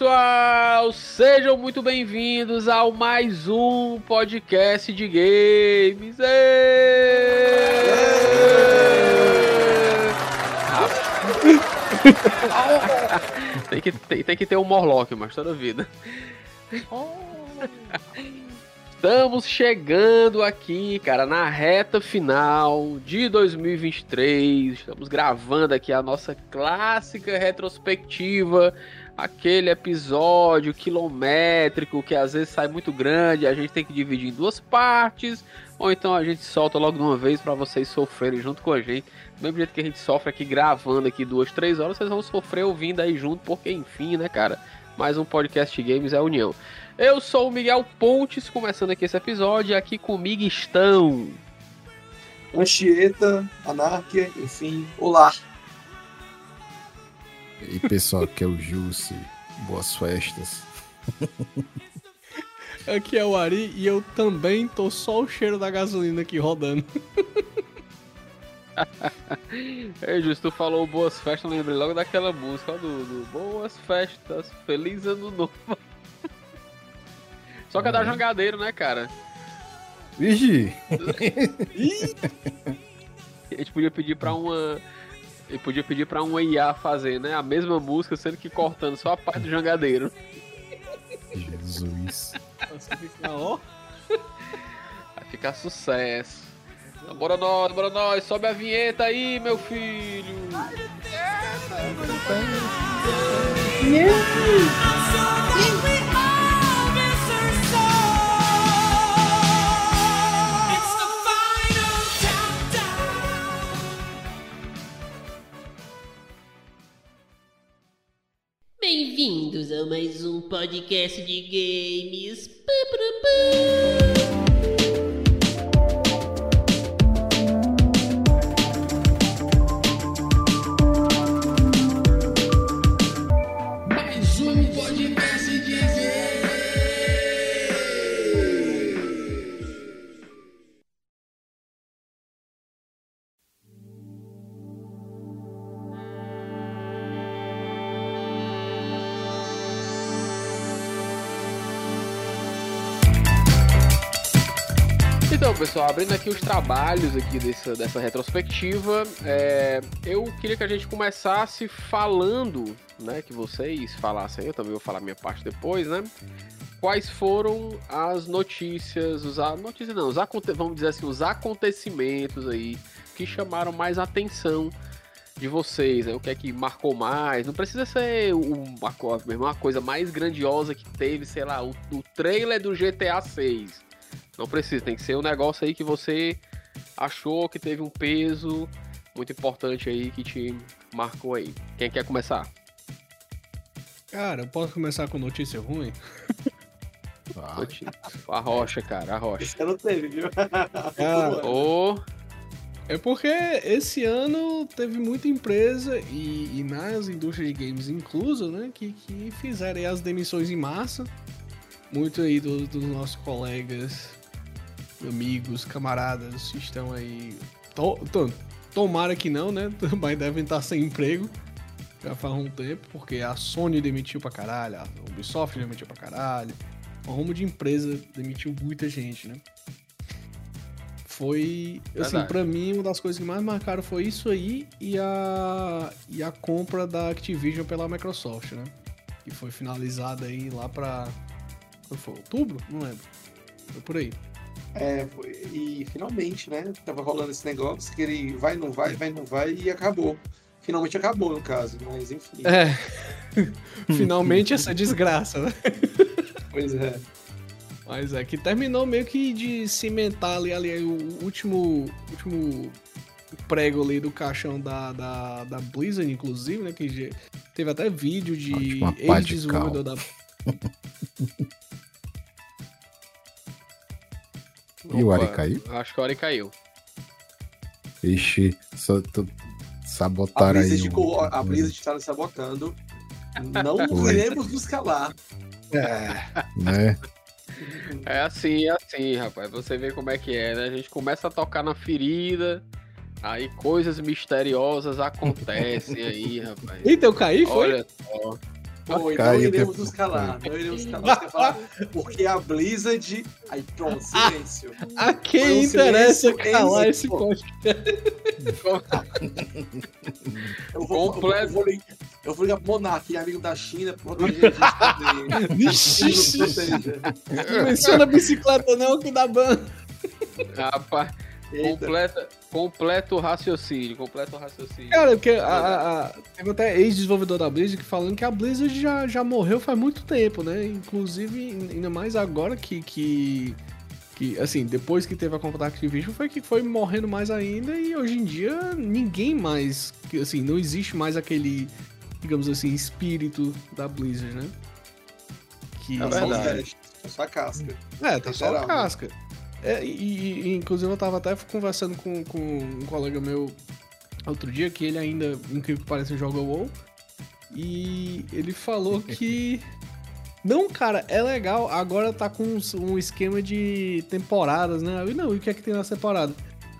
Pessoal, sejam muito bem-vindos ao mais um podcast de games. tem, que, tem, tem, que ter um Morlock, mas toda vida. Estamos chegando aqui, cara, na reta final de 2023. Estamos gravando aqui a nossa clássica retrospectiva, aquele episódio quilométrico que às vezes sai muito grande, a gente tem que dividir em duas partes, ou então a gente solta logo de uma vez para vocês sofrerem junto com a gente. Do mesmo jeito que a gente sofre aqui gravando aqui duas, três horas, vocês vão sofrer ouvindo aí junto, porque enfim, né, cara? Mais um podcast games é a união. Eu sou o Miguel Pontes, começando aqui esse episódio, e aqui comigo estão. Anchieta, Anárquia, enfim, olá. E aí, pessoal, aqui é o Jussi. Boas festas. Aqui é o Ari e eu também tô só o cheiro da gasolina aqui rodando. Ei, Justo, tu falou boas festas, eu lembrei logo daquela música do, do Boas Festas, Feliz Ano Novo. Só que é da Jangadeiro, né, cara? Vigi! a gente podia pedir pra uma. Ele podia pedir pra uma IA fazer, né? A mesma música, sendo que cortando só a parte do jangadeiro. Jesus. Vai ficar sucesso. Então, bora nós, bora nós, sobe a vinheta aí, meu filho. Bem-vindos a mais um podcast de games. Pá, pá, pá. Pessoal, abrindo aqui os trabalhos aqui dessa, dessa retrospectiva, é, eu queria que a gente começasse falando, né, que vocês falassem, eu também vou falar minha parte depois, né, quais foram as notícias, os notícias não, os vamos dizer assim, os acontecimentos aí que chamaram mais atenção de vocês, né? o que é que marcou mais, não precisa ser uma, uma coisa mais grandiosa que teve, sei lá, o, o trailer do GTA 6, não precisa, tem que ser um negócio aí que você achou que teve um peso muito importante aí que te marcou aí. Quem quer começar? Cara, eu posso começar com notícia ruim? Ah, A rocha, cara, a rocha. Esse ano teve, viu? Cara, Ô, é porque esse ano teve muita empresa e, e nas indústrias de games incluso, né, que, que fizeram aí as demissões em massa. Muito aí do- dos nossos colegas, amigos, camaradas estão aí. To, to- tomara que não, né? Mas devem estar sem emprego já faz um tempo, porque a Sony demitiu pra caralho, a Ubisoft demitiu pra caralho. O rumo de empresa demitiu muita gente, né? Foi, assim, Verdade. pra mim, uma das coisas que mais marcaram foi isso aí e a, e a compra da Activision pela Microsoft, né? Que foi finalizada aí lá pra. Foi? Outubro? Não lembro. Foi por aí. É, foi, e finalmente, né? Tava rolando esse negócio que ele vai, não vai, vai, não vai e acabou. Finalmente acabou, no caso, mas enfim. É. Finalmente essa desgraça, né? Pois é. Mas é que terminou meio que de cimentar ali, ali o último, último prego ali do caixão da, da, da Blizzard, inclusive, né? Que teve até vídeo de ex-desenvolvedor da. E o Ari caiu? Acho que o Ari caiu. Ixi, só tô... A sabotaram aí. Blizzard, um- ficou- a Blizzard está nos sabotando. Não Foi. iremos nos calar. Né? É assim, é assim, rapaz. Você vê como é que é, né? A gente começa a tocar na ferida, aí coisas misteriosas acontecem aí, rapaz. Eita, eu caí, foi? Olha só. Não iremos tempo nos calar. Não iremos nos calar. Você vai falar, porque a Blizzard. Aí pronto, silêncio. A quem um interessa calar esse podcast? Eu vou, Completo. eu vou, ligar, eu vou ligar pro Monark, amigo da China, a proteger. não menciona bicicleta não que dá ban. Rapaz. Completa, completa o raciocínio, completa o raciocínio. Cara, porque a, a, a- teve até ex-desenvolvedor da Blizzard falando que a Blizzard já, já morreu faz muito tempo, né? Inclusive, ainda mais agora que, que, que, assim, depois que teve a compra da Activision, foi que foi morrendo mais ainda e hoje em dia ninguém mais, que, assim, não existe mais aquele, digamos assim, espírito da Blizzard, né? Que, É verdade. só a casca. É, tá só a né? É, e, e- e, inclusive eu tava até conversando com, com um colega meu outro dia que ele ainda, incrível que pareça, joga WoW. E ele falou que. Não, cara, é legal. Agora tá com um esquema de temporadas, né? Eu, não, e o que é que tem nessa temporada?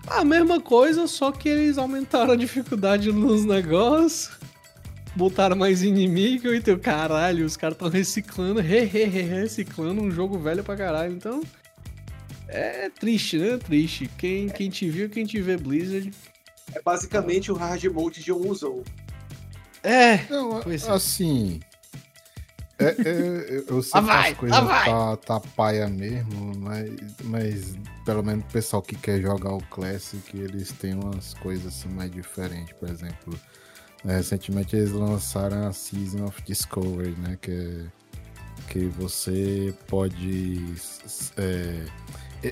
A mesma coisa, só que eles aumentaram a dificuldade nos negócios. Botaram mais inimigo e teu caralho, os caras tão reciclando, re, re, re, reciclando um jogo velho pra caralho. Então, é triste, né? Triste. Quem, quem te viu, quem te vê Blizzard. É basicamente o hard mode de um usou. É, Não, é. assim. É, é, eu sei Lá que as coisas vai. tá, tá paia mesmo, mas, mas pelo menos o pessoal que quer jogar o Classic, eles têm umas coisas assim mais diferentes. Por exemplo, né, recentemente eles lançaram a Season of Discovery, né? Que, é- que você pode. é,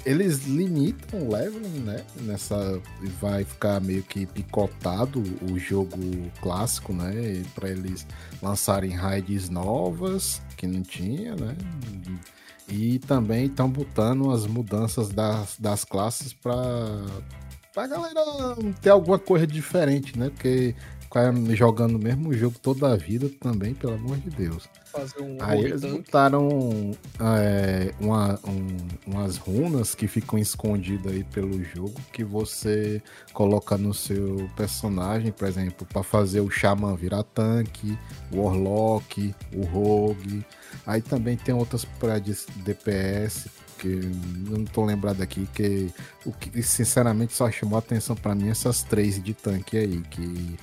eles limitam o leveling, né? Nessa. Vai ficar meio que picotado o jogo clássico, né? Para eles lançarem raids novas que não tinha, né? E também estão botando as mudanças das, das classes para pra galera ter alguma coisa diferente, né? Porque ficar jogando o mesmo jogo toda a vida também, pelo amor de Deus. um Aí eles tank. botaram é, uma- um- umas runas que ficam escondidas aí pelo jogo que você coloca no seu personagem, por exemplo, para fazer o Xamã virar tanque, o Warlock, o Rogue. Aí também tem outras para DPS que eu não tô lembrado aqui, que o que sinceramente só chamou a atenção para mim essas três de tanque aí, que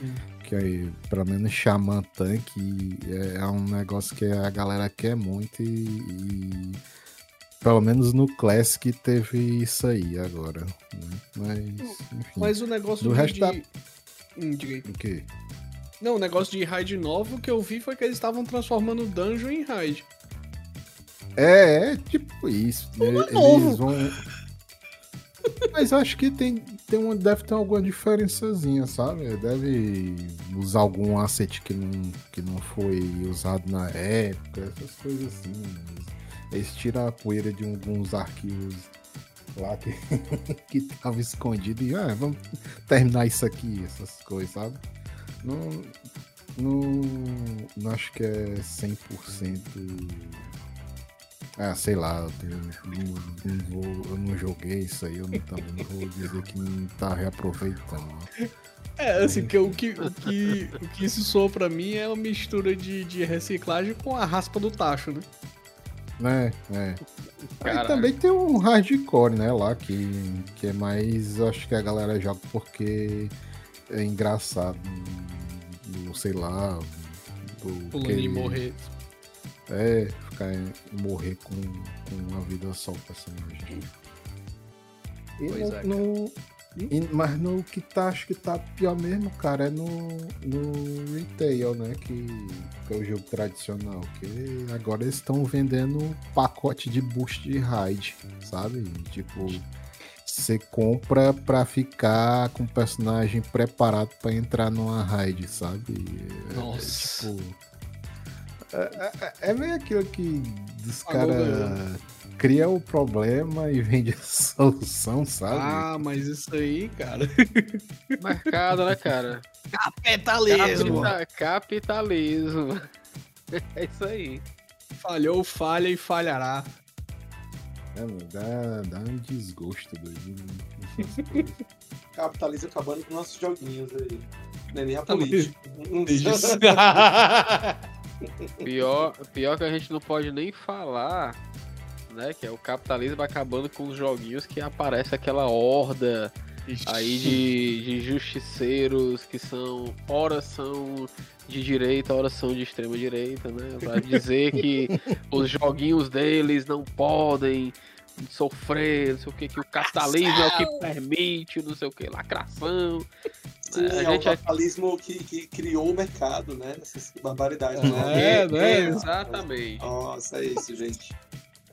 que aí, pelo menos Xamã tanque é, é um negócio que a galera quer muito e, e pelo menos no Classic teve isso aí agora, né? Mas, enfim. Mas o negócio Do resto tá- de- Hum, diga aí. O quê? Não, o negócio de raid novo que eu vi foi que eles estavam transformando o dungeon em raid. É, é tipo isso. né? Eles novo. vão. Mas acho que tem, tem uma, deve ter alguma diferençazinha, sabe? Deve usar algum asset que não, que não foi usado na época, essas coisas assim. Eles tiram a poeira de alguns arquivos lá que, que tava escondido e ah, vamos terminar isso aqui, essas coisas, sabe? Não, não, não acho que é 100%. Ah, sei lá, eu, não, não vou- eu não joguei isso aí, eu não, também não vou dizer que não tá reaproveitando. É, assim, que, o, que, o, que, o que isso soa pra mim é uma mistura de, de reciclagem com a raspa do tacho, né? Né, é. Aí também tem um hardcore, né, lá, que, que é mais, acho que a galera joga porque é engraçado, não sei lá. do- Pulando que- e morrer. É, ficar morrer com, com uma vida só o personagem. E Pois no- é, no- e- mas no que tá, acho que tá pior mesmo, cara, é no, no retail, né? Que, que é o jogo tradicional. Que agora eles estão vendendo pacote de boost de raid, sabe? Tipo, você compra pra ficar com o personagem preparado pra entrar numa raid, sabe? É- é Nossa. tipo. É, é, é meio aquilo que os caras cria o problema e vende a solução, sabe? Ah, mas isso aí, cara. Mercado, né, cara? Capitalismo. Capita- capitalismo. É isso aí. Falhou, falha e falhará. É, mano, dá, dá um desgosto doido. Capitalismo acabando com nossos joguinhos aí. Não é nem a política. Isso. Pior, pior que a gente não pode nem falar, né? Que é o capitalismo acabando com os joguinhos que aparece aquela horda aí de, de justiceiros que são, ora são de direita, ora são de extrema direita, né? Pra dizer que os joguinhos deles não podem sofrer, não sei o que, que o capitalismo é o que permite, não sei o que, lacração. Sim, A é o é- capitalismo que, que criou o mercado, né? Essas barbaridades. É, né? né? Exatamente. Nossa, é isso, gente.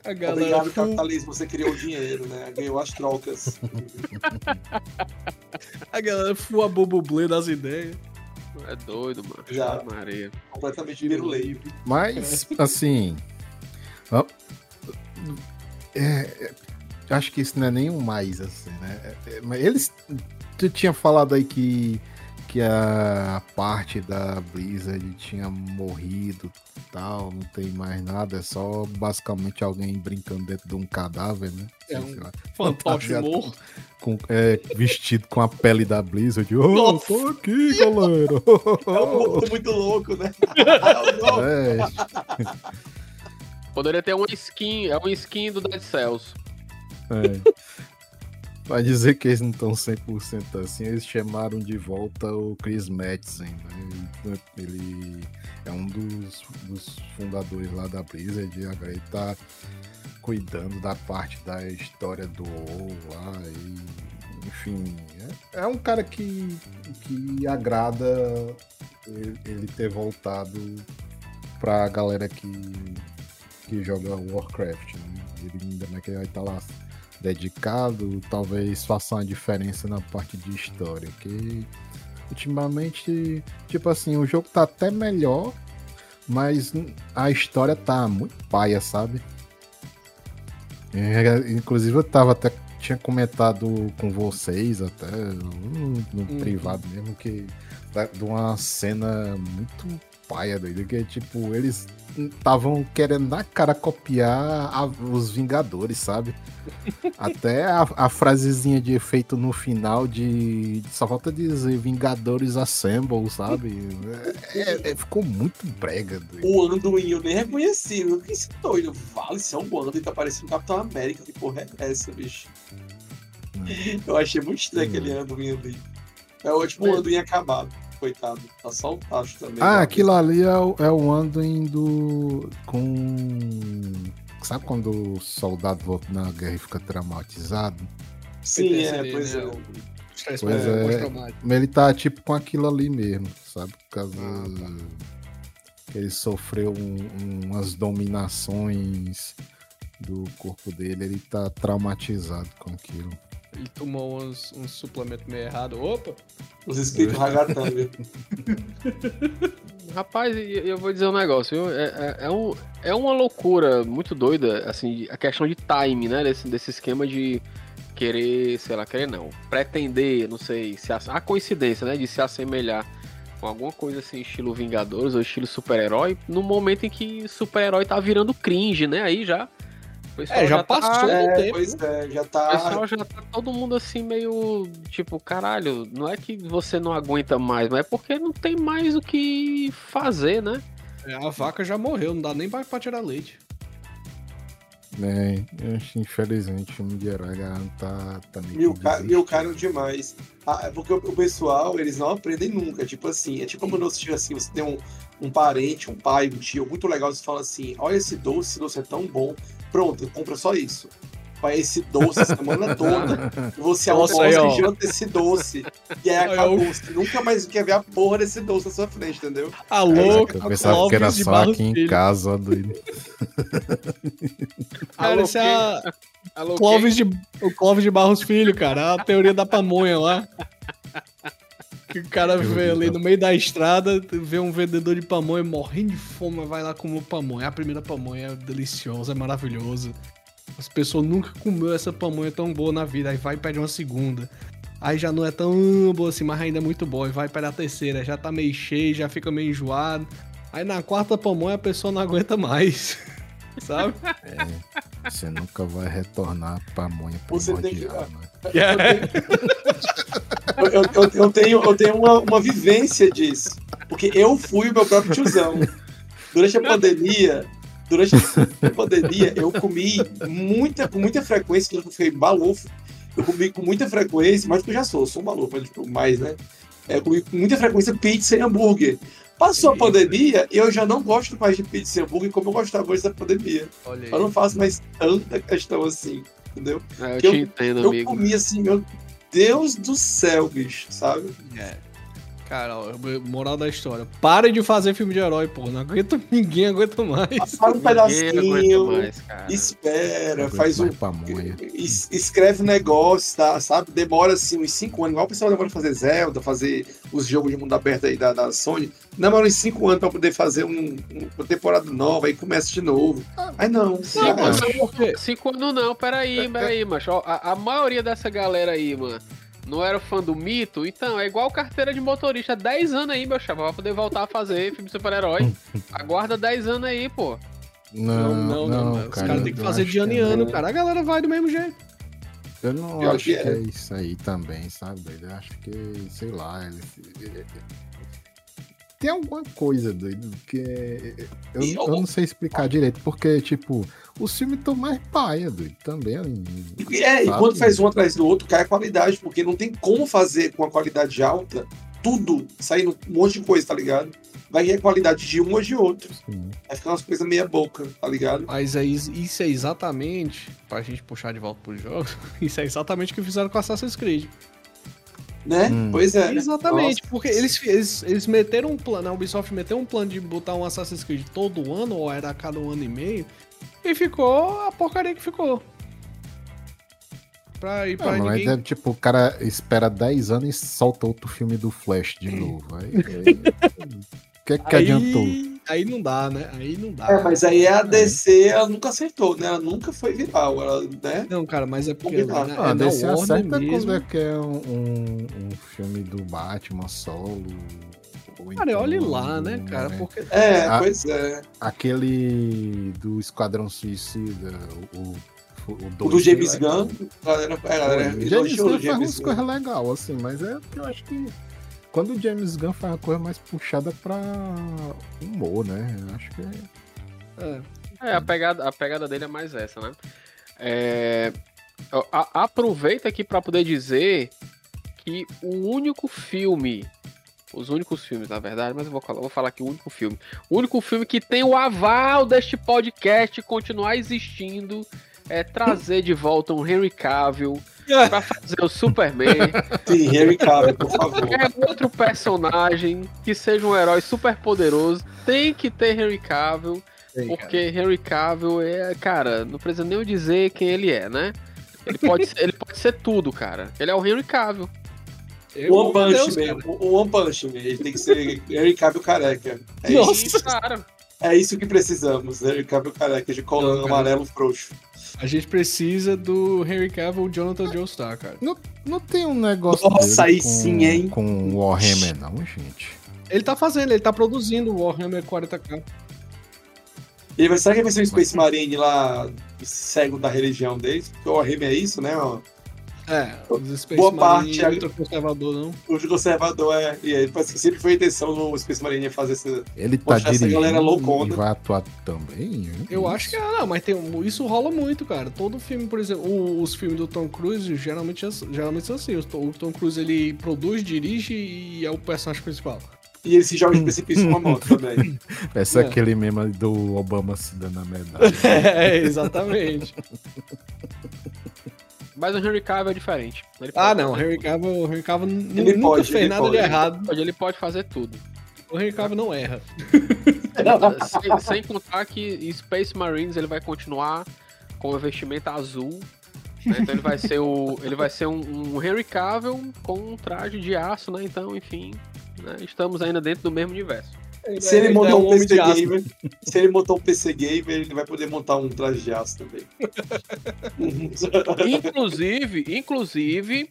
A galera Obrigado, full- capitalismo. Você criou o dinheiro, né? Ganhou as trocas. A galera full a bobublê das ideias. É doido, mano. Já. Maria. Completamente biruleiro. Mas, assim. É, é, acho que isso não é nem um mais, assim, né? É, é, mas eles. Tu tinha falado aí que, que a parte da Blizzard tinha morrido tal, não tem mais nada, é só basicamente alguém brincando dentro de um cadáver, né? É um lá. Fantoche Fantasiado morto. com- é, vestido com a pele da Blizzard. Oh, Nossa. tô aqui, galera! É um muito louco, né? É, Poderia ter uma skin, é uma skin do Dead Cells. É. Pra dizer que eles não estão 100% assim, eles chamaram de volta o Chris Metzen, né? Ele é um dos, dos fundadores lá da Blizzard, e agora ele tá cuidando da parte da história do WoW lá, e, enfim, é, é um cara que, que agrada ele, ele ter voltado pra galera que, que joga Warcraft, né? Ele ainda não é que vai estar lá dedicado, talvez faça uma diferença na parte de história, que ultimamente, tipo assim, o jogo tá até melhor, mas a história tá muito paia, sabe? É, inclusive eu tava até tinha comentado com vocês até no, no Uhum. privado mesmo que de uma cena muito paia doido, que tipo, eles estavam querendo na cara copiar a- os Vingadores, sabe? Até a, a frasezinha de efeito no final de. Só falta dizer Vingadores Assemble, sabe? É- é- é- ficou muito brega. doido. O Anduin eu nem reconheci. Eu fiquei assim, doido. Vale, isso é um Anduin, tá parecendo Capitão América. Que porra é essa, bicho? Eu achei muito estranho aquele Anduin ali. É o tipo um Anduin acabado. Coitado. Tá só o tacho também. Ah, né? aquilo ali é o, é o Anduin do. com. Sabe quando o soldado volta na guerra e fica traumatizado? Sim, é, pois né? é. O Pois é. Mas ele tá tipo com aquilo ali mesmo, sabe? Por causa. Ah, que ele sofreu um- um- umas dominações do corpo dele, ele tá traumatizado com aquilo. Ele tomou uns, uns suplementos meio errado. Opa! Os espíritos ragatanga. Rapaz, eu vou dizer um negócio, viu? É, é, é um, é uma loucura muito doida, assim, a questão de time, né? Desse, desse esquema de querer, sei lá, querer não, pretender, não sei, se a, a coincidência, né? De se assemelhar com alguma coisa assim, estilo Vingadores ou estilo super-herói, no momento em que super-herói tá virando cringe, né? Aí já. O É, já tá- passou. É, tempo. pois é, já O tá. pessoal já tá todo mundo assim meio tipo, caralho, não é que você não aguenta mais, mas é porque não tem mais o que fazer, né? É, a vaca já morreu, não dá nem pra, pra tirar leite. É, infelizmente o galera, tá, tá meio Mil, que ca... desistindo. mil caro demais. Ah, é porque o o pessoal, eles não aprendem nunca. Tipo assim, é tipo quando você, assim, você tem um, um parente, um pai, um tio muito legal, você fala assim: olha esse doce, esse doce é tão bom. Pronto, compra só isso. Vai esse doce a semana toda. E você Nossa, almoça e janta esse doce. E aí acabou. Você nunca mais quer ver a porra desse doce na sua frente, entendeu? Alô, Eu pensava que era só Barros aqui em Filho. casa, doido. Cara, esse é a Alô, Clóvis de, o Clóvis de Barros Filho, cara. A teoria da pamonha lá. Que o cara vê ali no meio da estrada, vê um vendedor de pamonha morrendo de fome, vai lá comer pamonha. A primeira pamonha é deliciosa, é maravilhosa. As pessoas nunca comeu essa pamonha tão boa na vida. Aí vai e pede uma segunda. Aí já não é tão boa assim, mas ainda é muito boa. Aí vai para a terceira, já tá meio cheio, já fica meio enjoado. Aí na quarta pamonha a pessoa não aguenta mais. Sabe? Você nunca vai retornar pra monha Você tem que- primordial, né? Eu, eu- eu- eu tenho, eu tenho uma, uma vivência disso. Porque eu fui o meu próprio tiozão. durante a pandemia, durante a pandemia, eu comi muita, com muita frequência, eu fiquei balofo. Eu comi com muita frequência, mas que eu já sou, sou um maluco, mas tipo, mais, né? É, eu comi com muita frequência pizza e hambúrguer. Passou a pandemia e eu já não gosto mais de pizza e hambúrguer como eu gostava antes da pandemia. Olha Eu não faço mais tanta questão assim, entendeu? É, eu Que te entendo, Eu amigo. comi assim, meu Deus do céu, bicho, sabe? É. Cara, moral da história. Pare de fazer filme de herói, pô. Não aguento, ninguém aguenta mais. Faz um pedacinho, mais, espera, faz um. es- Escreve um negócio, tá? Sabe? Demora assim uns 5 anos. Igual o pessoal demora pra fazer Zelda, fazer os jogos de mundo aberto aí da, da Sony. Demora uns 5 anos pra poder fazer um, um- uma temporada nova, aí começa de novo. Aí não. Sim, já mano. era. Sabe por quê? Cinco anos não, peraí, peraí, macho. A, a maioria dessa galera aí, mano, não era fã do mito, então é igual carteira de motorista. 10 anos aí, meu chapa, pra poder voltar a fazer filme de super-herói. Aguarda 10 anos aí, pô. Não, Não, não, não. Os cara, caras têm que eu fazer de ano em é- ano, cara. A galera vai do mesmo jeito. Eu não Pior acho que que é. é isso aí também, sabe? Eu acho que, sei lá, ele... tem alguma coisa, doido, que é- eu, E eu não sei explicar direito, porque, tipo, os filmes estão mais paia, doido, também. E- É, e quando faz um atrás do outro, cai a qualidade, porque não tem como fazer com a qualidade alta tudo, saindo um monte de coisa, tá ligado? Vai ter qualidade de um ou de outro. Assim, Vai ficar umas coisas meia boca, tá ligado? Mas é, is- isso é exatamente, pra gente puxar de volta pros jogos, isso é exatamente o que fizeram com Assassin's Creed. Né? Hum. Pois é. Exatamente, Nossa. porque eles, eles, eles meteram um plano, a Ubisoft meteu um plano de botar um Assassin's Creed todo ano, ou era a cada um ano e meio, e ficou a porcaria que ficou. Pra ir pra Não, mas ninguém. é tipo, o cara espera 10 anos e solta outro filme do Flash de novo. Aí, aí- o que é que aí, adiantou? Aí não dá, né? Aí não dá. É, mas aí a DC, ela nunca acertou, né? Ela nunca foi viral, ela, né? Não, cara, mas é porque Combinar. é, Ah, é na DC Warner acerta mesmo. quando é que é um, um, um filme do Batman solo. ou Cara, então olhe lá, né, cara? Porque É, Ah. pois é. Aquele do Esquadrão Suicida, o, o, o, do James legal. Gunn, a galera, a galera James Gunn o faz James umas coisas legais, assim, mas é eu acho que quando o James Gunn faz uma coisa mais puxada pra humor, né? Acho que é. é, É, a pegada, a pegada dele é mais essa, né? É, a- aproveita aqui pra poder dizer que o único filme, os únicos filmes, na verdade, mas eu vou, falar- vou falar aqui o único filme, o único filme que tem o aval deste podcast continuar existindo é trazer de volta um Henry Cavill pra fazer o Superman. Sim, Henry Cavill, por favor. É outro personagem que seja um herói super poderoso. Tem que ter Henry Cavill. Porque Henry Cavill é, cara, não precisa nem eu dizer quem ele é, né? Ele pode, ser, ele pode ser tudo, cara. Ele é o Henry Cavill. Eu, One Punch Deus, Man, cara. o One Punch Man, ele tem que ser Henry Cavill careca. É Nossa. isso, cara, é isso que precisamos, Henry Cavill careca, de colando cara. amarelo frouxo. A gente precisa do Henry Cavill Jonathan Joestar, cara. Não tem um negócio Nossa, dele aí com, sim, hein? com o Warhammer, não, gente. Ele tá fazendo, ele tá produzindo o Warhammer 40k. E ele vai, será que vai ser um Space Marine lá, cego da religião deles? Porque o Warhammer é isso, né? ó. É, os Space Boa Marine parte, ultra conservador, não. O conservador é. E aí, parece que sempre foi a intenção do Space Marine fazer essa. Ele tá Poxa, essa dirigindo galera loucona. e vai atuar também? Eu acho que ah, não, mas tem, isso rola muito, cara. Todo filme, por exemplo, os filmes do Tom Cruise geralmente, é- geralmente são assim. O Tom, Cruise ele produz, dirige e é o personagem principal. E ele se joga de precipício com uma moto também. Essa é É. aquele meme do Obama se dando a medalha. é, exatamente. mas o Henry Cavill é diferente. Ele ah, pode não, fazer Henry. Cavill, o Henry Cavill Ele nunca pode, fez ele nada pode. de errado. Ele pode fazer tudo. O Henry Cavill não erra. sem, sem contar que Space Marines ele vai continuar com a vestimenta azul. né? Então ele vai ser o. Ele vai ser um, um Henry Cavill com um traje de aço, né? Então, enfim. né? Estamos ainda dentro do mesmo universo. Se ele é montar um homem PC. Gamer, se ele montar um PC Gamer, ele vai poder montar um traje de aço também. Inclusive, inclusive,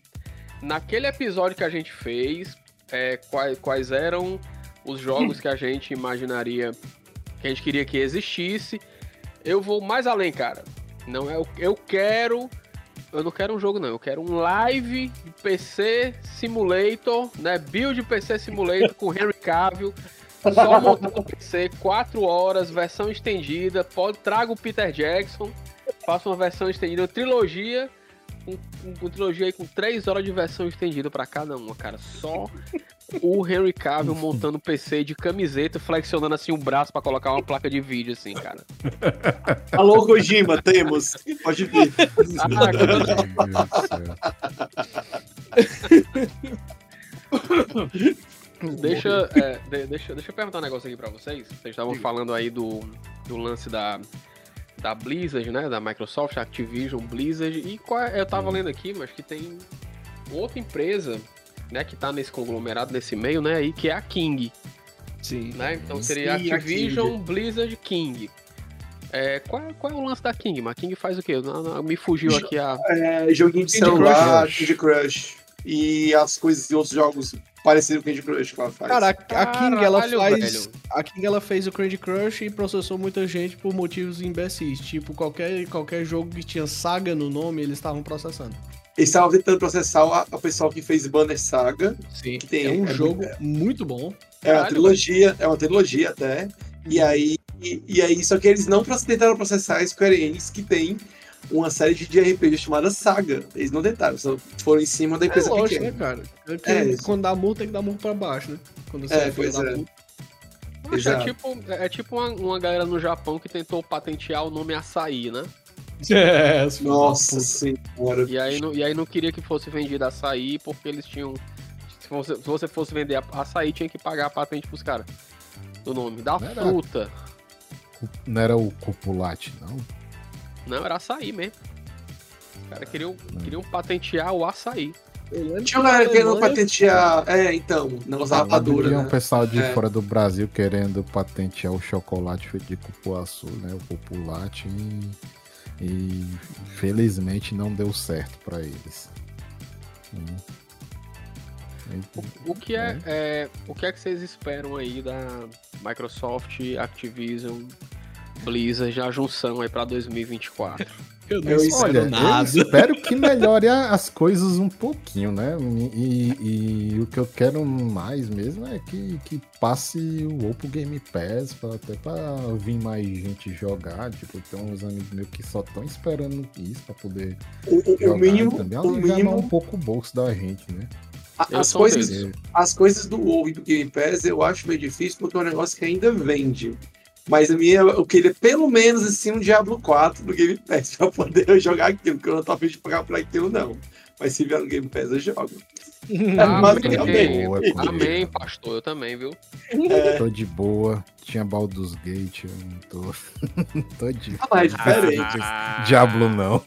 naquele episódio que a gente fez, é, quais, quais eram os jogos que a gente imaginaria que a gente queria que existisse. Eu vou mais além, cara. Não é, o- eu quero, eu não quero um jogo não, eu quero um live PC Simulator, né? Build PC Simulator com Henry Cavill Só montar no PC, 4 horas, versão estendida. Pode, traga o Peter Jackson, faça uma versão estendida, trilogia. Com, com, com trilogia aí com 3 horas de versão estendida pra cada uma, cara. Só o Henry Cavill montando PC de camiseta, flexionando assim o braço pra colocar uma placa de vídeo, assim, cara. Alô, Kojima, temos. Pode vir. Ah, Deixa, é, de- deixa, deixa eu perguntar um negócio aqui pra vocês. Vocês estavam falando aí do, do lance da, da Blizzard, né? Da Microsoft, Activision, Blizzard. E qual é- eu tava lendo aqui, mas que tem outra empresa, né? Que tá nesse conglomerado, nesse meio, né? Aí, que é a King, Sim. né? Então seria Sim, a Activision, Blizzard, King. É, qual, é- qual é o lance da King? Mas a King faz o quê? Não, não, me fugiu aqui a... É, joguinho de Candy celular, Crush. Candy Crush. E as coisas de outros jogos parecidos com Candy Crush que ela faz. Cara, a, King ela Caralho, faz. velho. A King ela fez o Candy Crush e processou muita gente por motivos imbecis. Tipo, qualquer, qualquer jogo que tinha saga no nome, eles estavam processando. Eles estavam tentando processar o, o pessoal que fez Banner Saga. Sim. Que tem- é um é jogo muito bom. É uma Caralho, trilogia, é uma trilogia até. E aí, e, e aí, só que eles não tentaram processar a Square Enix, que tem uma série de RPG chamada Saga. Eles não tentaram, só foram em cima da É empresa lógico, pequena. né, cara? É que É, quando dá multa, tem que dar multa pra baixo, né? Quando você É, é, pois é. Poxa, é tipo, é tipo uma, uma galera no Japão que tentou patentear o nome açaí, né? É, Nossa senhora. E aí, não, e aí não queria que fosse vendido açaí porque eles tinham. Se você, se você fosse vender a- açaí, tinha que pagar a patente pros caras. Do nome. Da Não era- fruta. Não era o Copulate, não? Não, era açaí mesmo. Os caras queriam, queriam patentear o açaí. Tinha galera na querendo patentear. É, então, negócio da rapadura. Tinha um Né? pessoal de É. fora do Brasil querendo patentear o chocolate feito de cupuaçu, né? O Populate. E, e felizmente não deu certo pra eles. Hum. E- O que é, é, o que é que vocês esperam aí da Microsoft, Activision, Blizzard, a junção aí pra 2024? Eu não Eu espero Olha, nada. eu espero que melhore as coisas um pouquinho, né? E, e o que eu quero mais mesmo é que, que passe o Oppo Game Pass, pra, até pra vir mais gente jogar. Tipo, tem uns amigos meus que só estão esperando isso pra poder O, o- jogar o mínimo, também. o Aliviar mais um mínimo pouco o bolso da gente, né? a- as, coisas, as coisas do WoW e do Game Pass eu acho meio difícil porque é um negócio que ainda vende. Mas a minha, eu queria pelo menos assim um Diablo 4 no Game Pass pra poder jogar aquilo, porque eu não tô afim de pagar por aquilo, não. Mas se vier no Game Pass, eu jogo. Mas Amém. Boa, Amém, pastor, eu também, viu? Tô de boa. Tinha Baldur's Gate, eu não tô. tô de Ah, mas é diferente. Diablo não.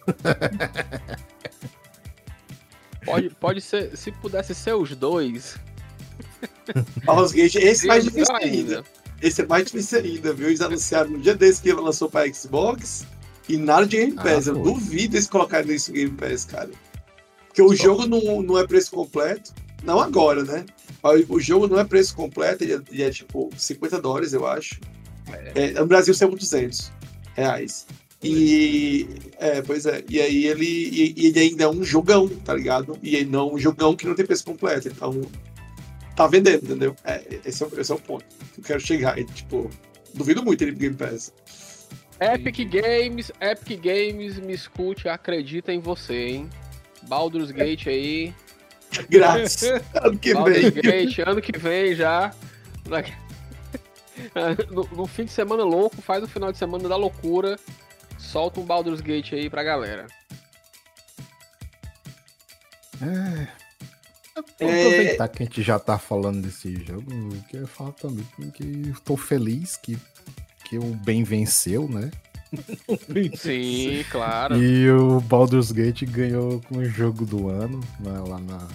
Pode, pode ser, se pudesse ser os dois. Baldur's Gate, esse é mais difícil ainda. ainda. Esse é mais difícil ainda, viu? Eles anunciaram no dia desse que lançou pra Xbox e nada de Game Ah, Pass. eu foi. duvido eles colocarem isso no Game Pass, cara. Porque o jogo não, não é preço completo. Não agora, né? O jogo não é preço completo, ele é, ele é tipo 50 dólares, eu acho. É, no Brasil saiu 200 reais. E. É, pois é. E aí ele, e, ele ainda é um jogão, tá ligado? E não um jogão que não tem preço completo. Então. Tá vendendo, entendeu? É, esse, é, o- esse é o ponto que eu quero chegar. E, tipo, duvido muito ele Game Pass. Epic Games, Epic Games, me escute, acredita em você, hein? Baldur's Gate aí. Grátis. ano que Baldur's vem. Gate, ano que vem já. No, no fim de semana louco, faz o final de semana da loucura. Solta um Baldur's Gate aí pra galera. É. É. Aproveitar que a gente já tá falando desse jogo, eu queria falar também que eu tô feliz que, que o bem venceu, né? Sim, claro. E o Baldur's Gate ganhou com o jogo do ano né, lá na.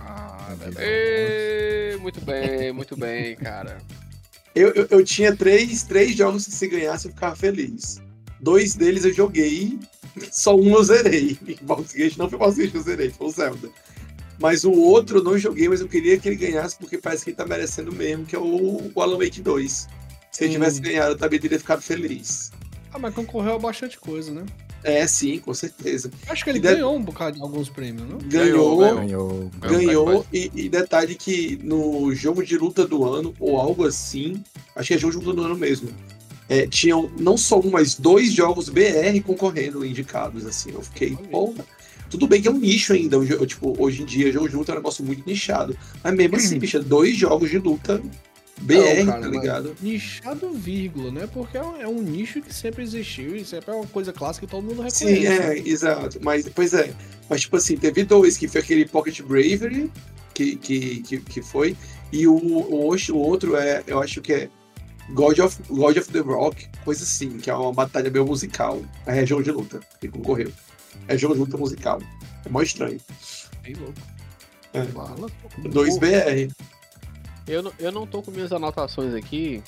Ah, Ê, muito bem, muito bem, cara. Eu, eu, eu tinha três, três jogos que se ganhasse eu ficava feliz. Dois deles eu joguei, só um eu zerei. Baldur's Gate não foi Baldur's Gate que eu zerei, foi o Zelda. Mas o outro eu não joguei, mas eu queria que ele ganhasse porque parece que ele tá merecendo mesmo, que é o, o Alan Wake 2. Se ele Hum. tivesse ganhado, eu também teria ficado feliz. Ah, mas concorreu a bastante coisa, né? É, sim, com certeza. Acho que ele Deve- ganhou um bocado de alguns prêmios, não? Ganhou, Ganhou, Ganhou. ganhou, e, e detalhe que no jogo de luta do ano, ou algo assim, acho que é jogo de luta do ano mesmo, é, tinham não só um, mas dois jogos BR concorrendo indicados, assim. Eu fiquei, porra. Tudo bem que é um nicho ainda, jo- tipo, hoje em dia, jogo de luta é um negócio muito nichado. Mas mesmo assim, bicho, é dois jogos de luta BR, Não, cara, tá ligado? Nichado, vírgula, né? Porque é um, é um nicho que sempre existiu e sempre é uma coisa clássica que todo mundo reconhece. Sim, é, exato. Mas, pois é. Mas, tipo assim, teve dois, que foi aquele Pocket Bravery, que, que, que, que foi, e o, o, outro- o outro é, eu acho que é God of, God of the Rock, coisa assim, que é uma batalha meio musical. É jogo de luta, que concorreu. É jogo de luta musical. É mó estranho. Bem louco. É. Fala. 2BR. Eu, não- eu não tô com minhas anotações aqui.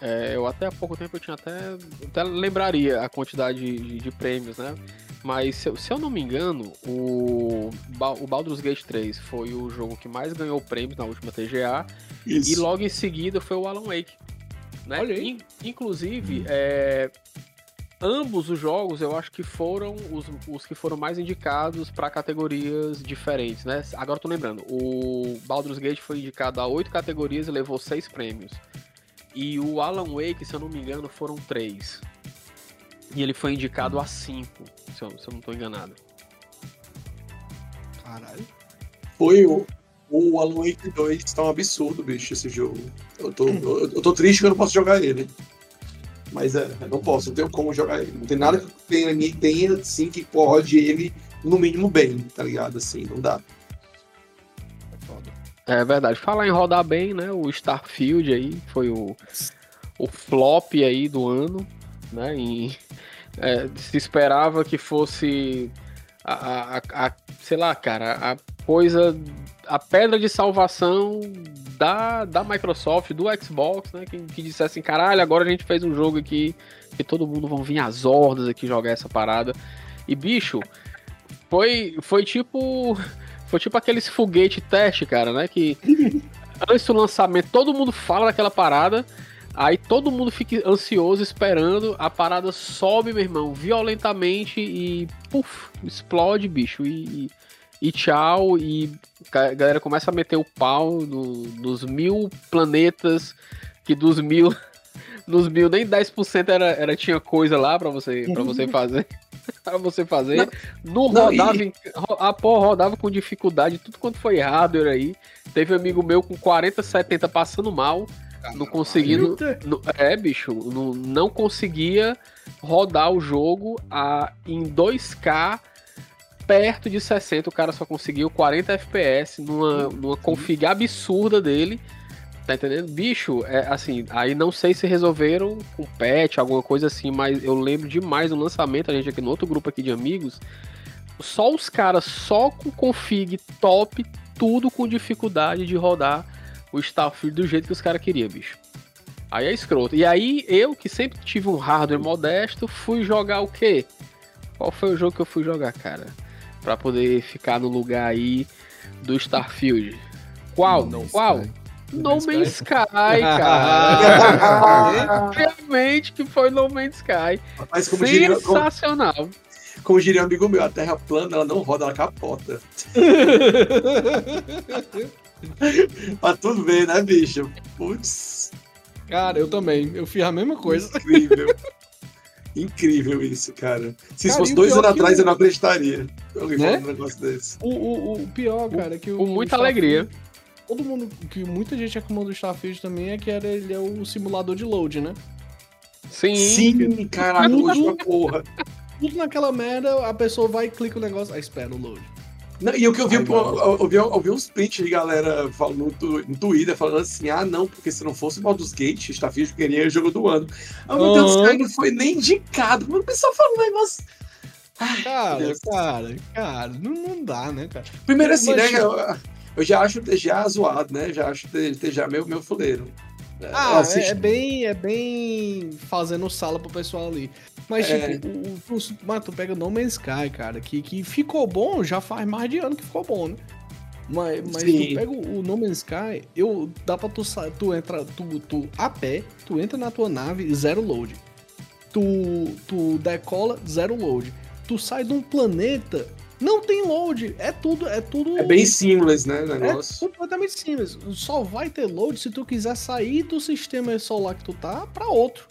É, eu até há pouco tempo eu tinha até, até lembraria a quantidade de, de prêmios, né? Mas se, eu- se eu não me engano, o, o Baldur's Gate 3 foi o jogo que mais ganhou prêmios na última TGA. E Isso. logo em seguida foi o Alan Wake. Né? Olha aí. In- inclusive, é, ambos os jogos eu acho que foram os, os que foram mais indicados para categorias diferentes, né? Agora eu tô lembrando, o Baldur's Gate foi indicado a oito categorias e levou seis prêmios. E o Alan Wake, se eu não me engano, foram três. E ele foi indicado a cinco, se eu, se eu não tô enganado. Caralho. Foi o, o Alan Wake 2, tá um absurdo, bicho, esse jogo. Eu tô, eu, eu tô triste que eu não posso jogar ele. Mas é, não posso, não tenho como jogar ele. Não tem nada que tenha, ninguém tenha assim que rode ele no mínimo bem, tá ligado? Assim, não dá. É verdade. Falar em rodar bem, né? O Starfield aí foi o, o flop aí do ano, né? E, é, se esperava que fosse a- a- a- sei lá, cara, a coisa, a pedra de salvação da, da Microsoft, do Xbox, né? Que, que dissesse assim, caralho, agora a gente fez um jogo aqui que todo mundo vão vir às hordas aqui jogar essa parada. E bicho, foi, foi tipo foi tipo aqueles foguete teste, cara, né? Que antes do lançamento todo mundo fala daquela parada, aí todo mundo fica ansioso esperando, a parada sobe, meu irmão, violentamente e puf, explode, bicho. E, e tchau, e a galera começa a meter o pau no- nos mil planetas, que dos mil. Nos mil, nem 10% era, era, tinha coisa lá pra você, pra você fazer. pra você fazer. Não, Não, rodava, e- a porra rodava com dificuldade, tudo quanto foi hardware aí. Teve um amigo meu com 40, 70 passando mal, não conseguindo. não- é, bicho, não, não conseguia rodar o jogo a, em 2K perto de 60. O cara só conseguiu 40 FPS numa, numa config absurda dele. Tá entendendo? Bicho, é assim, aí não sei se resolveram com patch, alguma coisa assim, mas eu lembro demais do lançamento, a gente aqui no outro grupo aqui de amigos, só os caras só com config top, tudo com dificuldade de rodar o Starfield do jeito que os caras queriam, bicho. Aí é escroto. E aí eu, que sempre tive um hardware modesto, fui jogar o quê? Qual foi o jogo que eu fui jogar, cara? Pra poder ficar no lugar aí do Starfield. Qual? No Qual? Sky. No Man's Sky. Cara. Obviamente que foi No Man's Sky. Mas como diria, como, Sensacional. como diria um amigo meu, a Terra plana, ela não roda, ela capota. pra tudo ver, né, bicho? Putz, Cara, eu também. Eu fiz a mesma coisa. incrível. incrível isso, cara. Se isso Cara, fosse dois anos atrás, o- eu não acreditaria. Alguém Né? falando um negócio desse. O, o, o pior, cara, é que o. Com muita o alegria. Todo mundo, que muita gente reclamou do Starfield também é que era, ele é o simulador de load, né? Sim. Sim, caraca, Tudo- hoje porra. Tudo naquela merda, a pessoa vai e clica o negócio, aí espera o load. Não, e o que eu vi, Ai, pô, eu, eu vi, eu vi uns prints de galera falando no, no Twitter falando assim: ah, não, porque se não fosse o Baldur's Gate, Starfield queria o jogo do ano. Ah, meu Deus, cara, não foi nem indicado. O pessoal falando um negócio. Ai, Cara, Deus. cara, cara, não, não dá, né, cara? Primeiro assim, Mas- né? Eu, eu já acho o TGA zoado, né? Já acho o TGA meu, meu fuleiro. É, Ah, é, é bem, é bem fazendo sala pro pessoal ali. Mas, É. tipo, o, o, mas tu pega No Man's Sky, cara, que, que ficou bom, já faz mais de ano que ficou bom, né? Mas, mas Sim. tu pega o, o No Man's Sky, eu, dá pra tu, tu entra, tu, tu a pé, tu entra na tua nave, zero load. Tu, tu decola, zero load. Tu sai de um planeta, não tem load. É tudo, é tudo. É bem seamless, né, o É negócio. completamente simples. Só vai ter load se tu quiser sair do sistema solar que tu tá pra outro.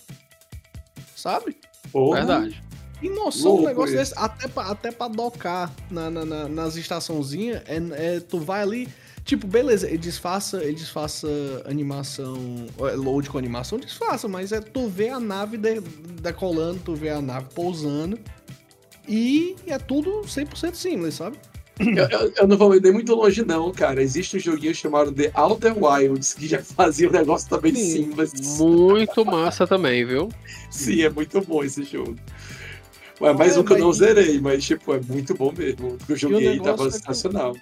Sabe? Porra. Verdade. E noção um negócio isso. desse, até pra, até pra docar na, na- na- nas estaçãozinhas, é, é- tu vai ali. Tipo, beleza, ele disfarça, ele disfarça animação. é, Load com animação, disfarça, mas é tu vê a nave de- decolando, tu vê a nave pousando. E é tudo 100% simples, sabe? Eu, eu- eu não vou nem muito longe, não, cara. Existe um joguinho chamado The Outer Wilds que já fazia um negócio também Sim. simples. Muito massa também, viu? Sim, é muito bom esse jogo. Ué, mais um que eu não zerei, mas tipo, é muito bom mesmo. O que eu joguei negócio tava é que- sensacional.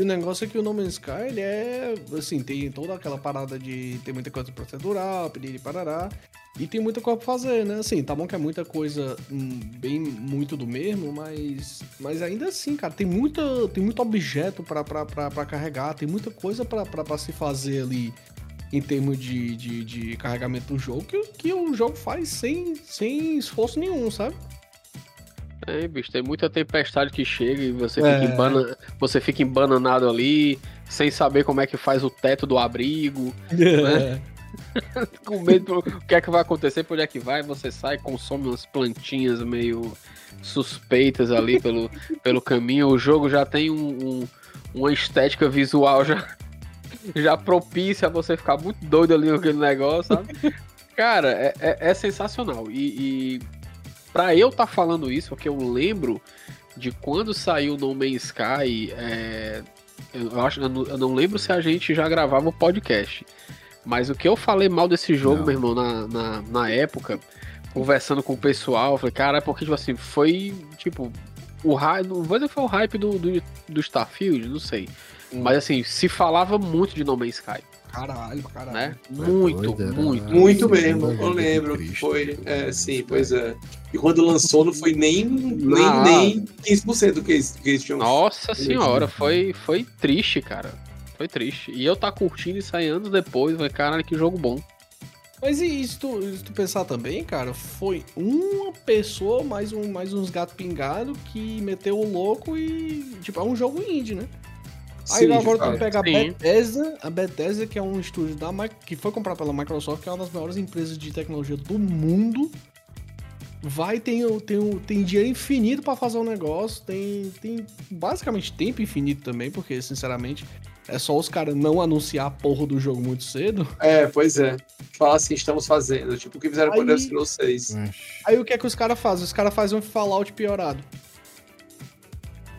E o negócio é que o No Man's Sky, ele é, assim, tem toda aquela parada de ter muita coisa procedural, pedir parará, e tem muita coisa pra fazer, né? Assim, tá bom que é muita coisa hum, bem muito do mesmo, mas, mas ainda assim, cara, tem, muita, tem muito objeto pra, carregar, tem muita coisa pra se fazer ali em termos de, de, de carregamento do jogo, que, que o jogo faz sem, sem esforço nenhum, sabe? É, bicho, tem muita tempestade que chega e você, É. fica, embana... você fica embananado ali, sem saber como é que faz o teto do abrigo, com medo do que é que vai acontecer, por onde é que vai, você sai, consome umas plantinhas meio suspeitas ali pelo, pelo caminho. O jogo já tem um, um- uma estética visual já, já propícia a você ficar muito doido ali com aquele negócio, sabe? Cara, é, é- é sensacional. E, e pra eu estar falando isso, porque eu lembro de quando saiu No Man's Sky, é, eu, acho, eu não, eu não lembro se a gente já gravava o podcast. Mas o que eu falei mal desse jogo, Não. meu irmão, na, na, na época, conversando com o pessoal, eu falei, cara, é porque, tipo assim, foi, tipo, o hype, não vou dizer que foi o hype do, do, do Starfield, não sei. Mas assim, se falava muito de No Man's Sky, Caralho, caralho. né? É Muito, doido, muito. Muito mesmo, eu lembro que foi. É, sim, pois é. E quando lançou não foi nem, nem, nem 15% do que eles, que eles tinham. Nossa senhora, foi, foi triste, cara. Foi triste. E eu tá curtindo isso aí anos depois, falei, caralho, que jogo bom. Mas e se tu, se tu pensar também, cara, foi uma pessoa mais, um, mais uns gatos pingados que meteu o louco e. Tipo, é um jogo indie, né? Aí Sim, agora tu pega a Sim. Bethesda, a Bethesda, que é um estúdio da que foi comprado pela Microsoft, que é uma das maiores empresas de tecnologia do mundo. Vai, tem, tem, tem dinheiro infinito pra fazer um negócio, tem, tem basicamente tempo infinito também, porque, sinceramente, é só os caras não anunciar a porra do jogo muito cedo. É, pois é. Falar assim, estamos fazendo. Tipo o que fizeram com Scrolls 6. Mas, Aí o que é que os caras fazem? Os caras fazem um Fallout piorado.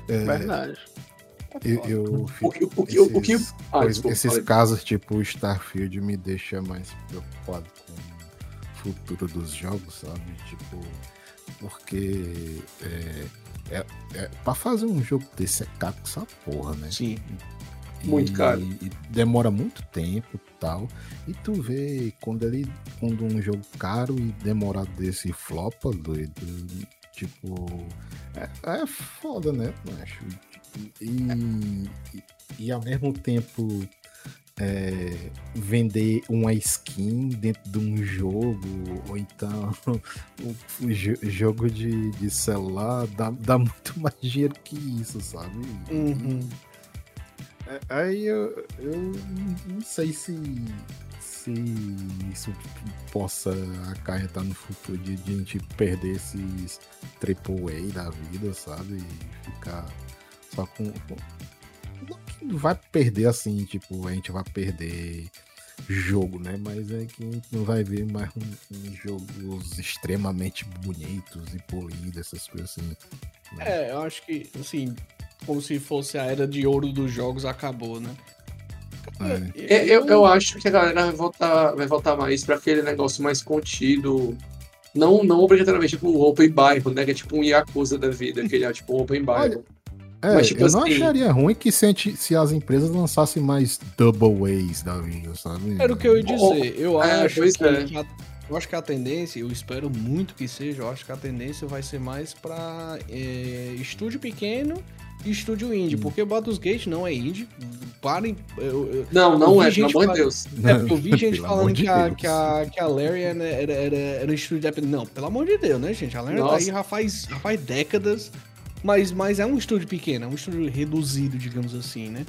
é, Verdade. Eu, eu O fico- que. O que, o que... esses, Ah, desculpa, esses falei. casos tipo o Starfield me deixa mais preocupado com o futuro dos jogos, sabe? Tipo, porque é, é, é, pra fazer um jogo desse é caro com essa porra, né? Sim. Muito E- caro. E demora muito tempo e tal. E tu vê quando ele. Quando um jogo caro e demorado desse flopa, doido. Tipo. É, é foda, né, macho? E, e, ao mesmo tempo. é, vender uma skin dentro de um jogo, ou então jo- jogo de, de celular dá, dá muito mais dinheiro que isso, sabe? Uhum. É, Aí eu, eu não sei se, se isso possa acarretar no futuro de, de a gente perder esses AAA da vida, sabe? E ficar só com. com- Não que vai perder assim, tipo, a gente vai perder jogo, né? Mas é que a gente não vai ver mais um, um jogos extremamente bonitos e polidos, essas coisas assim. né? É, eu acho que, assim, como se fosse a era de ouro dos jogos acabou, né? É. Eu, eu acho que a galera vai voltar, vai voltar mais pra aquele negócio mais contido. Não, não obrigatoriamente tipo o Open Bairro, né? Que é tipo um Yakuza da vida, que ele é tipo um Open Bairro. É, Mas, tipo eu não assim- acharia ruim que se, se as empresas lançassem mais double ways da vida, sabe? Era o que eu ia dizer. Eu É, acho que, é. eu acho que a tendência, eu espero muito que seja, eu acho que a tendência vai ser mais pra é, estúdio pequeno estúdio indie, porque Baldur's Gate não é indie. Parem. Eu, eu, Não, não é, gente pelo amor de Deus. é porque eu vi gente falando que a, que, a, que a Larian era, era, era um estúdio independente. Não, pelo amor de Deus, né, gente? A Larian tá aí já faz, já faz décadas. Mas, mas é um estúdio pequeno, é um estúdio reduzido, digamos assim, né?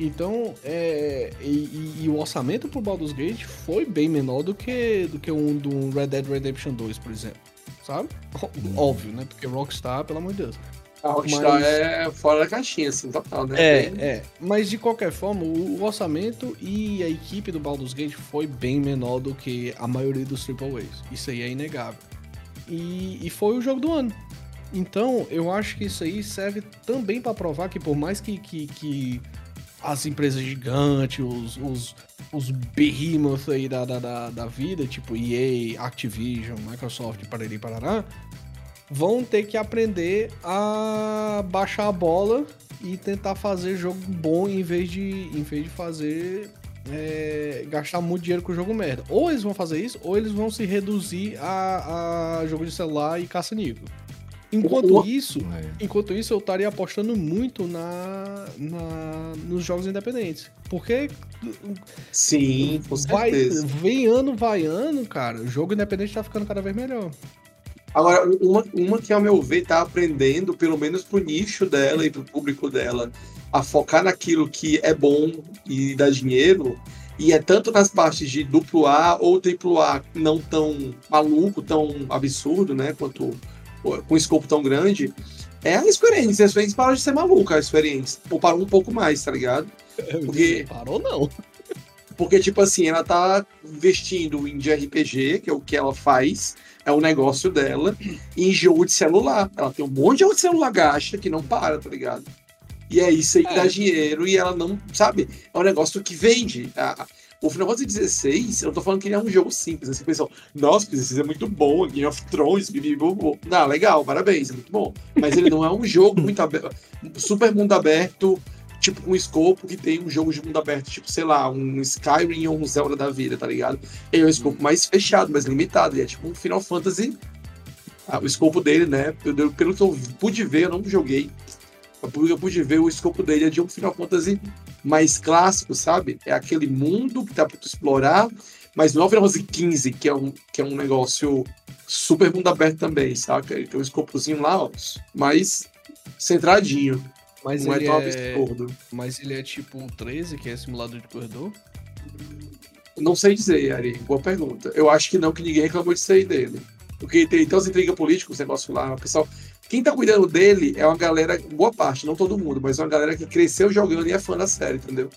Então, é, e, e- o orçamento pro Baldur's Gate foi bem menor do que, do que um do Red Dead Redemption 2, por exemplo. Sabe? Ó- Óbvio, né? Porque Rockstar, pelo amor de Deus. A Rockstar Mas- é fora da caixinha, assim, total, né? É, é. Mas de qualquer forma, o, o orçamento e a equipe do Baldur's Gate foi bem menor do que a maioria dos AAAs. Isso aí é inegável. E, e foi o jogo do ano. Então, eu acho que isso aí serve também para provar que por mais que, que, que as empresas gigantes, os, os, os behemoths aí da, da, da, da vida, tipo EA, Activision, Microsoft, parari, parará, vão ter que aprender a baixar a bola e tentar fazer jogo bom em vez de, em vez de fazer é, gastar muito dinheiro com jogo merda. Ou eles vão fazer isso, ou eles vão se reduzir a, a jogo de celular e caça-níquel. Enquanto O- isso, É. enquanto isso, eu estaria apostando muito na, na, nos jogos independentes. Porque Sim, com vai, certeza. vem ano, vai ano, cara, o jogo independente tá ficando cada vez melhor. Agora, uma, uma que, ao meu ver, tá aprendendo, pelo menos pro nicho dela e pro público dela, a focar naquilo que é bom e dá dinheiro, e é tanto nas partes de duplo A ou triplo A não tão maluco, tão absurdo, né, quanto com escopo tão grande, é a Enix. A Enix parou de ser maluca, a Enix. Ou parou um pouco mais, tá ligado? Porque- Parou não. Porque, tipo assim, ela tá investindo em de RPG, que é o que ela faz, é o negócio dela, e em jogo de celular. Ela tem um monte de jogo de celular gasta que não para, tá ligado? E é isso aí que É. dá dinheiro e ela não, sabe? É um negócio que vende. A- O Final Fantasy XVI, eu não tô falando que ele é um jogo simples. Assim, pessoal, nossa, isso é muito bom, Game of Thrones, bibi, bu, bu. Não, legal, parabéns, é muito bom. Mas ele não é um jogo muito aberto, super mundo aberto, tipo, um escopo que tem um jogo de mundo aberto, tipo, sei lá, um Skyrim ou um Zelda da vida, tá ligado? Ele é um escopo mais fechado, mais limitado. Ele é tipo um Final Fantasy. Ah, o escopo dele, né? Pelo, pelo que eu pude ver, eu não joguei. Pelo que eu pude ver, o escopo dele é de um Final Fantasy mais clássico, sabe? É aquele mundo que tá pra tu explorar, mas não é o Final Fantasy XV, que é um, que é um negócio super mundo aberto também, saca? Ele tem um escopozinho lá, ó, mais centradinho. Mas não é ele tão é, absurdo. mas ele é tipo o 13, que é simulador de corredor. Não sei dizer, Ari. Boa pergunta. Eu acho que não, que ninguém reclamou disso aí dele. Porque tem tantas intrigas políticas, negócio lá. O pessoal. Quem tá cuidando dele é uma galera, boa parte, não todo mundo, mas uma galera que cresceu jogando e é fã da série, entendeu?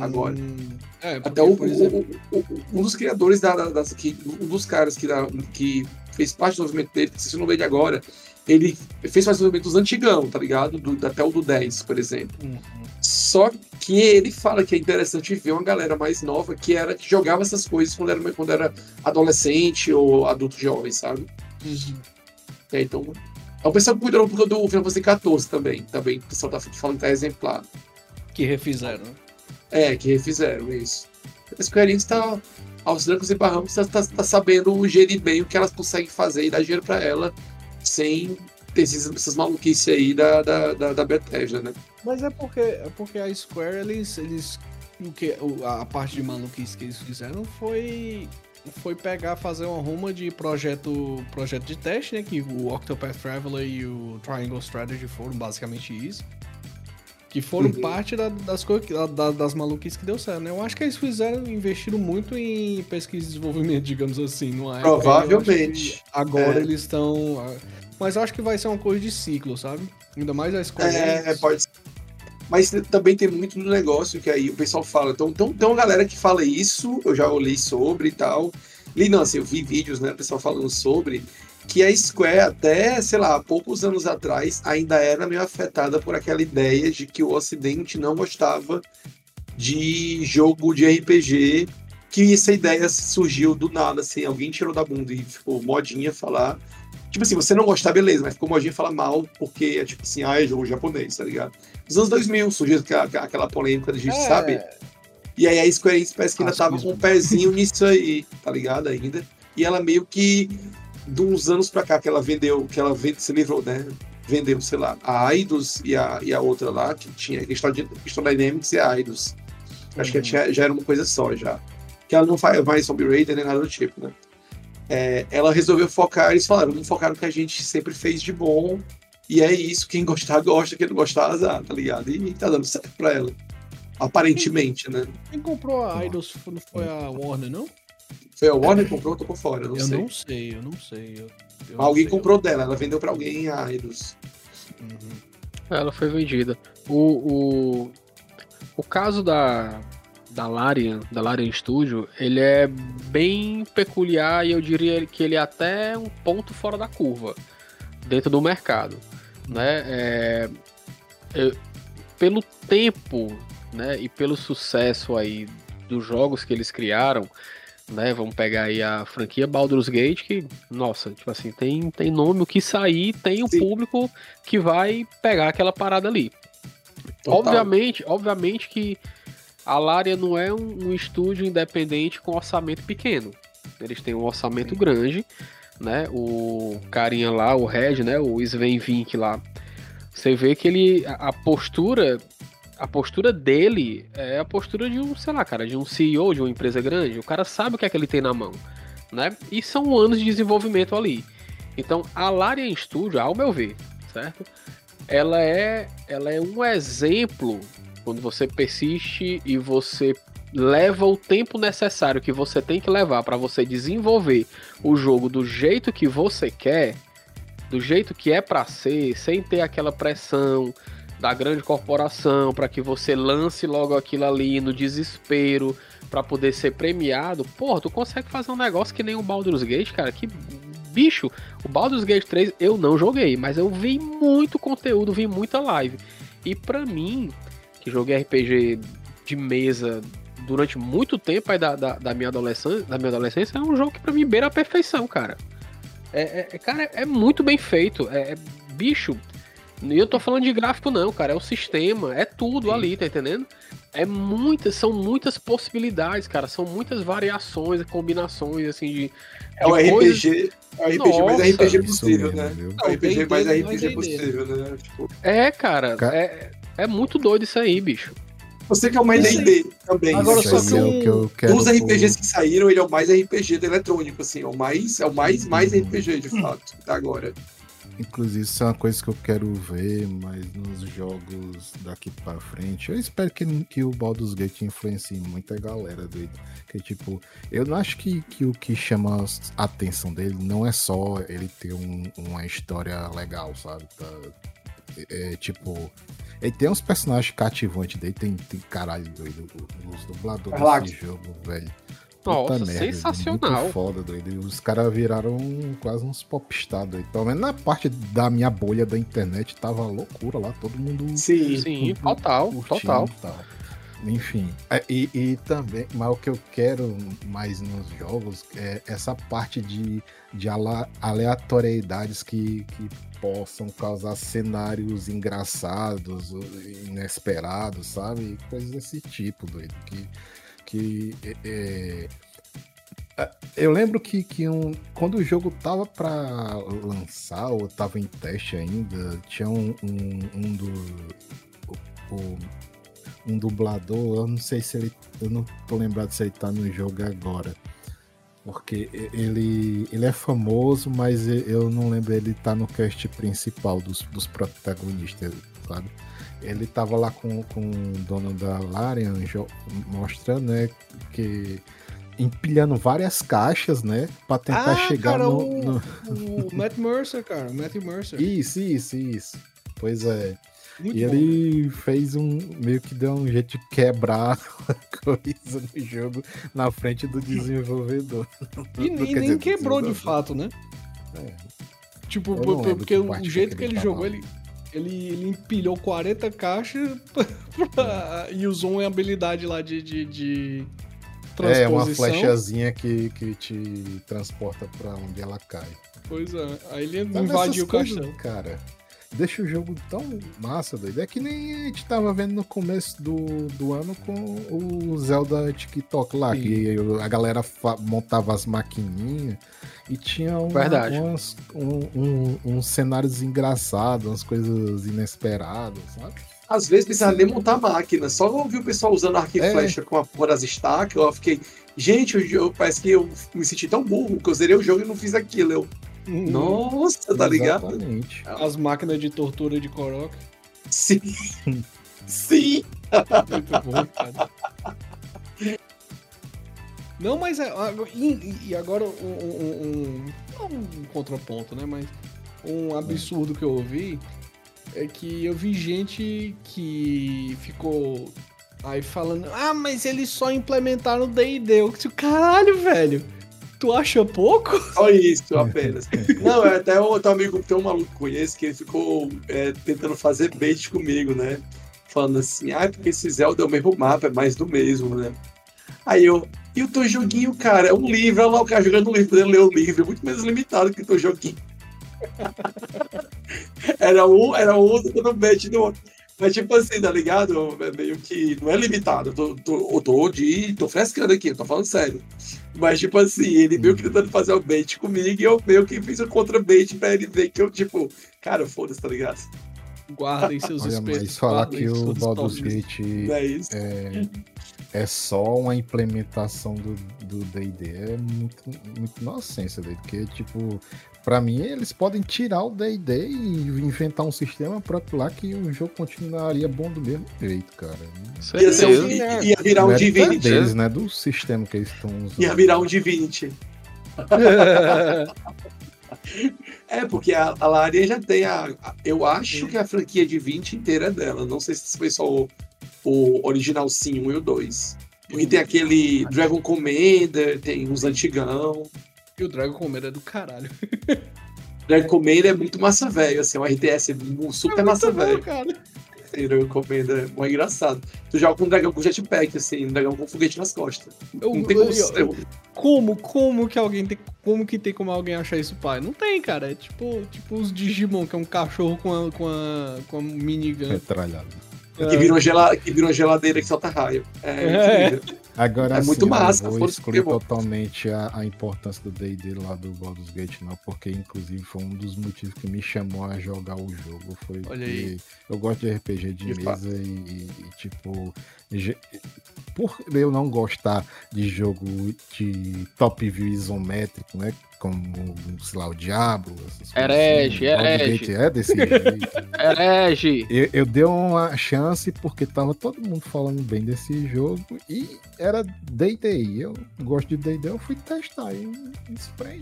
Agora. Hum, É, porque, Até o, por exemplo, o- o- um dos criadores da, da- das, que, um dos caras que, da- que fez parte do movimento dele, que se não veio de agora, ele fez parte do movimento dos antigão, tá ligado? Do- até o do 10, por exemplo. Uhum. Só que ele fala que é interessante ver uma galera mais nova que era que jogava essas coisas quando era, quando era adolescente ou adulto jovem, sabe? Uhum. É, então. É o pessoal que cuidou um pouco do Final Fantasy XIV também. Também o pessoal tá falando que tá exemplar. que refizeram. né? É, que refizeram isso. A Square Enix tá, aos trancos e barrancos, tá, tá, tá sabendo gerir bem o que elas conseguem fazer e dar dinheiro pra ela sem ter esses, essas maluquices aí da, da, da, da Bethesda, né? Mas é porque, é porque a Square, eles. eles o que, a parte de maluquice que eles fizeram foi. Foi pegar, fazer uma ruma de projeto, projeto de teste, né? Que o Octopath Traveler e o Triangle Strategy foram basicamente isso. Que foram Uhum. parte da- das, da- das maluquices que deu certo, né? Eu acho que eles fizeram, investiram muito em pesquisa e desenvolvimento, digamos assim, numa época. Provavelmente. Eu acho que Agora É. eles estão. Mas eu acho que vai ser uma coisa de ciclo, sabe? Ainda mais a Square É, pode ser. Mas também tem muito no negócio que aí o pessoal fala. Então, então tem uma galera que fala isso, eu já olhei sobre e tal. Li, não, assim, eu vi vídeos, né, o pessoal falando sobre, que a Square, até, sei lá, poucos anos atrás, ainda era meio afetada por aquela ideia de que o Ocidente não gostava de jogo de RPG, que essa ideia surgiu do nada, assim, alguém tirou da bunda e ficou modinha falar. Tipo assim, você não gostar, beleza, mas ficou modinha falar mal, porque é tipo assim, ah, é jogo japonês, tá ligado? Nos anos 2000 surgiu aquela, aquela polêmica da gente, É, sabe? E aí a Square Enix parece que ainda tava com um pezinho nisso aí, tá ligado? Ainda. E ela meio que, de uns anos pra cá, que ela vendeu, que ela vende, se livrou, né? vendeu, sei lá, a Eidos e a, e a outra lá, que tinha Crystal, Crystal Dynamics e a Eidos. Acho que Uhum. tinha- já era uma coisa só já. Que ela não faz mais Tomb Raider nem nada do tipo, né? É, ela resolveu focar, eles falaram, vamos focar no que a gente sempre fez de bom, e é isso, quem gostar, gosta, quem não gostar, azar, tá ligado? E tá dando certo pra ela. Aparentemente, né? Quem comprou a Idols não foi a Warner, não? Foi a Warner que comprou, eu tô por fora, não eu sei. não sei, eu não sei. eu- eu alguém não sei. comprou dela, ela vendeu pra alguém a Eidos. Uhum. Ela foi vendida. O, o, o caso da, da Larian, da Larian Studio, ele é bem peculiar e eu diria que ele é até um ponto fora da curva dentro do mercado. Né? É, é, pelo tempo né, e pelo sucesso aí dos jogos que eles criaram, né? Vamos pegar aí a franquia Baldur's Gate, que, nossa, tipo assim, tem, tem nome, o que sair, tem o Sim. público que vai pegar aquela parada ali. Total. Obviamente, obviamente que a Larian não é um, um estúdio independente com orçamento pequeno. Eles têm um orçamento Sim. grande, né? O carinha lá, o Red, né? O Sven Vink lá. Você vê que ele. A, postura. A postura dele é a postura de um, sei lá, cara, de um CEO de uma empresa grande. O cara sabe o que é que ele tem na mão, né? E são anos de desenvolvimento ali. Então, a Larian Studio, ao meu ver, certo? Ela é, ela é um exemplo quando você persiste e você leva o tempo necessário que você tem que levar para você desenvolver o jogo do jeito que você quer, do jeito que é para ser, sem ter aquela pressão da grande corporação para que você lance logo aquilo ali no desespero para poder ser premiado. Porra, tu consegue fazer um negócio que nem o Baldur's Gate, cara, que bicho, o Baldur's Gate 3 eu não joguei, mas eu vi muito conteúdo, vi muita live. E pra mim, que joguei RPG de mesa durante muito tempo aí da, da, da minha adolescência, da minha adolescência, é um jogo que pra mim beira a perfeição, cara. É, é- é- cara, é muito bem feito. É, é- bicho. E eu tô falando de gráfico, não, cara. É o sistema, é tudo ali, tá entendendo? É muitas, são muitas possibilidades, cara. São muitas variações, combinações, assim, de. É o de coisas- RPG, é o RPG mais Nossa, RPG Isso possível, mesmo, né? viu? É o RPG mais RPG mais possível, né? Tipo, É, cara, Ca- é, é muito doido isso aí, bicho. Você que é o mais. D&D também. Agora, só que é um- o que eu quero Dos RPGs que saíram, ele é o mais RPG do eletrônico, assim, é o mais, é o mais, mais Uhum. RPG, de fato, até agora. Inclusive, isso é uma coisa que eu quero ver, mas nos jogos daqui pra frente. Eu espero que, que o Baldur's Gate influencie muita galera, doido. Que, tipo, eu não acho que, que o que chama a atenção dele não é só ele ter um- uma história legal, sabe? Tá- é, é, tipo. Ele tem uns personagens cativantes dele, tem, tem caralho doido. Os dubladores Relax. desse jogo, velho. Nossa, Puta merda, sensacional. Muito foda, doido. E os caras viraram quase uns popstar, doido. Pelo menos na parte da minha bolha da internet tava loucura lá, todo mundo Sim. Sim, total, total. tal. Enfim, é, e, e também, mas o que eu quero mais nos jogos é essa parte de, de aleatoriedades que, que possam causar cenários engraçados, inesperados, sabe? Coisas desse tipo, doido. Que, que é, é, é, eu lembro que, que um, quando o jogo tava pra lançar, ou tava em teste ainda, tinha um, um, um do. o- o- um dublador, eu não sei se ele. Eu não tô lembrado se ele tá no jogo agora. Porque ele, ele é famoso, mas eu não lembro ele tá no cast principal dos, dos protagonistas, sabe? Ele tava lá com, com o dono da Larian mostrando, né, que empilhando várias caixas, né, pra tentar Ah, chegar cara, no, no- O Matt Mercer, cara, o Matthew Mercer. Isso, isso, isso. Pois é. Muito E bom. ele fez um. meio que deu um jeito de quebrar a coisa no jogo na frente do desenvolvedor. E, Do- e nem dizer, quebrou de fato, né? É. Tipo, porque que o jeito que que ele ele jogou, ele, ele, ele empilhou 40 caixas pra- e usou uma habilidade lá de, de, de É, uma flechazinha que, que te transporta pra onde ela cai. Pois é, aí ele Sabe invadiu o coisas, castelo. Cara, deixa o jogo tão massa, doido. É que nem a gente tava vendo no começo do, do ano com o Zelda TikTok lá, Sim. que a galera montava as maquininhas E tinha Verdade. umas- um- um- uns cenários engraçados, umas coisas inesperadas, sabe? Às vezes precisava nem montar a máquina, só eu vi o pessoal usando arco e É. flecha com a porra das estacas, eu fiquei, gente, o jogo, parece que eu me senti tão burro, que eu zerei o jogo e não fiz aquilo. Eu, nossa, tá ligado? Exatamente. As máquinas de tortura de Korok. Sim. Sim. Muito bom, cara. Não, mas é, agora- e, agora um, um- um- não um contraponto, né? Mas um absurdo que eu ouvi é que eu vi gente que ficou aí falando, ah, mas eles só implementaram o D&D. Eu disse, caralho, velho, tu acha pouco? Só isso, apenas. Não, é até outro amigo, tem um maluco que conheço que ele ficou é, tentando fazer bait comigo, né? Falando assim, ah, porque esse Zelda é o mesmo mapa, é mais do mesmo, né? Aí eu, e o teu joguinho, cara, é um livro, olha lá o cara jogando um livro, podendo ler o livro, é muito menos limitado que o teu joguinho. era um, era um dando bait no outro. Mas tipo assim, tá ligado? É meio que não é limitado. Eu tô, tô, eu tô de. tô frescando aqui, eu tô falando sério. Mas, tipo assim, ele meio que tentando fazer o bait comigo e eu meio que fiz o contra-bait pra ele ver que eu, tipo, cara, foda-se, tá ligado? Guardem seus Olha, espetos. mas falar que o Baldur's. Gate é isso. é, é só uma implementação do do D&D. É muito, muito nonsense, velho. Porque, tipo, pra mim, eles podem tirar o D&D e inventar um sistema próprio lá que o jogo continuaria bom do mesmo jeito, cara. Ia, ser um, Certeza. ia virar um é Divinity. deles, né? Do sistema que eles estão usando. Ia virar um Divinity. É, porque a, a já tem a, a- Eu acho que a franquia Divinity inteira é dela. Não sei se foi só o, o original sim, o 1 e o 2. Porque tem aquele Dragon Commander, tem uns antigão. E o Dragon Commander é do caralho. Dragon Commander é muito massa velho, assim, um RTS super massa Muito bom, velho. Dragon Commander é muito engraçado. Tu joga com um dragão com jetpack, assim, um dragão com foguete nas costas. Eu- Não tem eu- como. eu- Como, como que alguém tem. Como que tem como alguém achar isso pai? Não tem, cara. É tipo, tipo os Digimon, que é um cachorro com a, com a, com a minigun. Metralhado. Que virou, gela, que virou geladeira que solta raio. É, É. Agora É sim, muito eu massa, não vou excluir totalmente a, a importância do D&D lá do Baldur's Gate, não, porque inclusive foi um dos motivos que me chamou a jogar o jogo. Foi Olha que eu gosto de RPG de, De mesa e, e, e, tipo. Por eu não gostar de jogo de top view isométrico, né? Como, sei lá, o Diablo, essas coisas Herege, assim, herege. É desse jeito. Herege. Eu, eu dei uma chance porque tava todo mundo falando bem desse jogo e era D&D. Eu gosto de D&D, eu fui testar e.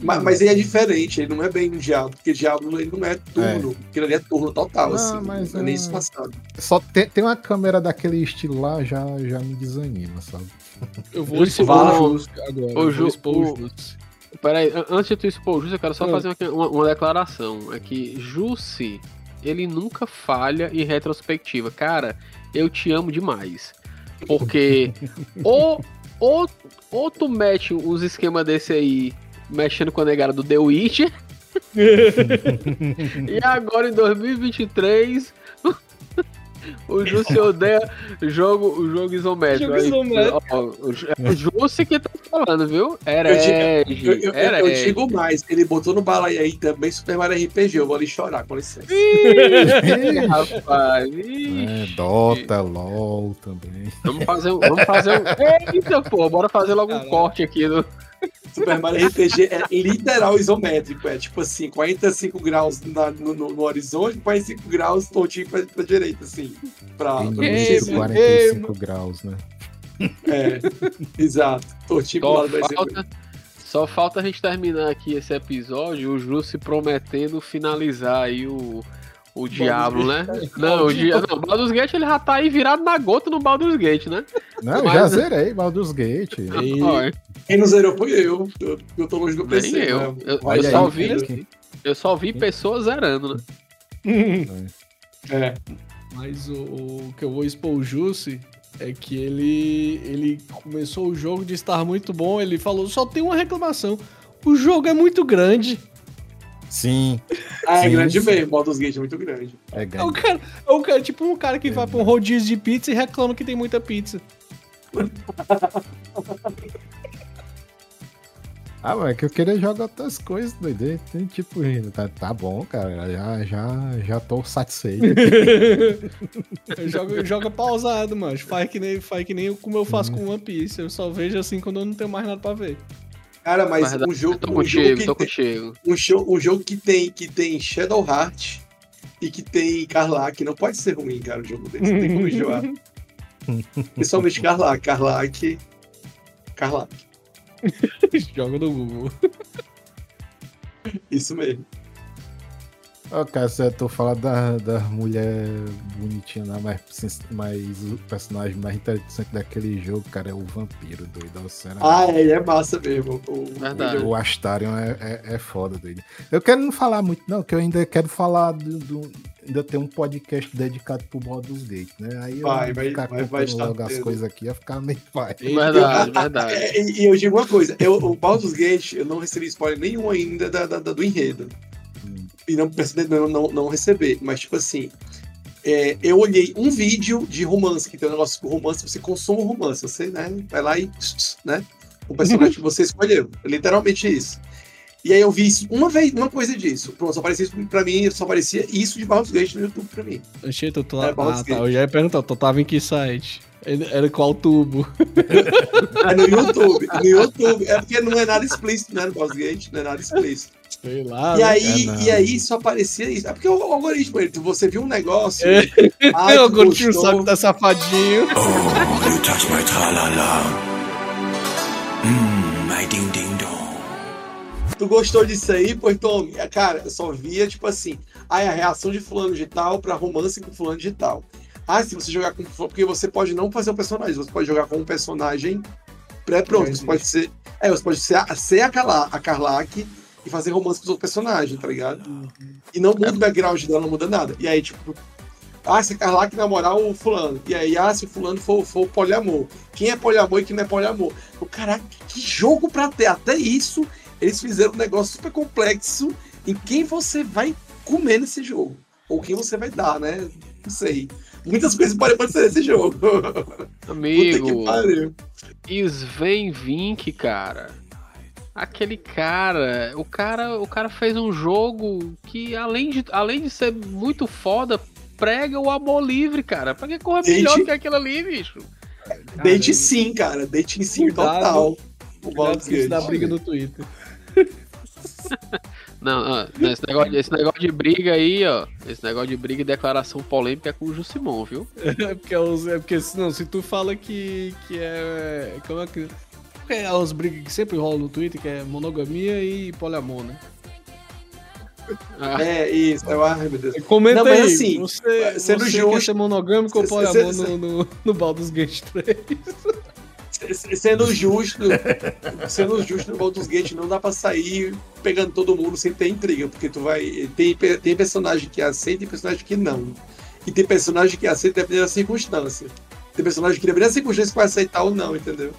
Mas, mas ele é diferente, ele não é bem um Diablo, porque Diablo ele não é turno. Aquilo ali é turno total, Não, assim. mas, não é nem isso passado. Só tem, tem uma câmera daquele estilo lá, já, já me desanima, sabe? Eu vou expor agora. eu vou expor. Peraí, an- antes de tu expor o Jussi, eu quero só Ah. fazer uma, uma- uma declaração. É que Jussi, ele nunca falha em retrospectiva. Cara, eu te amo demais. Porque ou, ou, ou tu mete uns esquemas desse aí, mexendo com a negada do The Witcher, e agora em 2023... O Jussi odeia jogo, o jogo isométrico. Jogo Aí, isométrico. ó, é o Jussi que tá falando, viu? Herege, Eu, eu- eu- eu herege. digo mais, ele botou no bala aí também Super Mario RPG, eu vou ali chorar, com licença. Ih, rapaz, ih. É, Dota, LOL também. Vamos fazer um. Vamos fazer um. Eita, pô, bora fazer logo um corte aqui do. Super Mario RPG é literal isométrico, é tipo assim, 45 graus na- no, no- no horizonte, 45 graus tontinho pra, pra direita, assim. Pra, pra Tem Ei, você isso, ver. 45 graus, né? É, exato. Tortinho pro Só lado do exemplo. falta, só falta a gente terminar aqui esse episódio, o Ju se prometendo finalizar aí o. O Diablo, né? Não, o Diablo. Não, Baldur's Gate ele já tá aí virado na gota no Baldur's Gate, né? Não, eu Mas- já zerei Baldur's Gate. Ó, Quem não zerou foi eu. Eu, eu tô longe do PC. Nem eu. né? Eu, eu só aí, vi, eu só vi pessoas zerando, né? É. Mas o, o que eu vou expor o Jussi é que ele, ele começou o jogo de estar muito bom. Ele falou: só tem uma reclamação. O jogo é muito grande. Sim, Ah, é Sim, grande sim. mesmo, o Baldur's Gate é muito grande. é É o grande. cara, é o cara tipo um cara que vai pra um rodízio de pizza e reclama que tem muita pizza. Ah, mas é que eu queria jogar outras coisas, doido. Tem tipo, tá, tá bom, cara. Já, já, já tô satisfeito. joga, joga pausado, mano. Faz que nem, faz que nem como eu faço com One Piece. Eu só vejo assim quando eu não tenho mais nada pra ver. Cara, mas Mas um jogo, tô um contigo, jogo que tô tem, contigo. um, show, um jogo que tem que tem Shadow Heart e que tem Carlac, não pode ser ruim, cara, o jogo desse. Não tem como enjoar. Principalmente Carlac, Carlac, Carlac. Joga no Google. Isso mesmo. Ó, cara, se tu fala da, da mulher bonitinha lá, mas, mas o personagem mais interessante daquele jogo, cara, é o vampiro, doido. O Ah, é, ele é massa mesmo. O, Verdade. O Astarion é, é, é foda, doido. Eu quero não falar muito, não, que eu ainda quero falar do. do- ainda tem um podcast dedicado pro Baldur's Gate, né? Aí eu Vai, ia vai- ficar vai- vai logo as coisas aqui, ia ficar meio pai. Verdade, verdade. É, e, e eu digo uma coisa, eu, o Baldur's Gate, eu não recebi spoiler nenhum ainda da, da- da- do enredo. E não pretendo não, não, não receber. Mas, tipo assim, é, eu olhei um vídeo de romance, que tem um negócio com romance, você consome o romance, você né, vai lá e. né? O personagem que você escolheu. É literalmente isso. E aí eu vi isso uma vez, uma coisa disso. Pronto, só aparecia isso pra mim, só aparecia isso de Baldur's Gate no YouTube pra mim. Achei, tu, tu, É, ah, tá. Eu já ia perguntar, tu tava em que site? Era qual tubo? É no YouTube. No YouTube. É porque não é nada explícito, né? No Baldur's Gate, não é nada explícito. Sei lá. E né? aí, É, e aí só aparecia isso. É porque o algoritmo, ele, você viu um negócio. É. ai, curti o gostou, saco da safadinho. Oh, you touch my tra-la-la. Mmm, my ding-ding-dong. Tu gostou disso aí? Pois tome. Cara, eu só via, tipo assim, ai, a reação de fulano de tal pra romance com fulano de tal. Ah, se você jogar com fulano, porque você pode não fazer o personagem, você pode jogar com um personagem pré-pronto. Você pode ser. É, você pode ser a, ser a, Carla, a Carlac e fazer romance com os outros personagens, tá ligado? E não muda o background dela, não muda nada. E aí, tipo, ah, se a Carlac namorar o fulano. E aí, ah, se o fulano for, for poliamor. Quem é poliamor e quem não é poliamor? O caraca, que jogo pra ter. Até isso, eles fizeram um negócio super complexo em quem você vai comer nesse jogo. Ou quem você vai dar, né? Não sei. Muitas coisas podem acontecer nesse jogo. Puta que Amigo, pariu. Sven Vink, cara. Aquele cara, o cara, o cara fez um jogo que além de, além de ser muito foda, prega o amor livre, cara. Pra que correr Gente. melhor que aquilo ali, bicho? Date sim, cara. Date sim total. O Gate. da briga no Twitter. Não, não, não, esse, negócio, esse negócio de briga aí, ó. Esse negócio de briga e declaração polêmica é com o Jusimon, viu? É porque, é porque senão, se tu fala que, que é. Como é que. É as brigas que sempre rolam no Twitter, que é monogamia e poliamor, né? Ah, É, isso. Eu, ai, meu Deus. Comenta Não, mas aí, assim, você, sendo você justo- quer ser monogâmico ou poliamor no, no, no Baldur's Gate 3? S- Sendo justo, sendo justo no Baldur's Gate, não dá pra sair pegando todo mundo sem ter intriga, porque tu vai. Tem, tem personagem que aceita e personagem que não. E tem personagem que aceita dependendo da circunstância. Tem personagem que dependendo da circunstância vai aceitar ou não, entendeu?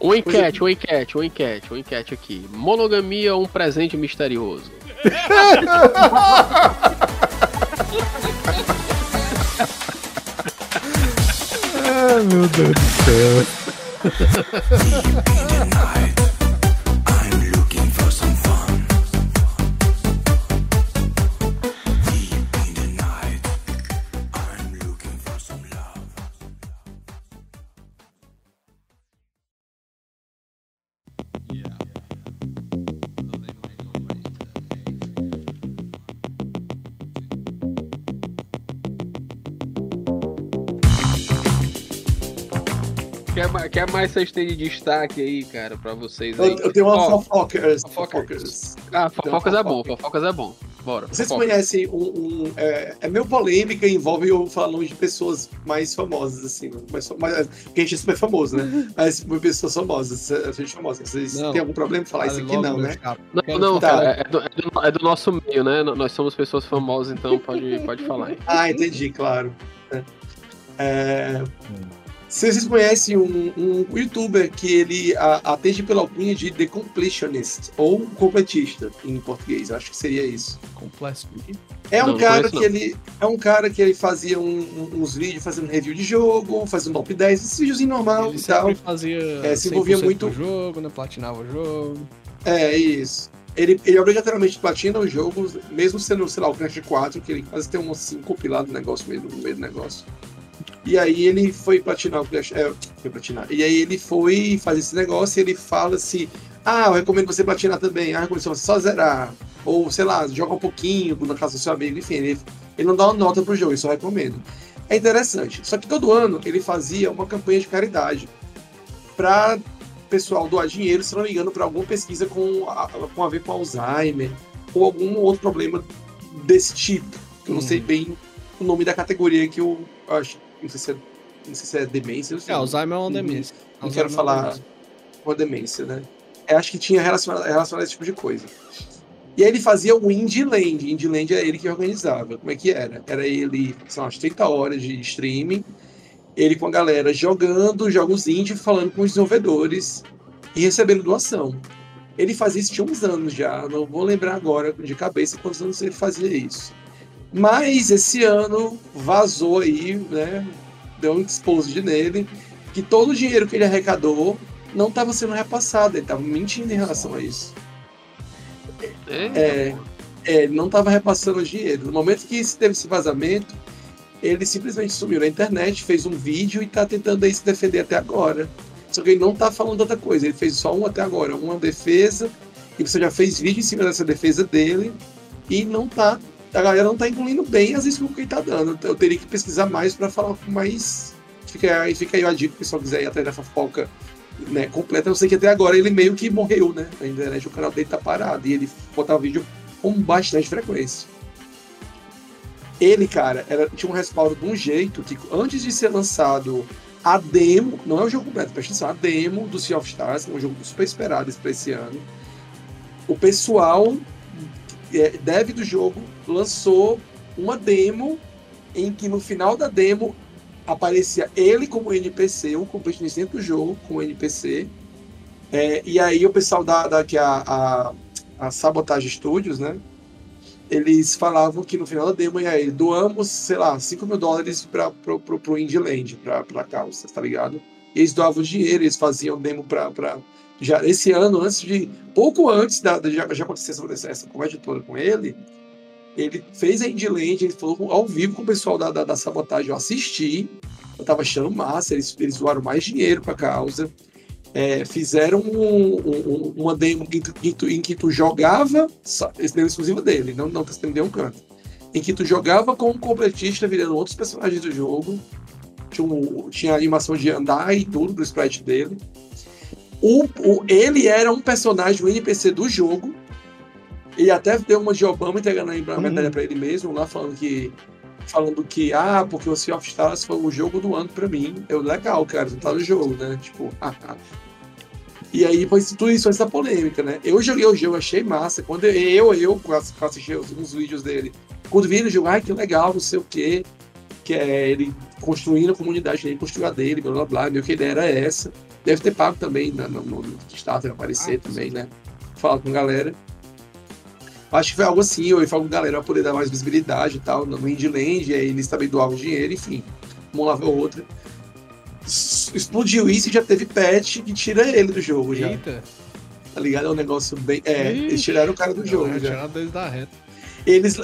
Uma enquete, uma enquete, uma enquete, uma enquete aqui. Monogamia ou um presente misterioso? Ai, meu Deus do céu. Quer, quer mais vocês têm de destaque aí, cara, pra vocês Eu, aí? eu tenho uma Ó, fofocas. fofocas. Ah, fofocas é bom, fofoca. fofocas é bom. Bora. Vocês fofocas. conhecem um. um- é, é meio polêmica, envolve eu falando de pessoas mais famosas, assim. Mais, mais, porque a gente é super famoso, né? Mas pessoas famosas, é, gente famosa. Vocês Não. têm algum problema em falar isso aqui? Não, né? Não, não, falar. cara, é do, é do- é do nosso meio, né? Nós somos pessoas famosas, então pode, pode falar aí. Ah, entendi, claro. É. É, Se vocês conhecem um, um youtuber que ele a- atende pela alcunha de The Completionist, ou completista em português, eu acho que seria isso. Complexo. É um Não, não cara conheço, que ele é um cara que ele fazia um- um- uns vídeos fazendo review de jogo, fazendo top 10, esses vídeos normal Ele e tal. sempre fazia É, se envolvia 100% muito- no jogo, né? Platinava o jogo. É, isso. Ele, ele obrigatoriamente platina os jogos, mesmo sendo, sei lá, o Crash 4, que ele quase tem um assim, compilado negócio meio, no meio do negócio. E aí ele foi platinar o Crash. É, foi platinar. E aí ele foi fazer esse negócio e ele fala assim: Ah, eu recomendo você platinar também. Ah, eu recomendo você só zerar. Ou, sei lá, joga um pouquinho na casa do seu amigo, enfim, ele, ele não dá uma nota pro jogo, ele só recomenda. É interessante. Só que todo ano ele fazia uma campanha de caridade para pessoal doar dinheiro, se não me engano, para alguma pesquisa com a, com a ver com Alzheimer ou algum outro problema desse tipo. Que eu não Uhum. sei bem o nome da categoria que eu acho. Não sei se é, não sei se é demência. Não sei. É, Alzheimer é uma demência. Não quero é uma falar demência. com a demência, né? Eu acho que tinha relacionado, relacionado a esse tipo de coisa. E aí ele fazia o Indie Land. Indie Land é ele que organizava. Como é que era? Era ele, são umas 30 horas de streaming, ele com a galera jogando jogos indie, falando com os desenvolvedores e recebendo doação. Ele fazia isso tinha uns anos já, não vou lembrar agora de cabeça quantos anos ele fazia isso. Mas esse ano vazou aí, né? Deu um exposed nele, que todo o dinheiro que ele arrecadou não estava sendo repassado, ele estava mentindo em relação a isso. É, É, ele não estava repassando o dinheiro. No momento que teve esse vazamento, ele simplesmente sumiu na internet, fez um vídeo e está tentando aí se defender até agora. Só que ele não está falando outra coisa, ele fez só um até agora, uma defesa, e você já fez vídeo em cima dessa defesa dele, e não tá. A galera não tá incluindo bem as desculpas que ele tá dando. Eu teria que pesquisar mais para falar com mais. Fica aí, fica aí a dica, se o pessoal quiser ir atrás da fofoca né, completa. Eu sei que até agora ele meio que morreu, né? Na internet o canal dele tá parado e ele botava vídeo com bastante frequência. Ele, cara, era, tinha um respaldo de um jeito que antes de ser lançado a demo, não é o jogo completo, presta atenção, a demo do Sea of Stars, que é um jogo super esperado para esse ano, o pessoal dev do jogo lançou uma demo em que no final da demo aparecia ele como NPC, um completionista dentro do jogo como NPC, é, e aí o pessoal da, da que é a, a, a Sabotage Studios, né? Eles falavam que no final da demo, e aí, doamos, sei lá, 5 mil dólares para pro, pro, pro Indie Land, pra, pra causa, tá ligado? E eles doavam dinheiro, eles faziam demo pra, pra. Já esse ano, antes de. Pouco antes da, da, já, já acontecer essa, essa conversa toda com ele, ele fez a Indie Land, ele falou ao vivo com o pessoal da, da, da sabotagem. Eu assisti, eu tava achando massa, eles, eles doaram mais dinheiro pra causa. É, fizeram um- um- uma demo em em em que tu jogava, esse demo exclusivo dele, não, não tá sendo nenhum canto, em que tu jogava com um completista virando outros personagens do jogo, tinha, um- tinha animação de andar e tudo do sprite dele. O, o- ele era um personagem, um NPC do jogo, e até deu uma de Obama entregando a Uhum. medalha pra ele mesmo, lá falando que falando que, ah, porque o Sea of Stars foi o jogo do ano pra mim. Eu, legal, cara, tu tá no jogo, né? Tipo, haha. E aí, pois tudo isso, essa polêmica, né? Eu joguei o jogo, achei massa. Quando eu, eu, eu assisti os, uns vídeos dele, quando vi ele jogar, ai, que legal, não sei o quê, que é ele construindo a comunidade dele, construindo a dele, blá blá blá, meio que a ideia era essa. Deve ter pago também na- no, no, no Kickstarter aparecer Ah, também, né? Falar com a galera. Acho que foi algo assim, eu falo com a galera pra poder dar mais visibilidade e tal, no Indie Land, e aí eles também doavam dinheiro, enfim. Uma lava a outra. Explodiu isso e já teve patch que tira ele do jogo já. Eita. Tá ligado? É um negócio bem. É, Ixi. eles tiraram o cara do jogo Não, já. Tiraram deles da reta. Eles.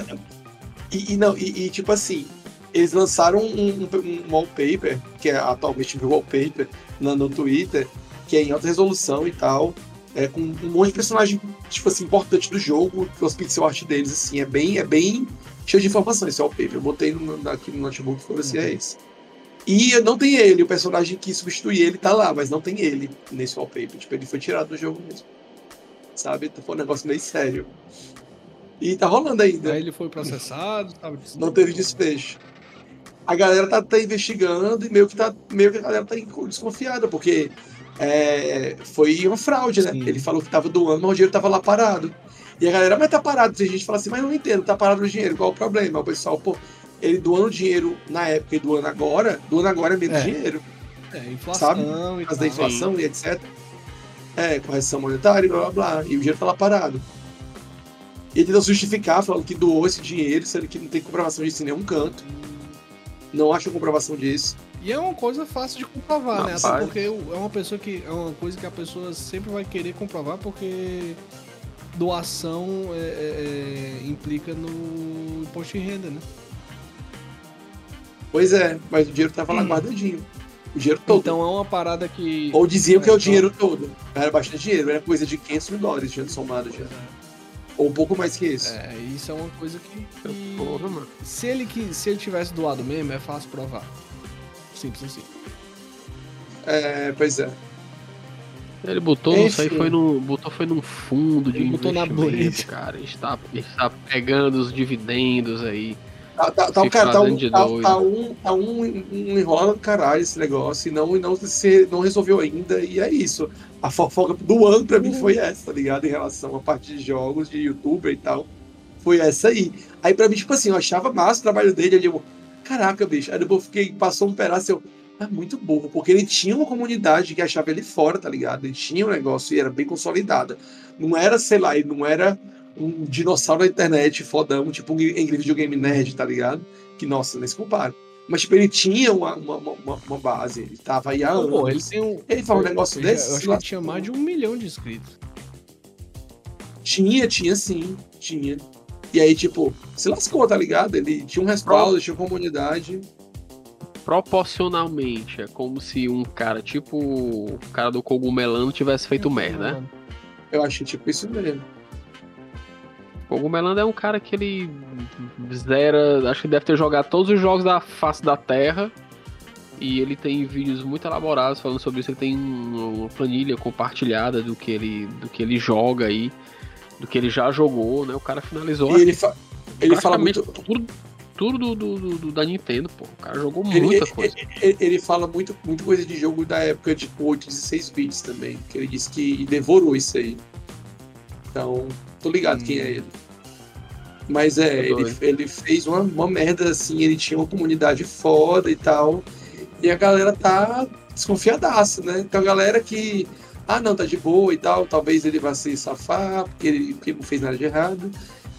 E, e não, e, e, tipo assim, eles lançaram um, um, um wallpaper, que é atualmente o wallpaper no, no Twitter, que é em alta resolução e tal. É, com um monte de personagem, tipo assim, importante do jogo, os pixel art deles, assim, é bem, é bem cheio de informações esse wallpaper. Eu botei no, aqui no notebook e falei assim, é esse. E não tem ele, o personagem que substitui ele tá lá, mas não tem ele nesse wallpaper. Tipo, ele foi tirado do jogo mesmo. Sabe? Foi um negócio meio sério. E tá rolando ainda. Aí ele foi processado, tava Não teve desfecho. A galera tá, tá investigando e meio que, tá, meio que a galera tá desconfiada, porque é, foi uma fraude, né? Sim. Ele falou que tava doando, mas o dinheiro tava lá parado. E a galera, mas tá parado. Tem gente que fala assim, mas eu não entendo, tá parado o dinheiro, qual o problema? O pessoal, pô, ele doando dinheiro na época e doando agora, doando agora é menos É. dinheiro. É, inflação Sabe? e da inflação e etc. É, correção monetária, blá blá blá. E o dinheiro tá lá parado. E ele tentou justificar, falando que doou esse dinheiro, sendo que não tem comprovação disso em nenhum canto. Não acho comprovação disso. E é uma coisa fácil de comprovar, né? Até Rapaz. porque o- é uma pessoa que. É uma coisa que a pessoa sempre vai querer comprovar porque doação é- é- é, implica no imposto de renda, né? Pois é, mas o dinheiro tava lá guardadinho. O dinheiro todo. Então é uma parada que. Ou diziam que é o É, dinheiro todo. Era bastante dinheiro, era coisa de 500 mil dólares tinha somado já. Ou um pouco mais que isso. É, isso é uma coisa que. que- Porra, mano. Se ele, que, se ele tivesse doado mesmo, é fácil provar. Simples assim. É, pois é. Ele botou, sei, Enfim. foi num, botou foi num fundo de Ele botou na investimento, Blade. cara. Está, está pegando os dividendos aí. Tá, tá, tá, um, cara, tá, um, tá, tá um, tá um, um enrola do caralho esse negócio e não, e não, se, não resolveu ainda. E é isso. A fofoca do ano pra mim foi essa, tá ligado? Em relação à parte de jogos, de youtuber e tal. Foi essa aí. Aí pra mim, tipo assim, eu achava massa o trabalho dele. Ali, eu, caraca, bicho. Aí depois eu fiquei, passou um pedaço eu. É muito burro, porque ele tinha uma comunidade que achava ele fora, tá ligado? Ele tinha um negócio e era bem consolidada. Não era, sei lá, ele não era um dinossauro da internet fodão, tipo um Angry Video Game Nerd, tá ligado? Que, nossa, nem se compara. Mas, tipo, ele tinha uma, uma, uma, uma base, ele tava aí há anos. Pô, ele tem um. Ele fala um negócio eu desse? Eu acho que ele tinha mais de um milhão de inscritos. Tinha, tinha sim, tinha. E aí, tipo, se lascou, tá ligado? Ele tinha um respaldo, tinha comunidade. Proporcionalmente, é como se um cara, tipo o cara do cogumelano, tivesse feito merda, né? Eu achei tipo isso mesmo. O cogumelano é um cara que ele zera, acho que deve ter jogado todos os jogos da face da Terra. E ele tem vídeos muito elaborados falando sobre isso. Ele tem uma planilha compartilhada do que ele, do que ele joga aí, do que ele já jogou, né? O cara finalizou E ele, fa ele fala muito. tudo, tudo do, do- do- da Nintendo, pô. O cara jogou muita ele- coisa. ele- ele fala muito, muito coisa de jogo da época, tipo 8, 16 bits também. Que ele disse que devorou isso aí. Então, tô ligado quem é ele. Mas é, Tô ele, ele fez uma, uma merda assim, ele tinha uma comunidade foda e tal. E a galera tá desconfiadaça, né? Então a galera que. Ah, não, tá de boa e tal. Talvez ele vá se safar, porque ele, porque não fez nada de errado.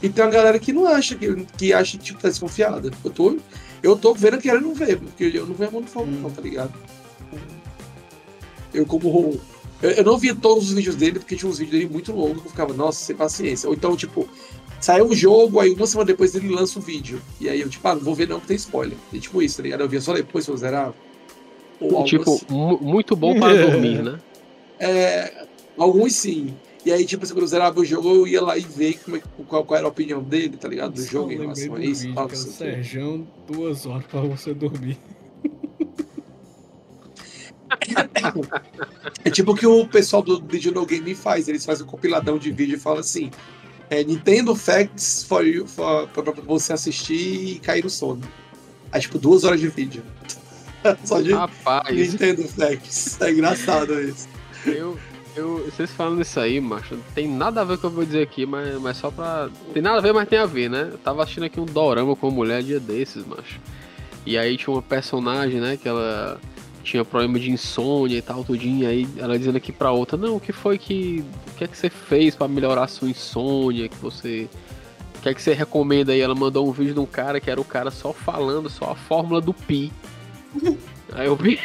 E tem uma galera que não acha, que, que acha tipo, tá desconfiada. Eu tô, eu tô vendo que ela não vê, porque eu não vejo a mão do fogo, não, tá ligado? Eu como. Eu, eu não via todos os vídeos dele, porque tinha uns vídeos dele muito longos que eu ficava, nossa, sem paciência. Ou então, tipo, saiu o jogo, aí uma semana depois ele lança o vídeo. E aí eu, tipo, ah, não vou ver não, que tem spoiler. E tipo isso, tá ligado? Eu via só depois se eu zerar. Ou Tipo, assim. mu- muito bom para dormir, né? É, alguns sim. E aí, tipo, quando eu zerava o jogo, eu ia lá e ver como é, qual, qual era a opinião dele, tá ligado? Do jogo em relação a isso. vídeo, tal, cara. Serjão, duas horas pra você dormir. É tipo o que o pessoal do Digital Game faz, eles fazem um compiladão de vídeo e falam assim: é, Nintendo Facts for you, for, pra, você assistir e cair no sono. Aí, tipo, duas horas de vídeo. Só de Rapaz, Nintendo Facts. É engraçado isso. eu, eu, vocês falando isso aí, macho, não tem nada a ver com o que eu vou dizer aqui, mas, mas só pra. Tem nada a ver, mas tem a ver, né? Eu tava assistindo aqui um dorama com uma mulher dia desses, macho. E aí tinha uma personagem, né, que ela tinha problema de insônia e tal, tudinho. Aí ela dizendo aqui pra outra, não, o que foi que. O que é que você fez pra melhorar a sua insônia? Que você. O que é que você recomenda aí? Ela mandou um vídeo de um cara que era o cara só falando, só a fórmula do Pi. Aí eu vi.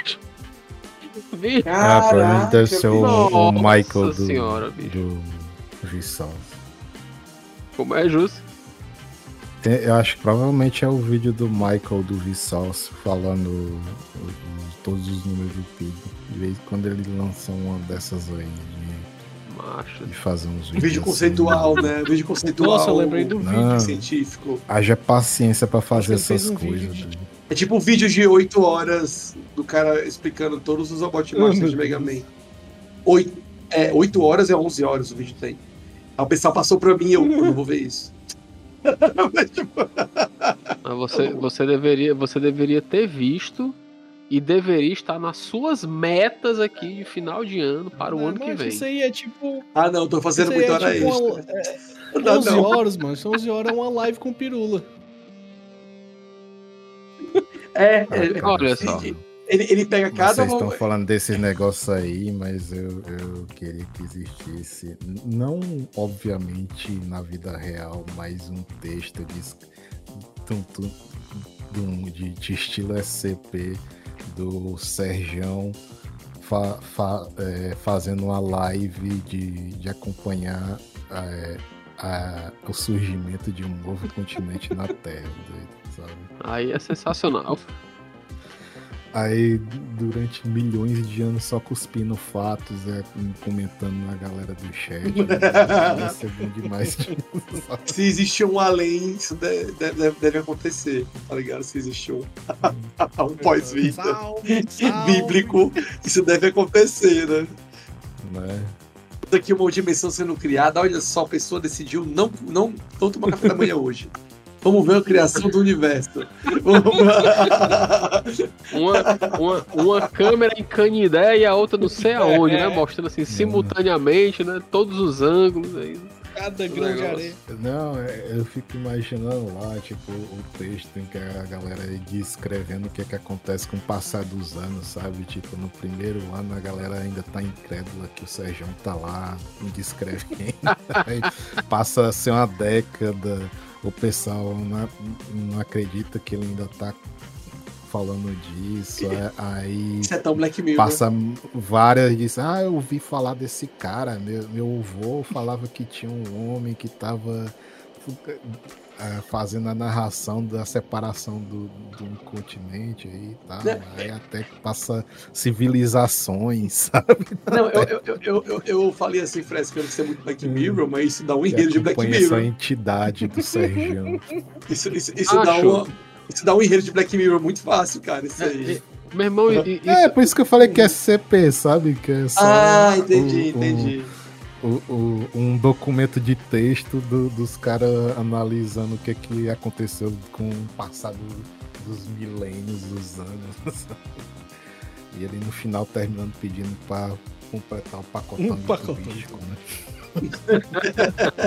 Vi. Ah, provavelmente deve ser o, o Michael do, senhora, bicho. do Vsauce. Como é justo? Eu acho que provavelmente é o vídeo do Michael do Vsauce falando o- o- todos os números do PIB. De vez em quando ele lança uma dessas aí de, Macho. de fazer uns vídeos. Vídeo assim. conceitual, né? Vídeo conceitual. Nossa, eu lembrei do vídeo. Científico. Haja paciência pra fazer essas um coisas. vídeo de- né? É tipo um vídeo de 8 horas do cara explicando todos os Oh, meu de Mega. Man. 8, é, 8 horas é 11 horas o vídeo tem. Aí o pessoal passou pra mim e eu, eu não vou ver isso. Mas, tipo, Mas você, você, deveria, você deveria ter visto e deveria estar nas suas metas aqui de final de ano para o Ah, ano que vem. Isso aí é tipo. ah não, tô fazendo Isso muita é hora tipo extra. uma- é, Não, 11 não. horas, mano. São 11 horas é uma live com pirula. É, Ah, é, cara, olha só. Ele, ele pega cada. Vocês estão falando desses negócios aí, mas eu, eu queria que existisse, não obviamente na vida real, mas um texto de, de, de, de estilo SCP do Serjão fa, fa, é, fazendo uma live de, de acompanhar é, a, o surgimento de um novo continente na Terra, sabe? Aí é sensacional. Aí, durante milhões de anos, só cuspindo fatos, é, comentando na galera do chat. né? Ia ser bom demais. Se existe um além, isso de- de- deve, deve acontecer, tá ligado? Se existe um, um pós-vida bíblico, isso deve acontecer, né? né? Daqui uma dimensão sendo criada, olha só, a pessoa decidiu não, não, não tomar café da manhã hoje. Vamos ver a criação do universo. Uma, uma, uma câmera em Canidé e a outra não sei aonde, né? É. Mostrando assim simultaneamente, né? Todos os ângulos aí. Cada grão de areia. Não, é- eu fico imaginando lá, tipo, o texto em que a galera descrevendo o que, é que acontece com o passar dos anos, sabe? Tipo, no primeiro ano a galera ainda tá incrédula que o Sérgio tá lá descrevendo. Aí passa a ser uma década, o pessoal não, não acredita que ele ainda tá falando disso. é- Aí Isso é tão Black Mirror. passa várias e diz, ah, eu ouvi falar desse cara, meu, meu avô falava que tinha um homem que tava eh, fazendo a narração da separação do, do continente aí e tal. Né? Aí até que passa civilizações, sabe? Não, eu, eu, eu, eu, eu, falei assim, fresco, que eu não sei muito Black Mirror, mas isso dá um enredo de Black acompanha essa Mirror. entidade do Sergião. Isso, isso, isso, dá uma, isso dá um enredo de Black Mirror muito fácil, cara. Isso aí. Meu irmão, e- É, isso, por isso que eu falei que é CP, sabe? Que é só Ah, entendi, o- o- entendi. O- o- um documento de texto do- dos caras analisando o que, que aconteceu com o passado dos milênios, dos anos. E ele no final terminando pedindo pra completar o pacotamento Um pacotão. místico, né?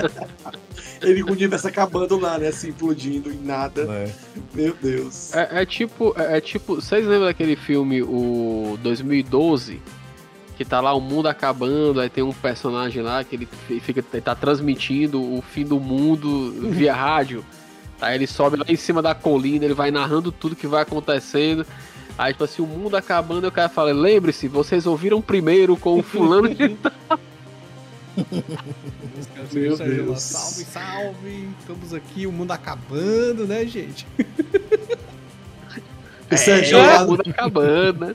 Ele com o universo acabando lá, né? Assim, implodindo em nada. Né? Meu Deus. é, é tipo, é, é tipo, vocês lembram daquele filme, o 2012? Que tá lá o mundo acabando, aí tem um personagem lá que ele fi- fica, ele tá transmitindo o fim do mundo via rádio. Aí ele sobe lá em cima da colina, ele vai narrando tudo que vai acontecendo. Aí, tipo assim, o mundo acabando, e o cara fala: lembre-se, vocês ouviram primeiro com o fulano de Os caras Meu lá, Deus. Salve, salve. Estamos aqui, o mundo acabando, né, gente? O Sérgio é, lá- o mundo acabando, né?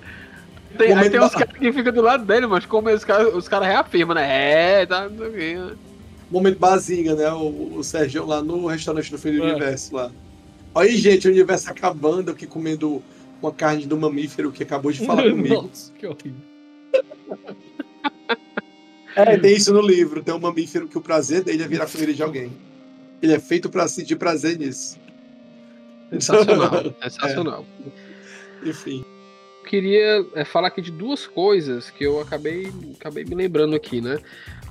Tem, aí tem uns ba- caras que ficam do lado dele, mas como os caras os cara reafirmam, né? É, tá, não sei o quê, né? Momento Bazinga, né? O, o Sérgio lá no restaurante do fim do É. universo lá. Olha aí, gente, o universo acabando aqui comendo uma carne do mamífero que acabou de falar comigo. Nossa, que horrível. É, tem isso no livro. Tem um mamífero que o prazer dele é virar comida de alguém. Ele é feito pra sentir prazer nisso. Sensacional, sensacional. Enfim. Queria é, falar aqui de duas coisas que eu acabei, acabei me lembrando aqui, né?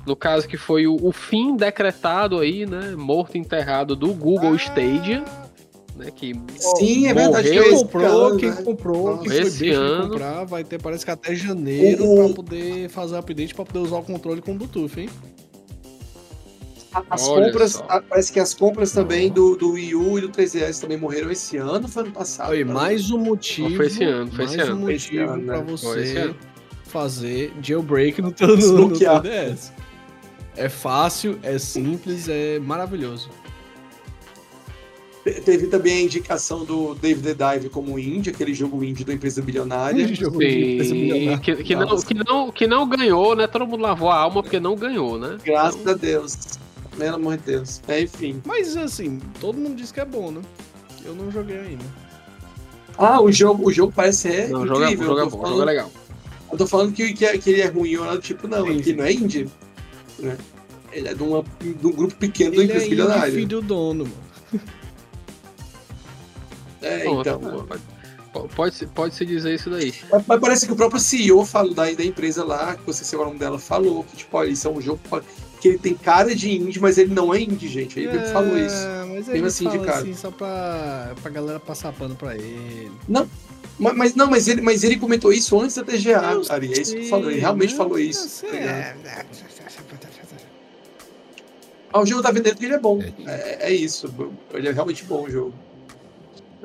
No caso que foi o, o fim decretado aí, né? Morto e enterrado do Google Stadia, né? Que Sim, é verdade. Quem comprou, ano, quem né? comprou, quem foi Esse ano- comprar, vai ter, parece que até janeiro, O- pra poder fazer o update, pra poder usar o controle com Bluetooth, hein? As Olha compras, a- parece que as compras também do, do Wii U e do 3DS também morreram esse ano foi ano passado? Aí, mais um motivo, Não, foi esse ano, foi mais esse um ano. Foi esse motivo ano, pra né? Foi esse você ano. fazer jailbreak no teu no, no Desbloquear. 3DS. É fácil, é simples, é maravilhoso. Te- Teve também a indicação do David the Dive como indie, aquele jogo indie da empresa bilionária. Empresa que, que, não, que, não, que não ganhou, né? Todo mundo lavou a alma porque não ganhou, né? Graças a Deus. Pelo amor de Deus. É, enfim. Mas assim, todo mundo diz que é bom, né? Eu não joguei ainda. Ah, o jogo, o jogo parece ser Não, o jogo é, o incrível. jogo é eu, tô bom, o falando, jogo é legal. eu tô falando que, que, é- que ele é ruim, eu tipo, não, ele não é indie. né? Ele é de, uma, de um grupo pequeno da Ele é empresa indie bilionária. filho do dono, mano. É, Pronto, então. pode, pode, se- pode se dizer isso daí. Mas, mas parece que o próprio CEO falou, da, da empresa lá, que você sei o nome dela, falou que, tipo, olha, isso é um jogo que ele tem cara de indie, mas ele não é indie, gente. Ele mesmo falou isso. É, mas ele assim, de fala cara. assim só pra, pra galera passar pano pra ele. Mas, mas não, mas ele, mas ele comentou isso antes da TGA, Eu Ari. É isso que eu sei, falo. Ele realmente falou isso. Tá sei, ligado? é, Ah, o jogo tá vendendo porque ele é bom. É. É, é isso. Ele é realmente bom o jogo.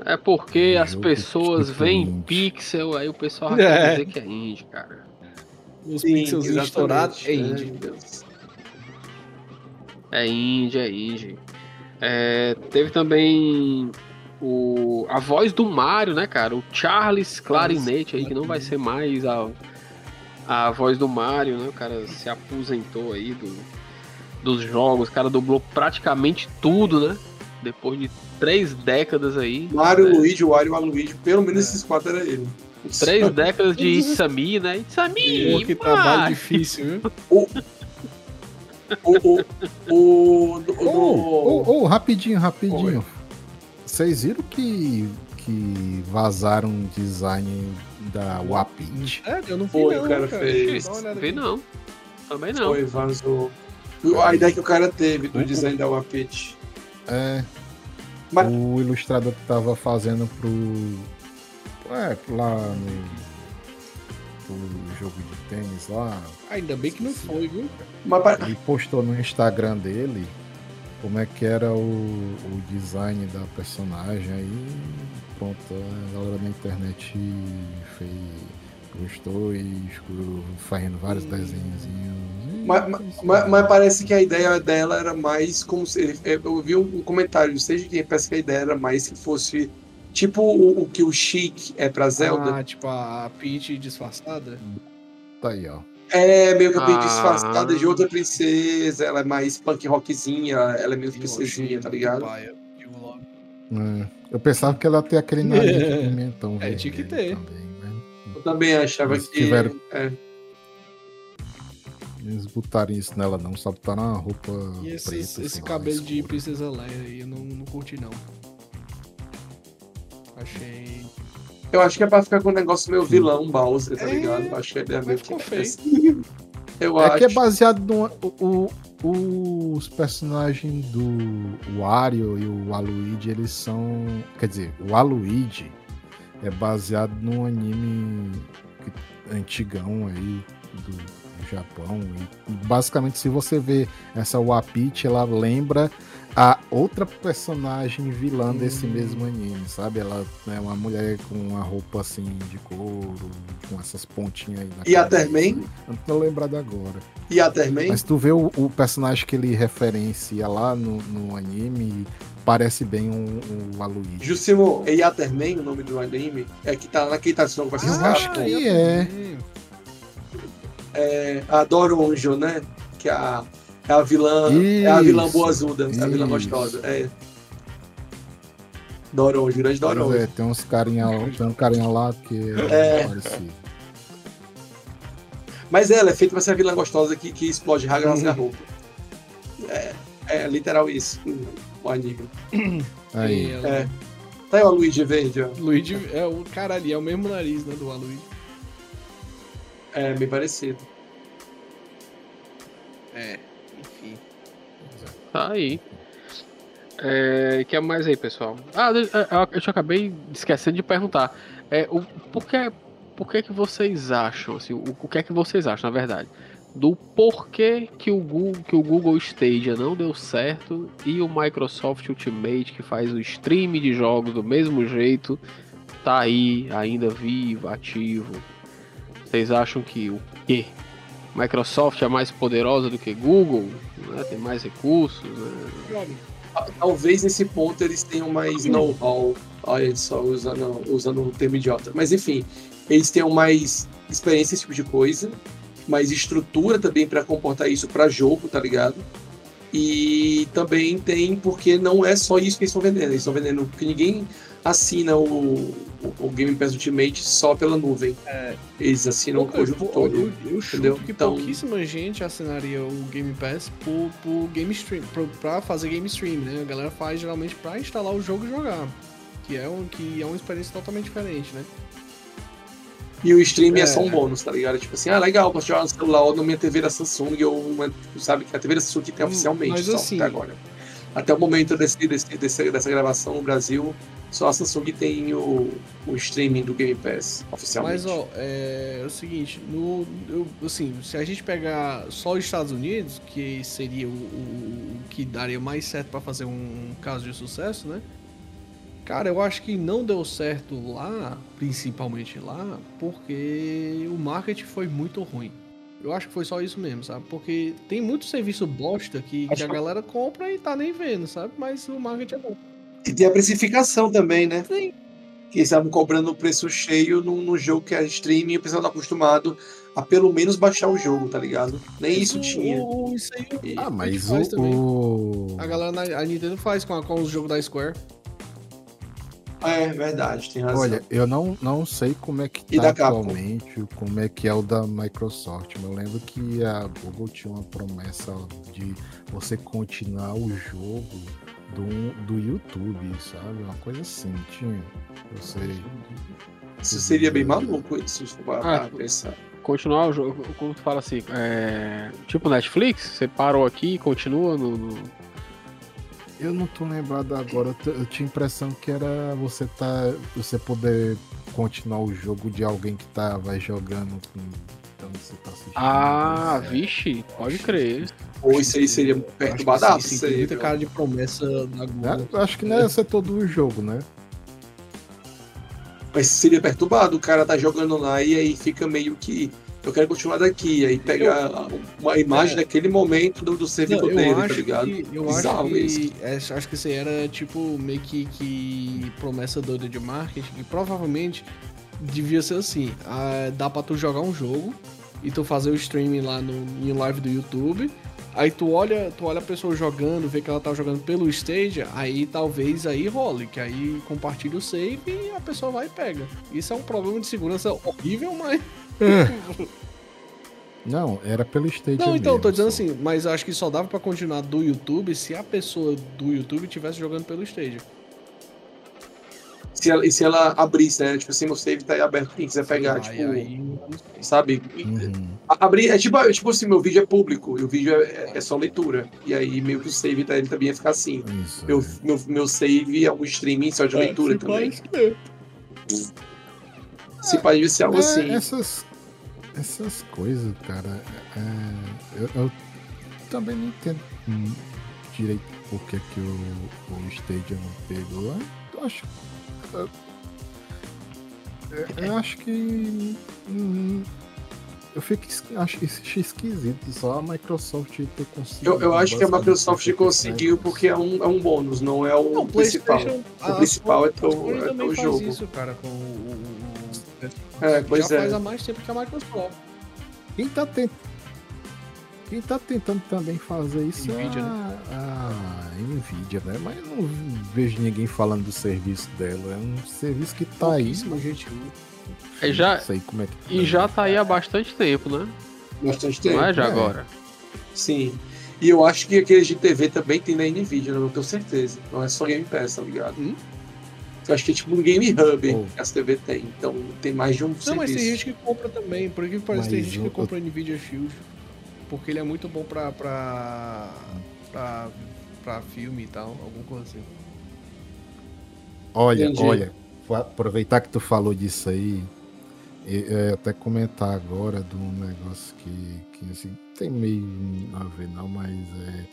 É porque as pessoas veem pixel, aí o pessoal É. quer dizer que é indie, cara. Os Sim, pixels estourados é indie. meu Deus. É indie, é indie. É, teve também o, a voz do Mario, né, cara? O Charles Clarinete aí, que não vai ser mais a, a voz do Mario, né? O cara se aposentou aí do, dos jogos, o cara dublou praticamente tudo, né? Depois de três décadas aí. Mario, né? Luigi, Wario, Waluigi, pelo menos esses quatro era ele. Três décadas de It's a Me, né? It's a Me, Pô, que trabalho difícil, viu? O, o, o, o, do- Ô, do- ô, ô, rapidinho, rapidinho. Vocês viram que, que vazaram um design da Wapit? É, eu não vi Foi, não, o cara fez. Uma olhada Vê aqui. não. Também não. Foi, vazou. A ideia que o cara teve do design da Wapit. É. Mas- O ilustrador que tava fazendo pro. É, lá no. Pro jogo de tênis lá. Ainda bem que não foi, viu? Mas Ele postou no Instagram dele como é que era o, o design da personagem aí. Pronto, a galera na internet fez. Gostou e ficou fazendo vários desenhos. Mas, mas, mas parece que a ideia dela era mais como se. Eu vi um comentário, seja quem parece que a ideia era mais que fosse tipo o, o que o Chic é pra Zelda. Ah, tipo a Peach disfarçada. Tá aí, ó. É meio que a Peach Ah. disfarçada de outra princesa, ela é mais punk rockzinha, ela é meio princesinha, tá ligado? paia, digo logo. É, eu pensava que ela ia ter aquele nariz de pimentão É, tinha que ter. também, né? Eu também achava Eles que. tiveram- é. Eles botaram isso nela não, só botaram uma roupa E esse, preta. esse lá, cabelo de. Princesa Leia aí, eu não, não curti não. Achei. Eu acho que é pra ficar com um negócio meio vilão, Bowser, tá É, ligado? Eu acho que a ideia mas meio que é feio. Eu É acho. que é baseado no. O, o- os personagens do Wario e o Waluigi, eles são. Quer dizer, o Waluigi é baseado num anime antigão aí do, do Japão. E basicamente, se você vê essa Wapit, ela lembra a outra personagem vilã desse mesmo anime, sabe? Ela é uma mulher com uma roupa assim de couro, com essas pontinhas aí na E a. Terman? Eu não tô lembrado agora. E a Terman? Mas tu vê o, o personagem que ele referencia lá no, no anime, parece bem um, um Waluigi. Jusimo e Yaterman, o nome do anime, é que tá naquele tá que vai ser Eu escravo, acho que é. Hum, é a Doronjo, né? Que é a, é a vilã. É a vilã Isso, boazuda, é a vilã isso. gostosa. É. Doronjo, grande Mas Doronjo. é, tem uns carinha, tem um carinha lá que É. é. Mas ela é feita pra ser a vilã gostosa que, que explode raga nas Uhum. roupa. É, é literal isso. O anime. Aí, ela- É. Tá aí o Luigi verde, ó. Luigi é o caralho, é o mesmo nariz, né, do Waluigi. É, bem parecido. É. Tá aí. É, que é mais aí, pessoal? Ah, é, eu, acabei esquecendo de perguntar. É, o, por que, por que que vocês acham, assim, o, o que é que vocês acham, na verdade, do porquê que o, Google, que o Google Stadia não deu certo e o Microsoft Ultimate, que faz o stream de jogos do mesmo jeito, tá aí, ainda vivo, ativo. Vocês acham que o quê? Microsoft é mais poderosa do que Google? Né? Tem mais recursos? né? Talvez nesse ponto eles tenham mais know-how. Olha só, usando, usando um termo idiota. Mas enfim, eles tenham mais experiência nesse tipo de coisa, mais estrutura também para comportar isso para jogo, tá ligado? E também tem porque não é só isso que eles estão vendendo. Eles estão vendendo porque ninguém assina o, o, o Game Pass Ultimate só pela nuvem. Eles assinam o conjunto Pô, todo. Eu, eu entendeu? que Então- pouquíssima gente assinaria o Game Pass por, por game stream, pro- pra fazer game stream, né? A galera faz geralmente pra instalar o jogo e jogar. Que é, um, que é uma experiência totalmente diferente, né? E o streaming é. É. só um bônus, tá ligado? Tipo assim, ah, legal, posso jogar no celular ou na minha TV da Samsung, ou uma, sabe, que a TV da Samsung que tem Hum, oficialmente, mas só assim, até agora. Até o momento desse, desse, desse- dessa gravação no Brasil, só a Samsung tem o, o streaming do Game Pass oficialmente. Mas, ó, é, é o seguinte, no, eu- assim, se a gente pegar só os Estados Unidos, que seria o, o- o que daria mais certo pra fazer um caso de sucesso, né? Cara, eu acho que não deu certo lá, principalmente lá, porque o marketing foi muito ruim. Eu acho que foi só isso mesmo, sabe? Porque tem muito serviço bosta que, que a galera compra e tá nem vendo, sabe? Mas o marketing é bom. E tem a precificação também, né? Sim. Que eles estavam cobrando o preço cheio num, num jogo que é streaming e o pessoal tá acostumado a pelo menos baixar o jogo, tá ligado? Nem isso O- tinha. isso aí E- Ah, mas faz também. o, o... a galera na a Nintendo faz com, a- com os jogos da Square. É verdade, tem razão. Olha, eu não, não sei como é que E tá atualmente, como é que é o da Microsoft. mas Eu lembro que a Google tinha uma promessa de você continuar o jogo do, do YouTube, sabe? Uma coisa assim, tinha. Você. isso seria bem maluco isso, se Ah, pra pensar. Continuar o jogo, como tu fala assim, é, tipo Netflix, você parou aqui e continua no, no- Eu não tô lembrado agora, eu eu tinha a impressão que era você tá. Você poder continuar o jogo de alguém que tava jogando com. Então você tá assistindo. Ah, vixe, pode crer. Ou isso aí seria Eu acho que perturbadaço. isso tem aí, muita cara de promessa da Google. É, acho que não ia ser todo o jogo, né? Mas seria perturbado, o cara tá jogando lá e aí fica meio que. Eu quero continuar daqui, aí pega uma imagem É. daquele momento do, do Não, servidor eu dele, tá acho ligado? que, eu Bizarro acho isso. que, é, acho que isso aí era tipo meio que, que promessa doida de marketing e provavelmente devia ser assim, ah, dá pra tu jogar um jogo e tu fazer o streaming lá no em live do YouTube, aí tu olha, tu olha a pessoa jogando, vê que ela tá jogando pelo stage, aí talvez aí role, que aí compartilha o save e a pessoa vai e pega. Isso é um problema de segurança horrível, mas Não, era pelo Stadia Não, então, eu tô mesmo, dizendo só. assim, mas acho que só dava pra continuar do YouTube se a pessoa do YouTube estivesse jogando pelo Stadia. Se ela, e se ela abrisse, né? Tipo assim, meu save tá aí aberto, quem quiser pegar, Aí- tipo, sabe? Uhum. Abrir, é tipo, é tipo assim, meu vídeo é público e o vídeo é, é só leitura. E aí meio que o save tá, ele também ia ficar assim. Isso. Meu, é. meu, meu save é um streaming só de leitura se também. é. Se pode devia ser algo É, assim. essas, essas coisas, cara, é, eu, eu também não entendo direito por que, que o, o Stadia não pegou. Eu acho. Eu, eu acho que. hum, eu fico, acho isso achei esquisito só a Microsoft ter conseguido. Eu, eu acho que a Microsoft conseguiu feito porque é um, é um bônus, não é o Não, o principal. O principal é teu- é teu faz jogo. isso, cara, com o. o- o- É, pois já é. faz há mais tempo que a Microsoft. Quem tá, tent... Quem tá tentando também fazer isso Nvidia, é né? a, a Nvidia, né? Mas eu não vejo ninguém falando do serviço dela. É um serviço que tá aí. Pouquíssima gente. É, já- Não sei como é que E já tá aí há bastante tempo, né? Bastante tempo. Não é já é. agora. Sim. E eu acho que aqueles de TV também tem na Nvidia, eu não tenho certeza. Não é só Game Pass, tá ligado? Hum? Eu acho que é tipo um Game Hub Oh. que as TV tem. Então tem mais de um Não, mas serviço. tem gente que compra também. Por que parece tem Mas gente eu- que compra Nvidia Shield. Porque ele é muito bom pra. pra. pra, pra filme e tal, alguma coisa assim. Olha, Entendi. olha, aproveitar que tu falou disso aí, e, é, até comentar agora de um negócio que, que assim, tem meio a ver não, mas é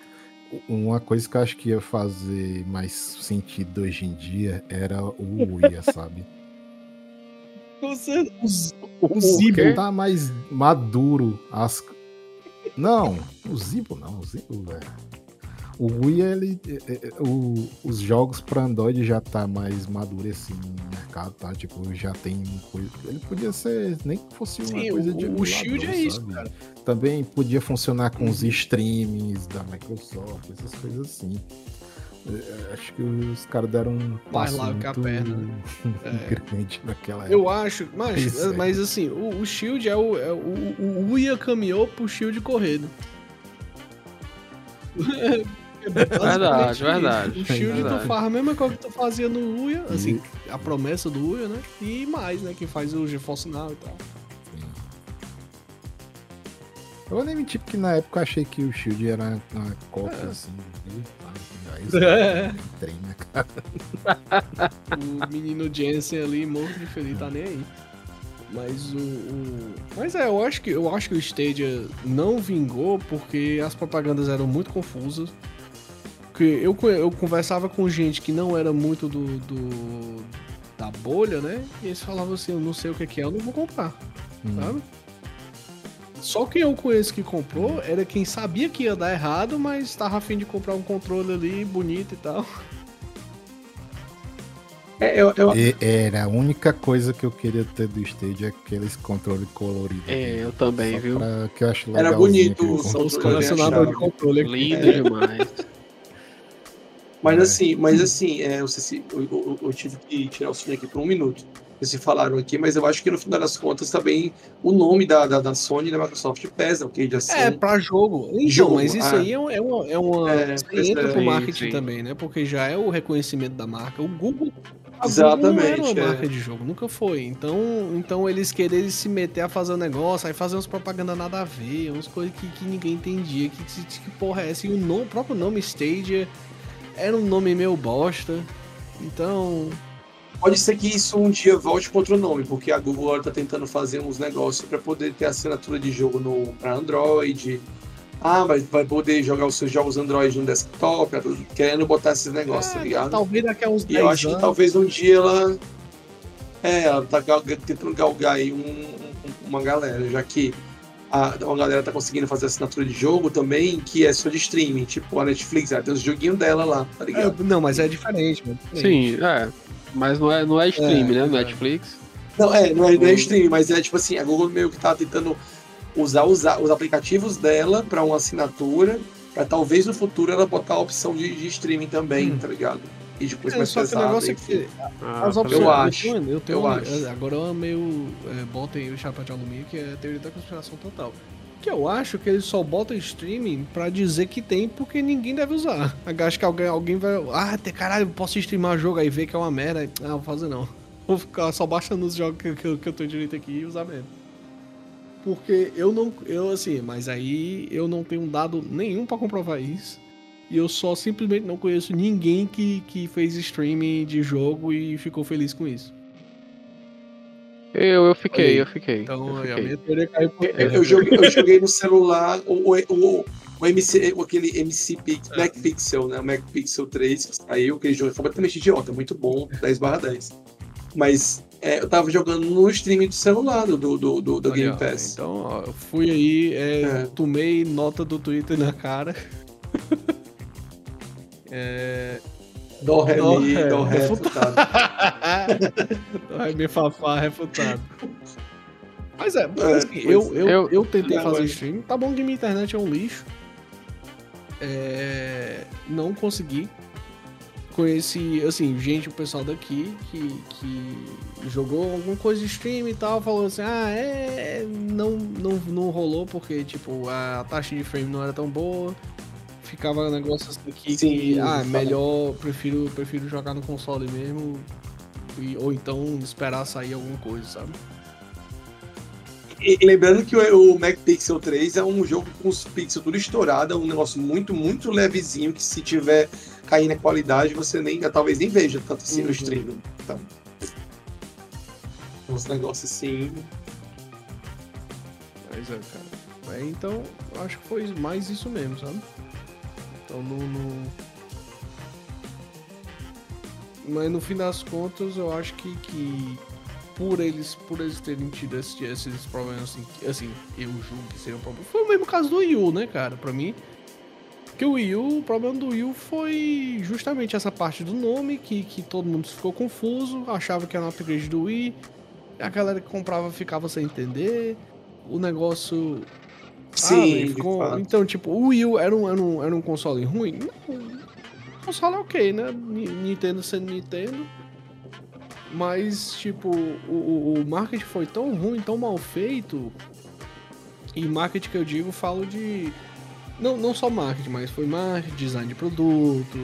uma coisa que eu acho que ia fazer mais sentido hoje em dia era o Uia, sabe? Você. O Zibo quê? tá mais maduro. As... Não, o Zibo não, o Zibo, velho. O Wii, ele, é, é, o- os jogos pra Android já tá mais madurecido no mercado, tá? Tipo, já tem coisa. Ele podia ser, nem que fosse uma Sim, coisa o- de. o Shield é isso, sabe? cara. Também podia funcionar com Uhum. os streamings da Microsoft, essas coisas assim. É, Acho que os caras deram um passo a muito perna, né? É. grande naquela época. Eu acho, mas, aí. mas assim, o, o Shield é o. É, o, o Uia caminhou pro Shield correr. né? É Verdade, isso. verdade, O Shield verdade. tu faz a mesma coisa que tu fazia no Uia, assim, a promessa do Uia, né? E mais, né? Que faz o GeForce Now e tal. Eu nem menti porque na época eu achei que o Shield era uma, cópia É. assim. Aí isso que trem, né, cara? o menino Jensen ali, morto de feliz, tá nem aí. Mas o, o- Mas é, eu acho que eu acho que o Stadia não vingou porque as propagandas eram muito confusas. Porque eu, eu conversava com gente que não era muito do, do- da bolha, né? E eles falavam assim, eu não sei o que que é, eu não vou comprar, Hum. sabe? Só quem eu conheço que comprou era quem sabia que ia dar errado, mas tava afim de comprar um controle ali bonito e tal. É, eu, eu, E era a única coisa que eu queria ter do Stage, é aqueles controles coloridos. É, eu também, Só viu? pra- que eu acho Era bonito Os colecionadores de controle. Lindo demais. Mas É. assim, mas assim, é, eu, se, eu, eu- eu tive que tirar o som aqui por um minuto. Vocês falaram aqui, mas eu acho que no final das contas também o nome da, da, da Sony e da Microsoft pesa, ok? De assim, É, pra jogo. Então, Jogo, mas isso ah. aí é, um- é uma. É uma É, entra é. pro Sim, marketing sim. também, né? Porque já é o reconhecimento da marca. O Google. Exatamente, Google não era uma é. marca de jogo, nunca foi. Então, então eles quererem se meter a fazer um negócio, aí fazer umas propaganda nada a ver, umas coisas que, que ninguém entendia. Que, que, que porra é essa? E o, nome, o próprio nome Stadia era um nome meio bosta. Então. Pode ser que isso um dia volte com outro nome, porque a Google agora tá tentando fazer uns negócios para poder ter assinatura de jogo no para Android. Ah, mas vai poder jogar os seus jogos Android no desktop, tá querendo botar esses negócios, tá é, ligado? talvez daqui a uns E 10 eu acho que anos. talvez um dia ela. É, ela tá tentando galgar aí um- um- uma galera, já que a, uma galera tá conseguindo fazer assinatura de jogo também, que é só de streaming, tipo a Netflix, ela tem os joguinhos dela lá, tá ligado? É, não, mas é diferente, mano. Sim, é. Mas não é, não é stream, É, né? é. Netflix. Não, é, não é, não é Hum. streaming, mas é tipo assim, a Google meio que tá tentando usar os, os aplicativos dela para uma assinatura, para talvez no futuro ela botar a opção de, de streaming também, Hum. tá ligado? E de coisa É, mais só que o negócio é que Ah, As tá opções, eu acho, Eu, tenho, eu, acho. Agora eu meio. É, botem o chapéu de alumínio, que é a teoria da conspiração total. Que eu acho que eles só botam streaming pra dizer que tem, porque ninguém deve usar. Acho que alguém, alguém vai. Ah, caralho, posso streamar jogo aí, ver que é uma merda. Ah, vou fazer não. Vou ficar só baixando os jogos que, que, eu- que eu tô direito aqui e usar mesmo. Porque eu não. Eu assim, mas aí eu não tenho dado nenhum pra comprovar isso. E eu só simplesmente não conheço ninguém que, que fez streaming de jogo e ficou feliz com isso. Eu, eu fiquei, aí. eu fiquei. Então, eu a fiquei. minha teoria caiu por Eu, terra. eu joguei, eu joguei no celular o, o, o, o MC, aquele MC Pix, É. Mac Pixel, né? O Mac Pixel 3 que saiu, aquele jogo é completamente idiota, muito bom, 10 barra 10. Mas é, eu tava jogando no streaming do celular, do, do, do, do Aí, Game ó, Pass. Então, ó, eu fui aí, é, É. tomei nota do Twitter na cara. é, Dó, Ré, Dó, Mi, Ré, Dó, Ré, refutado. refutado. Ai, me fafá refutado. Mas é, É, assim, eu, eu, Eu- eu tentei Não, fazer mas- stream. Tá bom que minha internet é um lixo. É, não consegui. Conheci, assim, gente, o pessoal daqui que, que jogou alguma coisa de stream e tal, falou assim, ah, é. Não, não, não rolou porque, tipo, a taxa de frame não era tão boa. Ficava negócios aqui Sim, que, ah, fala. melhor, prefiro, prefiro jogar no console mesmo. e- ou então esperar sair alguma coisa, sabe? E, lembrando que o, o Mac Pixel 3 é um jogo com os pixels tudo estourado, é um negócio muito, muito levezinho, que se tiver cair na qualidade, você nem, talvez nem veja tanto assim no Uhum. streaming. Então, uns negócios assim. Mas é, cara. É, então, acho que foi mais isso mesmo, sabe? Então, Mas no fim das contas, eu acho que, que por eles por eles terem tido esse- esses problemas assim, que- assim, eu julgo que seria um problema. Foi o mesmo caso do Wii U, né, cara? Pra mim. Porque o Wii o problema do Wii U foi justamente essa parte do nome, que, que todo mundo ficou confuso, achava que era um upgrade do Wii. A galera que comprava ficava sem entender. O negócio Sim, ah, de ficou-. Então, tipo, o Wii U era um, era um, era um console ruim? Não. O console é ok, né? Ni- Nintendo sendo Nintendo. Mas, tipo, o, o, marketing foi tão ruim, tão mal feito. E marketing que eu digo, falo de. Não, não só marketing, mas foi marketing, design de produto,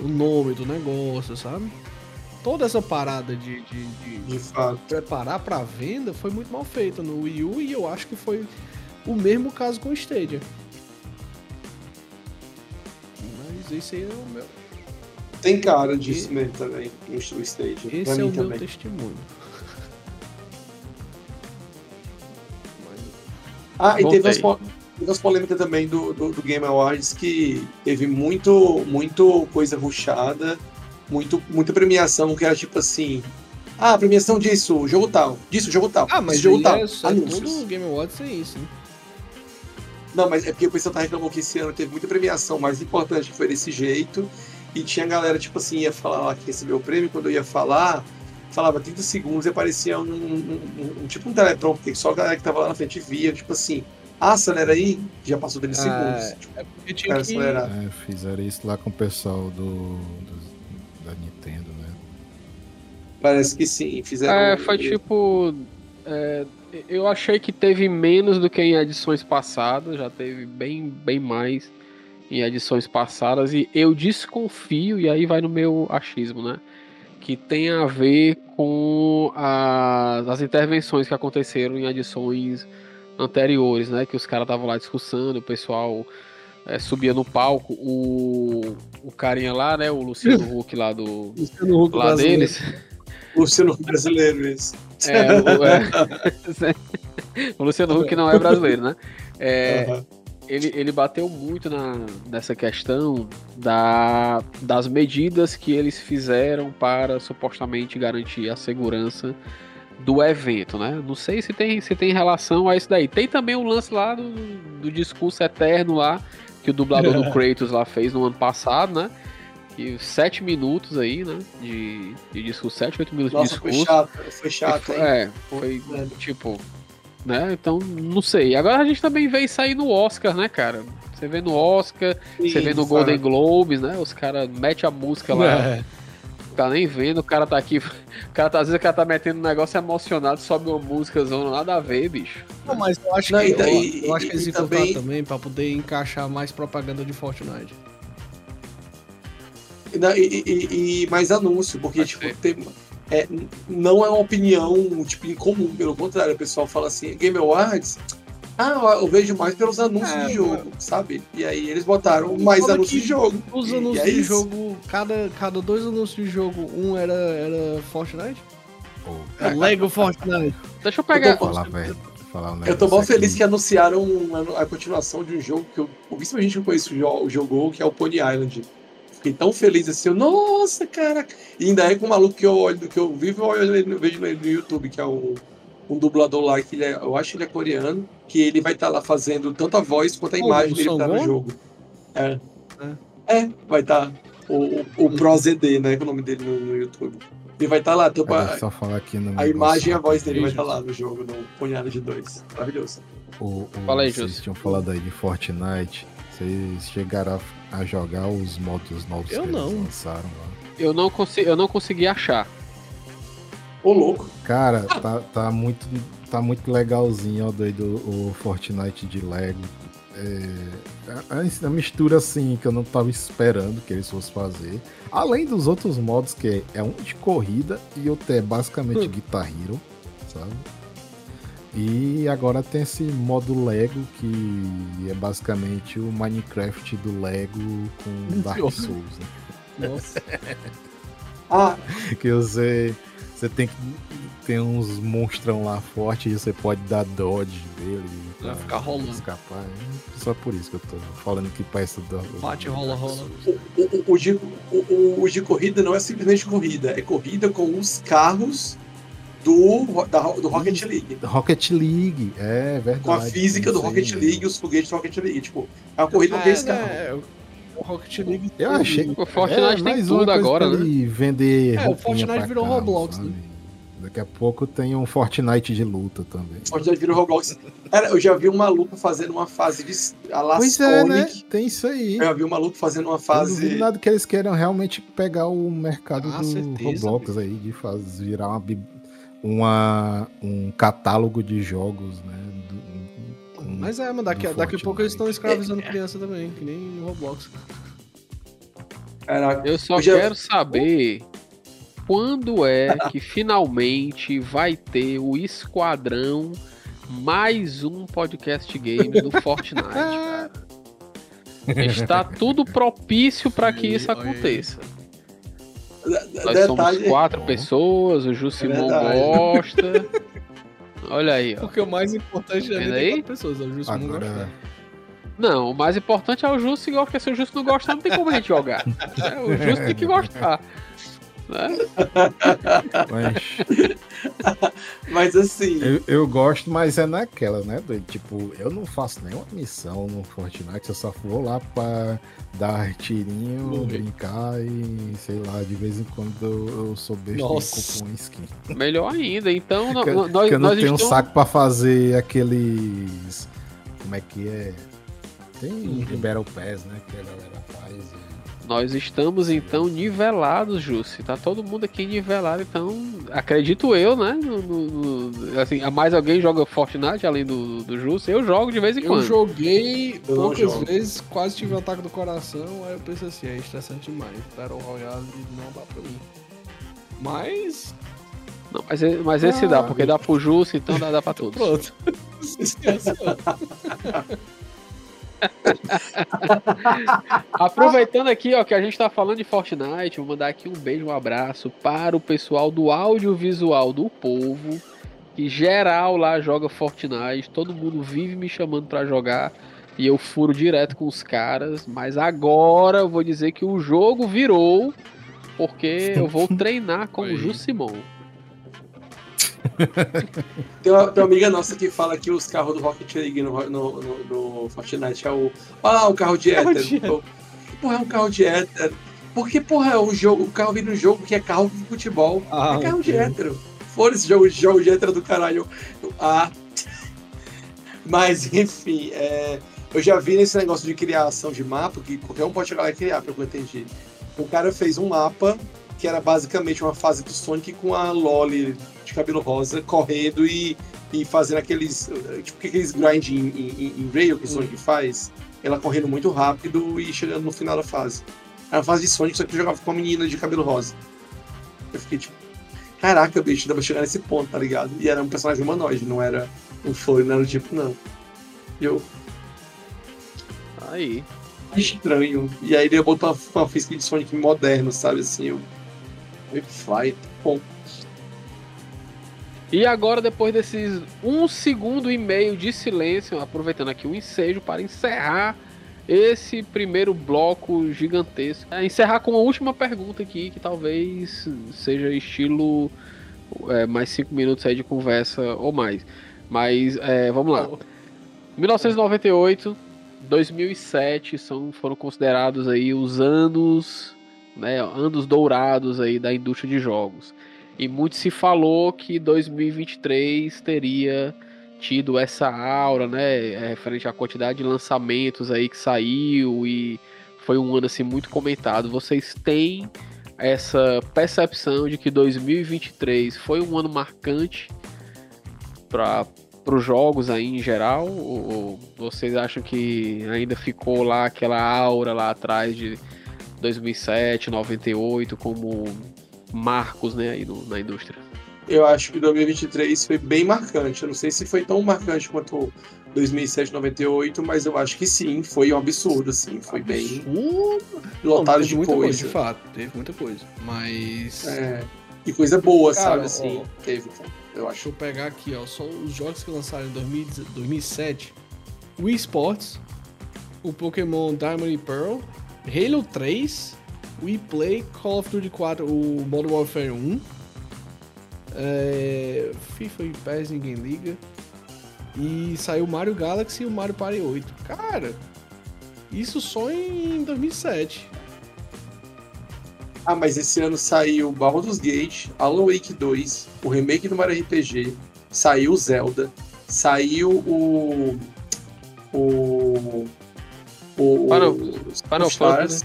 o nome do negócio, sabe? Toda essa parada de- de- de, De fato. preparar pra venda foi muito mal feita no Wii U e eu acho que foi O mesmo caso com o Stadia. Mas esse aí é o meu, Tem cara disso mesmo também, no Stage. pra esse é mim o meu também. testemunho. Ah, e teve Voltei. po- teve umas polêmicas também do, do, do Game Awards que teve muito, muito coisa ruchada, muito, muita premiação que era tipo assim. Ah, premiação disso, jogo tal, disso, jogo tal, Ah, mas jogo tal, é, é anúncios. todo Game Awards é isso, né? Não, mas é porque o pessoal tá reclamando que esse ano teve muita premiação mais importante que foi desse jeito. E tinha galera, tipo assim, ia falar lá que recebeu o prêmio, quando eu ia falar, falava 30 segundos e aparecia um, um- um- um- tipo um teleprompter, só a galera que tava lá na frente via, tipo assim, ah, acelera aí, já passou 30 Ah, segundos. Tipo, É porque cara, tinha que... acelerar. É, fizeram isso lá com o pessoal do, dos- da Nintendo, né? Parece que sim, fizeram. É, foi tipo. é, eu achei que teve menos do que em edições passadas, já teve bem, bem mais em edições passadas, e eu desconfio, e aí vai no meu achismo, né? Que tem a ver com as, as intervenções que aconteceram em edições anteriores, né? Que os caras estavam lá discussando, o pessoal é, subia no palco, o, o carinha lá, né? O Luciano Huck lá do. Huck Lá brasileiro. deles. Luciano brasileiro, isso. É, o, é. o Luciano Huck não é brasileiro, né? É, Aham. ele, ele bateu muito na, nessa questão da, das medidas que eles fizeram para supostamente garantir a segurança do evento, né? Não sei se tem, se tem relação a isso daí. Tem também o lance lá do, do discurso eterno lá, que o dublador do Kratos lá fez no ano passado, né? E sete minutos aí, né? De, de discurso, sete, oito minutos Nossa, de foi discurso. chato, foi chato, hein? É, foi É. tipo, né? Então, não sei. Agora a gente também vê isso aí no Oscar, né, cara? Você vê no Oscar, você vê no Sim, Golden sabe? Globes, né? Os caras metem a música lá, É. tá nem vendo, o cara tá aqui. O cara tá, às vezes o cara tá metendo um negócio emocionado, sobe uma música zona, nada a ver, bicho. Não, mas eu acho Não, que, e eu, eu acho que eles e também- também pra poder encaixar mais propaganda de Fortnite. E, e- e- mais anúncio, porque Pode tipo, tem- é, não é uma opinião tipo, incomum, pelo contrário, o pessoal fala assim, Game Awards, ah, eu vejo mais pelos anúncios É, de jogo, sabe? E aí eles botaram mais Foda anúncios de jogo. Os E- e anúncios é de isso. jogo, cada, cada dois anúncios de jogo, um era, era Fortnite? É Lego Fortnite. Deixa eu pegar. falar, velho. Falar um Eu tô aqui. feliz que anunciaram a continuação de um jogo que eu, pouquíssima gente que conhece jo- jogou, que é o Pony Island. Fiquei tão feliz assim, eu, nossa, cara. E ainda é com um maluco que eu olho, que eu vivo, eu olho ele- vejo ele no YouTube, que é o, um dublador lá, que ele é, eu acho que ele é coreano, que ele vai estar lá fazendo tanto a voz quanto a Oh, imagem o dele tá no jogo. É. É, vai estar o, o, o ProZD, né? Que é o nome dele no, no YouTube. Ele vai estar lá, então, eu só falar aqui no a imagem e a voz dele vai rapidinho. estar lá no jogo, no Pony Island 2. Maravilhoso. O, o, Fala aí, vocês Júcio. tinham falado aí de Fortnite. Vocês chegaram a, a jogar os modos novos Eu que não. eles lançaram lá. Eu não, consigo, eu não consegui achar. Ô, louco. Cara, tá, tá muito tá muito legalzinho, ó, doido, o Fortnite de Lego. É, a, a mistura assim que eu não tava esperando que eles fossem fazer. Além dos outros modos que é, é um de corrida e outro é basicamente Guitar Hero, sabe? E agora tem esse modo Lego que é basicamente o Minecraft do Lego com Dark Souls, né? Nossa. Ah, que você, você tem que tem uns monstrão lá fortes e você pode dar dodge dele Vai ficar rolando. escapar. Só por isso que eu tô falando que parece do, Bate, rola, rola. o, o, o, de, o- o de corrida não é simplesmente corrida, é corrida com os carros do, da, do Rocket League. Rocket League, é verdade. Com a física do Rocket mesmo. League e os foguetes do Rocket League. Tipo, é uma corrida com aqueles carros. é, o Rocket League. Eu achei O Fortnite tem mais uma tudo coisa agora, né? vender É, o Fortnite virou carro, Roblox, sabe? né? Daqui a pouco tem um Fortnite de luta também. Fortnite virou Roblox. Cara, eu já vi um maluco fazendo uma fase de a la Pois é, né? Tem isso aí. Eu já vi um maluco fazendo uma Eu não fase. nada que eles queiram realmente pegar o mercado Ah, do certeza, Roblox aí, de fazer, virar uma, uma- um catálogo de jogos, né? do- com- Mas é, mas daqui, daqui a pouco eles estão escravizando criança também, que nem no Roblox. Caraca. Eu só Eu já- quero saber quando é que finalmente vai ter o esquadrão mais um podcast game do Fortnite, cara. Está tudo propício para que isso aconteça. Nós Detalhe, somos quatro pessoas, o Jusimon verdade. gosta. Olha aí, ó. Porque o mais importante da vida é quatro pessoas. É o Justo não Agora, gostar. Não, o mais importante é o Justo porque se o Justo não gostar, não tem como a gente jogar. É, o Justo tem que gostar. Né? mas mas assim, eu, eu gosto, mas é naquela, né? doido? Tipo, eu não faço nenhuma missão no Fortnite, eu só vou lá pra dar tirinho, Morrer. brincar e sei lá, de vez em quando eu, eu sou besta Nossa. e compro um skin. Melhor ainda. Então, no- Que, nós, que eu não nós tenho um estamos... saco pra fazer aqueles. Como é que é? Tem Uhum. Battle Pass, né? Que a galera faz. e- Nós estamos então nivelados, Jussi. Tá todo mundo aqui nivelado, então acredito eu, né? no- no- no- assim, a mais alguém joga Fortnite além do, do Jussi? Eu jogo de vez em Eu quando. joguei Eu poucas jogo. vezes, quase tive um ataque do coração, aí eu pensei assim, é estressante demais. Battle Royale não dá pra mim. Mas, Não, mas, mas esse dá, Ah, porque dá pro Jussi, então dá, dá pra todos. pronto. Aproveitando aqui, ó, que a gente tá falando de Fortnite, vou mandar aqui um beijo, um abraço para o pessoal do audiovisual do povo, que geral lá joga Fortnite, todo mundo vive me chamando pra jogar e eu furo direto com os caras, mas agora eu vou dizer que o jogo virou porque eu vou treinar com o. Jusimon. tem uma, tem uma amiga nossa que fala que os carros do Rocket League no, no, no, no Fortnite é o. Ah, o carro de Carro hétero. de Porra, é um carro de hétero. Porque, porra, o, jogo, o carro vem no jogo que é carro de futebol. Ah, é carro de ok. hétero. Fora esse jogo, jogo de hétero do caralho. Ah. Mas, enfim, é, eu já vi nesse negócio de criação de mapa, que qualquer um pode chegar lá e criar, pelo que eu entendi. O cara fez um mapa que era basicamente uma fase do Sonic com a Loli de cabelo rosa correndo e, e fazendo aqueles. Tipo, aqueles grind em, em, em rail que o Sonic faz. Ela correndo muito rápido e chegando no final da fase. Era uma fase de Sonic, só que jogava com uma menina de cabelo rosa. Eu fiquei tipo, caraca, bicho, dá pra chegar nesse ponto, tá ligado? E era um personagem humanoide, não era um furry, não era tipo, não. E eu, Aí. estranho. E aí ele botou uma, uma física de Sonic moderno, sabe? Assim, eu. E agora, depois desses um segundo e meio de silêncio, aproveitando aqui o ensejo para encerrar esse primeiro bloco gigantesco. É, encerrar com a última pergunta aqui, que talvez seja estilo é, mais cinco minutos aí de conversa ou mais. Mas é, vamos lá. 1998, 2007 são, foram considerados aí os anos, né, anos dourados aí da indústria de jogos. E muito se falou que 2023 teria tido essa aura, né, é, referente à quantidade de lançamentos aí que saiu e foi um ano assim muito comentado. Vocês têm essa percepção de que 2023 foi um ano marcante para os jogos aí em geral? Ou vocês acham que ainda ficou lá aquela aura lá atrás de 2007, 98 como marcos, né, aí no- na indústria? Eu acho que 2023 foi bem marcante. Eu não sei se foi tão marcante quanto 2007, 98, mas eu acho que sim, foi um absurdo, assim. Foi bem lotado teve de muita coisa. de fato, teve muita coisa. Mas. É, e coisa boa, Cara, sabe? Assim, ó. teve, eu acho. Deixa eu pegar aqui, ó. Só os jogos que lançaram em 2000 2007: Wii Sports, o Pokémon Diamond e Pearl, Halo 3, Wii Play, Call of Duty 4, o Modern Warfare 1, é, FIFA e PES ninguém liga. E saiu Mario Galaxy e o Mario Party 8. Cara, isso só em 2007. Ah, mas esse ano saiu Baldur's Gate, Alan Wake 2, o remake do Mario RPG, saiu Zelda, saiu o. O. O. Final- o Final Stars,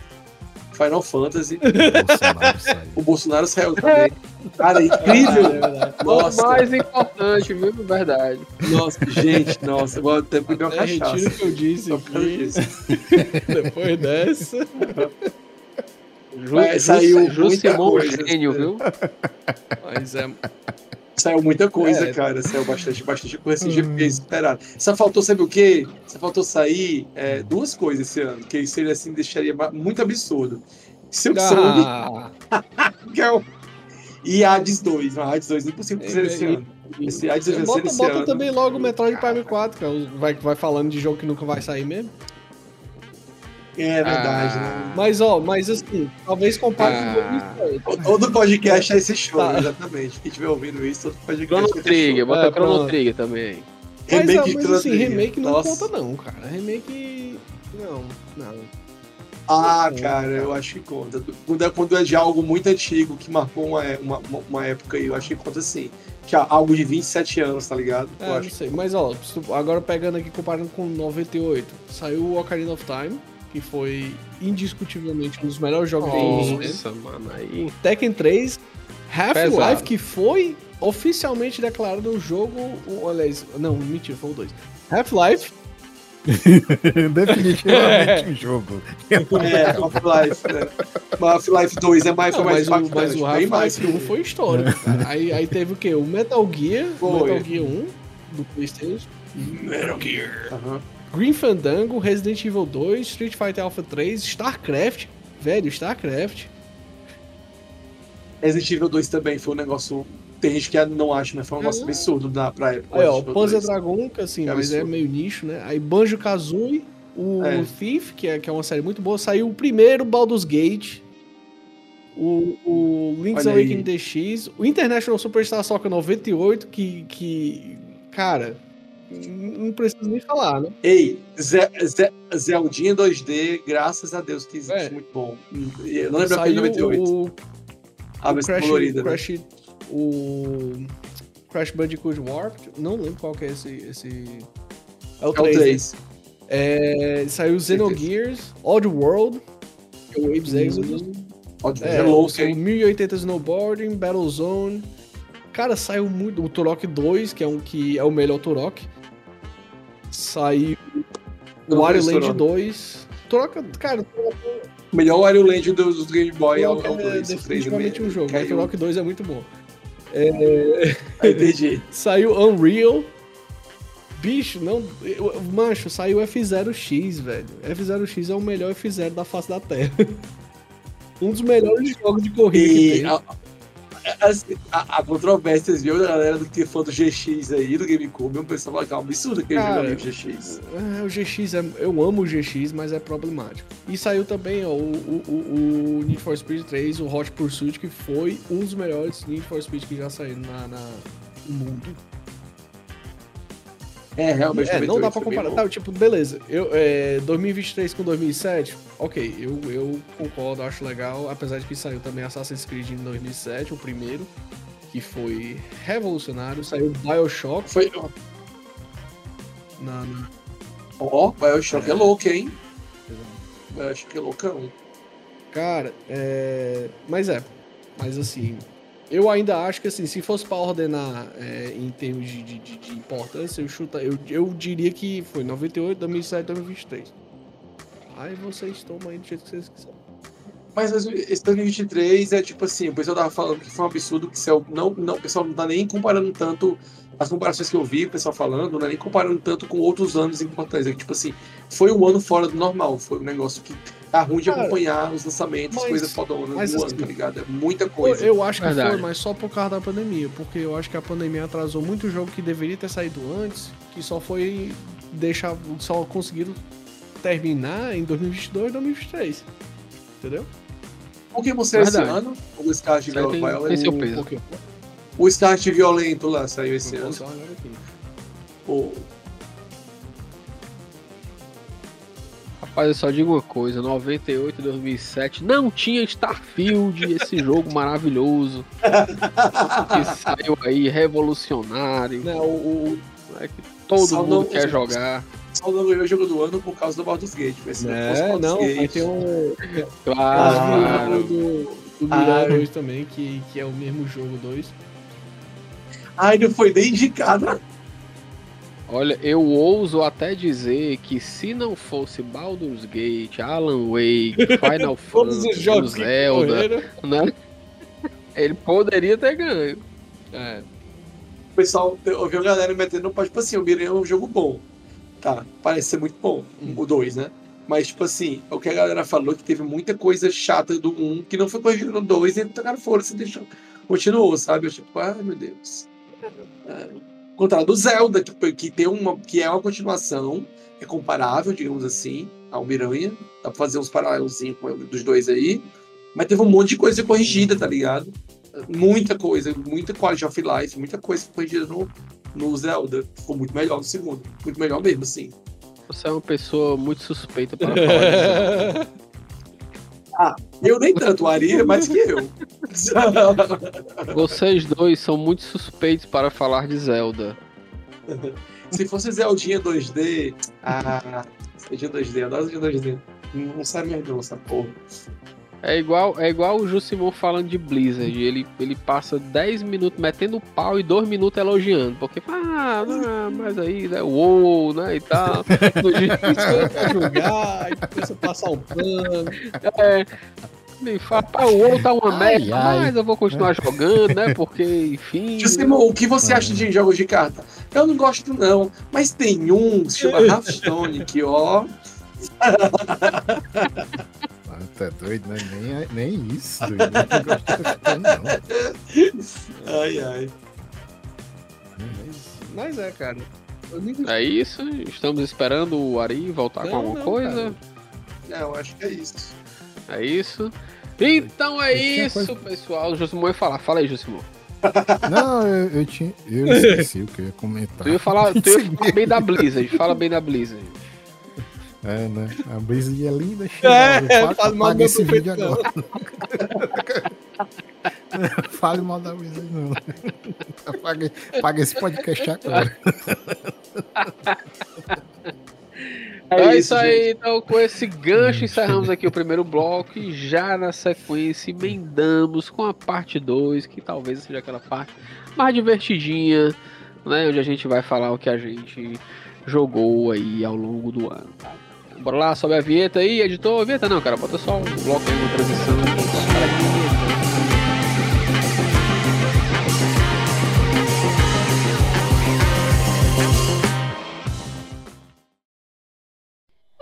Final Fantasy. Bolsonaro saiu. O Bolsonaro saiu também. Cara, incrível! É verdade. O Nossa, mais importante, viu? Verdade. nossa, gente, nossa, vou até beber uma É, retiro cachaça. o que eu disse. Depois dessa. Ju, Mas saiu Ju muita Simão coisa, gênio, viu? Mas é. Saiu muita coisa, É. cara. Saiu bastante, bastante coisa assim, hum. esperado. Só faltou, sabe o quê? Só faltou sair é, duas coisas esse ano, que isso ele assim deixaria muito absurdo. Silk Song Ah, que é e Hades 2. Não, Hades 2 é impossível É, ser esse é, ano. Esse Hades bota esse bota ano. também logo o Metroid Prime 4, que é vai, vai falando de jogo que nunca vai sair mesmo. É verdade, Ah. né? Mas, ó, mas assim, talvez compare Ah. com 2007. Todo podcast é esse show, Tá. exatamente. Quem estiver ouvindo isso, todo podcast Chrono é esse Trigger, show. bota É, Chrono pronto. Trigger também. Mas, Remake de mas Chrono assim, Trigger. remake não Nossa. conta não, cara. Remake. Não, não. Ah, cara, eu acho que conta. Quando é, quando é de algo muito antigo, que marcou uma, uma, uma época aí, eu acho que conta sim. Que é algo de 27 anos, tá ligado? É, eu não acho. sei. Mas ó, agora pegando aqui, comparando com 98, saiu o Ocarina of Time, que foi indiscutivelmente um dos melhores jogos de os tempos. Nossa, mano, aí. Tekken 3, Half-Life, que foi oficialmente declarado um jogo. o- Aliás, não, mentira, foi o 2. Half-Life, Definitivamente um jogo. É, Half-Life, né? Mas Half-Life 2 é mais, não, foi mais mas, o, mas o Half-Life que 1 foi histórico. cara. aí, aí teve o quê? O Metal Gear, o Foi. Metal Gear 1 do PlayStation, Metal Gear. Aham. Green Fandango, Resident Evil 2, Street Fighter Alpha 3, StarCraft. Velho, StarCraft. Resident Evil 2 também foi um negócio. Tem gente que não acha, mas foi um negócio É. absurdo na, pra época. Aí, ó, Resident Evil Panzer 2. Dragon, que assim, É mas é absurdo. meio nicho, né? Aí Banjo Kazooie, o É. Thief, que é, que é uma série muito boa. Saiu o primeiro Baldur's Gate. O, o Link's. Awakening DX. O International Superstar Soccer 98, que. que cara. Não preciso nem falar, né? Ei, Ze Ze Zeldinha 2D, graças a Deus que existe, É. muito bom. Eu não lembro a Saiu 98. o, a o versão Crash, colorida. né? Crash, o Crash Bandicoot Warped. Não lembro qual que é esse. esse... É o É o 3. né? 3. É, saiu Xenogears, Oddworld, que é o Abe's Exodus. Ótimo, É, é saiu hein? 1080 Snowboarding, Battlezone. Cara, saiu muito. O Turok 2, que é um que é o melhor Turok. Saiu o Wario Land Turok. 2. Turok, cara, O melhor Wario Land do, do Game Boy é o Turok é 2. O 3 definitivamente um jogo. Caiu. Turok 2 é muito bom. Aí, entendi. Saiu Unreal. Bicho, não. Mancho, saiu F0X, velho. F0X é o melhor F0 da face da Terra. um dos melhores jogos de corrida que E tem. a, a, assim, a, a controvérsia, vocês viram da galera do que é fã do GX aí, do GameCube, um pessoal que é um absurdo aquele Cara, jogo GX. É, o GX, é, eu amo o GX, mas é problemático. E saiu também ó, o, o, o- o Need for Speed 3, o Hot Pursuit, que foi um dos melhores Need for Speed que já saíram na, na- no mundo. É, realmente. É, não dá 98 pra comparar. Tá, tipo, beleza. Eu, é, 2023 com 2007, ok, eu, eu concordo, acho legal. Apesar de que saiu também Assassin's Creed em 2007, o primeiro, que foi revolucionário. Saiu Bioshock Foi. na, Ó, Bioshock é. louco, hein? Bioshock é loucão. Cara, é. Mas é. Mas assim. Eu ainda acho que assim, se fosse pra ordenar é, em termos de, de, de- importância, eu, chuta, eu, eu diria que foi 98, 2007, 2023. Aí vocês tomam aí do jeito que vocês quiserem. Mas esse 2023 é tipo assim, o pessoal tava falando que foi um absurdo que céu, não, não, o pessoal não tá nem comparando tanto as comparações que eu vi, o pessoal falando, não é nem comparando tanto com outros anos importantes. É que, tipo assim, foi um ano fora do normal, foi um negócio que tá ruim de Cara, acompanhar os lançamentos, mas- coisas fodonas mas do ano, assim, tá ligado? É muita Eu, coisa. eu acho que Verdade. foi, mas só por causa da pandemia. Porque eu acho que a pandemia atrasou muito jogo que deveria ter saído antes, que só foi deixar. Só conseguiram terminar em 2022 e 2023. Entendeu? O que você esse Verdade. ano? O tem- Violento. tem seu O peso. O Start Violento lá saiu esse Eu ano. O- Rapaz, eu só digo uma coisa: 98 2007 não tinha Starfield, esse jogo maravilhoso que saiu aí revolucionário, Não, o, o- né, que todo Só mundo não- quer jogar. Só não ganhou o jogo do ano por causa do Baldur's Gate. mas se não fosse É, não, Gate- ter um. Claro. do, do Ah. Mirai 2 também, que, que é o mesmo jogo 2. Ai, não foi nem indicado. Olha, eu ouso até dizer que se não fosse Baldur's Gate, Alan Wake, Final Fantasy, Zelda, né? Ele poderia ter ganho. É. pessoal, eu vi a galera metendo, tipo assim, o Miranha é um jogo bom. Tá, parece ser muito bom, o 2, né? Mas, tipo assim, o que a galera falou que teve muita coisa chata do 1 que não foi corrigido no 2 e tocaram força e deixou. Continuou, sabe? Eu tipo, ai meu Deus. É. Contrário do Zelda, que, que, tem uma, que é uma continuação, é comparável, digamos assim, ao Miranha. Dá pra fazer uns paralelzinhos com dos dois aí. Mas teve um monte de coisa corrigida, tá ligado? Muita coisa, muita quality of life, muita coisa corrigida no, no Zelda. Ficou muito melhor no segundo. Muito melhor mesmo, assim. Você é uma pessoa muito suspeita para falar disso. Eu nem tanto, o Ari é mais que eu. Vocês dois são muito suspeitos para falar de Zelda. Se fosse Zeldinha 2D. Ah, Zeldinha 2D, adoro Zeldinha 2D. Não sai mais não, essa porra. É igual, é igual o Jusimon falando de Blizzard. Ele, ele passa 10 minutos metendo pau e 2 minutos elogiando. Porque, ah, não, mas aí, né, uou, né, e tal. No dia- pra julgar, e começa a passar um pano. É, me fala, pá, o WoW tá uma Ai, merda, ai. mas eu vou continuar jogando, né, porque, enfim... Juscelino, o que você acha de jogos de carta? Eu não gosto, não. Mas tem um que se chama Hearthstone, que ó. Tá doido, né? Nem, nem isso, doido. Não gosto não. Ai, ai. Mas é, cara. É isso, estamos esperando o Ari voltar com Não, alguma não, coisa. É, eu acho que é isso. É isso. Então é isso, coisa- pessoal. O Josimon ia falar. Fala aí, Josimon. Não, eu, eu tinha. Eu esqueci o que eu ia comentar. Tu ia falar, tu ia falar bem da Blizzard. Fala bem da Blizzard. É, né? A Blizzard é linda, É, cheia. fala mal do meu esse vídeo agora. Fale mal da Blizzard, não. Paga, paga esse podcast agora. É, isso aí, então com esse gancho encerramos aqui o primeiro bloco e já na sequência emendamos com a parte 2, que talvez seja aquela parte mais divertidinha, né? Onde a gente vai falar o que a gente jogou aí ao longo do ano. tá? Bora lá, sobe a vinheta aí, editor. Vinheta não, cara, bota só um bloco aí, uma transição.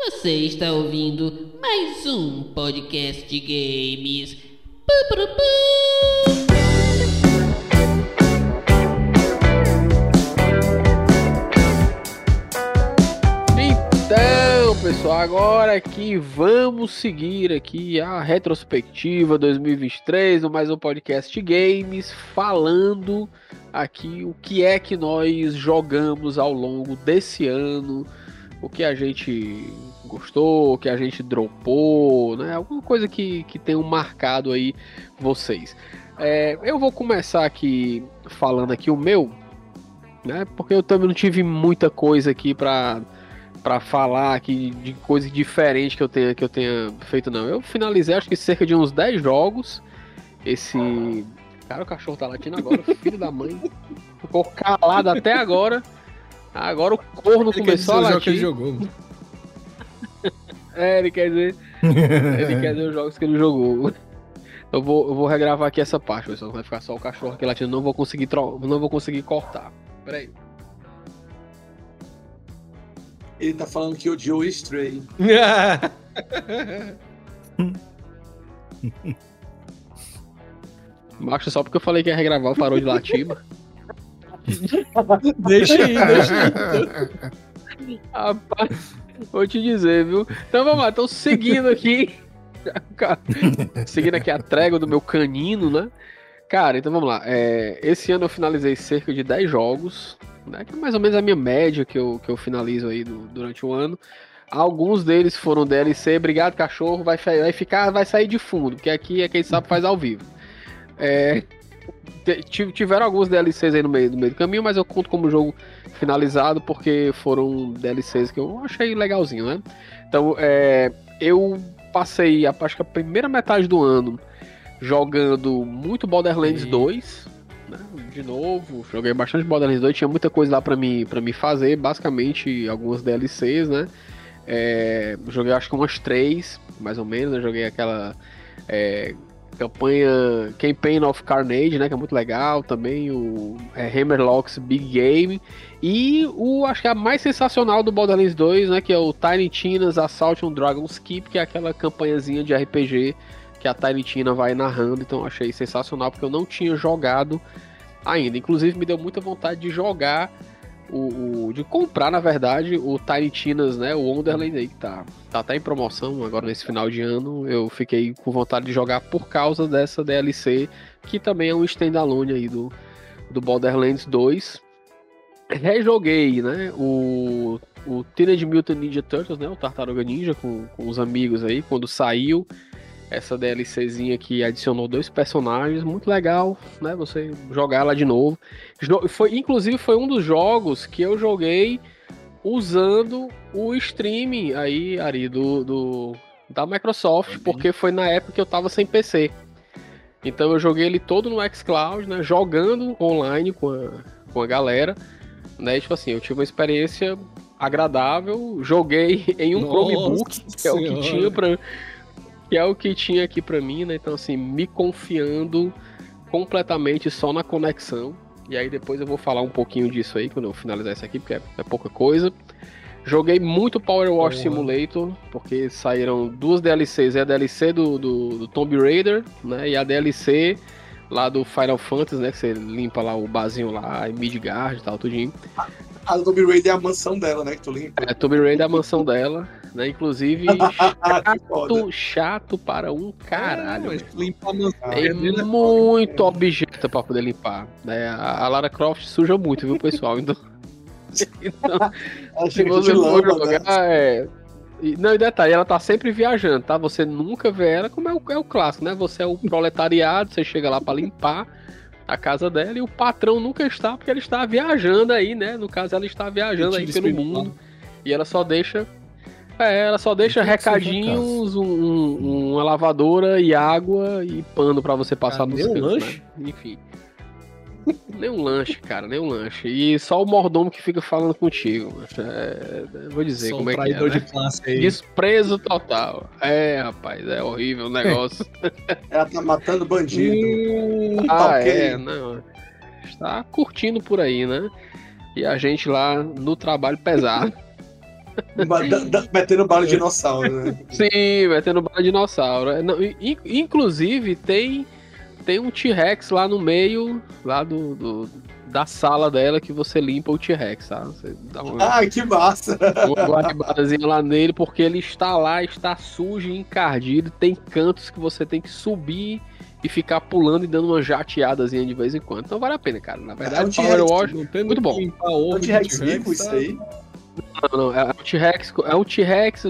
Você está ouvindo mais um podcast de games. Pu. Pessoal, agora aqui vamos seguir aqui a retrospectiva 2023 no mais um podcast games, falando aqui o que é que nós jogamos ao longo desse ano, o que a gente gostou, o que a gente dropou, né? Alguma coisa que, que tenham marcado aí vocês. É, eu vou começar aqui falando aqui o meu, né? Porque eu também não tive muita coisa aqui pra para falar aqui de coisa diferente que eu tenha que eu tenha feito não. Eu finalizei acho que cerca de uns 10 jogos. Esse cara o cachorro tá latindo agora, filho da mãe. Ficou calado até agora. Agora o corno Ele quer dizer começou a jogo que ele latir. jogou. É, ele quer dizer, ele quer dizer os jogos que ele jogou. Eu vou, eu vou regravar aqui essa parte, pessoal. Vai ficar só o cachorro aqui latindo. Não vou conseguir, tro... não vou conseguir cortar. Peraí. Ele tá falando que odiou o Stray. Macho, só porque eu falei que ia regravar, parou de latir, mano. deixa aí, deixa aí. Rapaz, vou te dizer, viu? Então vamos lá, então seguindo aqui. seguindo aqui a trégua do meu canino, né? Cara, então vamos lá. É, esse ano eu finalizei cerca de 10 jogos, né? Que é mais ou menos a minha média que eu, que eu finalizo aí do- durante o ano. Alguns deles foram DLC, obrigado cachorro, vai, vai ficar, vai sair de fundo, porque aqui é quem sabe faz ao vivo. É, tiveram alguns DLCs aí no meio, no meio do caminho, mas eu conto como jogo finalizado porque foram DLCs que eu achei legalzinho, né? Então, é, eu passei, acho que a primeira metade do ano jogando muito Borderlands E- 2, né? De novo, joguei bastante Borderlands 2, tinha muita coisa lá pra mim, pra me fazer, basicamente algumas DLCs, né? É, joguei acho que umas três, mais ou menos, eu joguei aquela é, campanha Campaign of Carnage, né, que é muito legal, também o é, Hammerlocks Big Game. E o acho que a mais sensacional do Borderlands 2, né, que é o Tiny Tina's Assault on Dragon's Keep, que é aquela campanhazinha de RPG que a Tiny Tina vai narrando, então achei sensacional porque eu não tinha jogado ainda. Inclusive me deu muita vontade de jogar o, o- de comprar, na verdade, o Tiny Tina's, né, o Wonderland aí que tá tá até em promoção agora nesse final de ano. Eu fiquei com vontade de jogar por causa dessa DLC, que também é um standalone aí do do Borderlands 2. Rejoguei, né, o o Teenage Mutant Ninja Turtles, né, o Tartaruga Ninja com, com os amigos aí, quando saiu essa DLCzinha que adicionou dois personagens, muito legal, né? Você jogar lá de novo. Foi, inclusive foi um dos jogos que eu joguei usando o streaming aí, Ari, do, do- da Microsoft, porque foi na época que eu tava sem PC. Então eu joguei ele todo no xCloud, né? Jogando online com a, com a galera. Né? Tipo assim, eu tive uma experiência agradável, joguei em um Chromebook, que é o que tinha pra, que é o que tinha aqui pra mim, né? Então, assim, me confiando completamente só na conexão. E aí depois eu vou falar um pouquinho disso aí quando eu finalizar isso aqui, porque é, é pouca coisa. Joguei muito Power Wash. Simulator, porque saíram duas DLCs. É a DLC do, do, do Tomb Raider, né? E a DLC lá do Final Fantasy, né? Que você limpa lá o barzinho lá, em Midgard e tal, tudinho. A do Tomb Raider é a mansão dela, né? Que tu limpa. É, Tomb Raider é a mansão dela, né? Inclusive, chato, chato para um caralho. É, limpar. Tem é muito objeto pra poder limpar. Né? A Lara Croft suja muito, viu, pessoal? Então, então se você for né? jogar, é. Não, e detalhe, ela tá sempre viajando, tá? Você nunca vê ela, como é o, é o clássico, né? Você é o proletariado, você chega lá pra limpar a casa dela e o patrão nunca está, porque ela está viajando aí, né? No caso, ela está viajando aí pelo mundo. E ela só deixa. É, ela só deixa recadinhos, um- um- uma lavadora e água e pano pra você passar Ah, nos nem um cantos, lanche? né? Enfim. nem um lanche, cara, nem um lanche. E só o mordomo que fica falando contigo. É, vou dizer Só um como é que é. traidor né? de classe aí. Desprezo total. É, rapaz, é horrível o negócio. Ela tá matando bandido. Hum, ah, ok. é, não. Está curtindo por aí, né? E a gente lá no trabalho pesado. Metendo bala de dinossauro, né? Sim, vai tendo bala de dinossauro. É, não, in- inclusive, tem, tem um T-Rex lá no meio, lá do, do- da sala dela, que você limpa o T-Rex, tá? Você dá uma, Ah, que massa! uma guaribadazinha lá nele, porque ele está lá, está sujo e encardido. Tem cantos que você tem que subir e ficar pulando e dando uma jateadazinha de vez em quando. Então vale a pena, cara. Na É verdade, o Power T-Rex, Wash. Não tem Muito bom. É um de T-Rex vivo isso tá? aí? Não, não, é o T-Rex. É o T-Rex.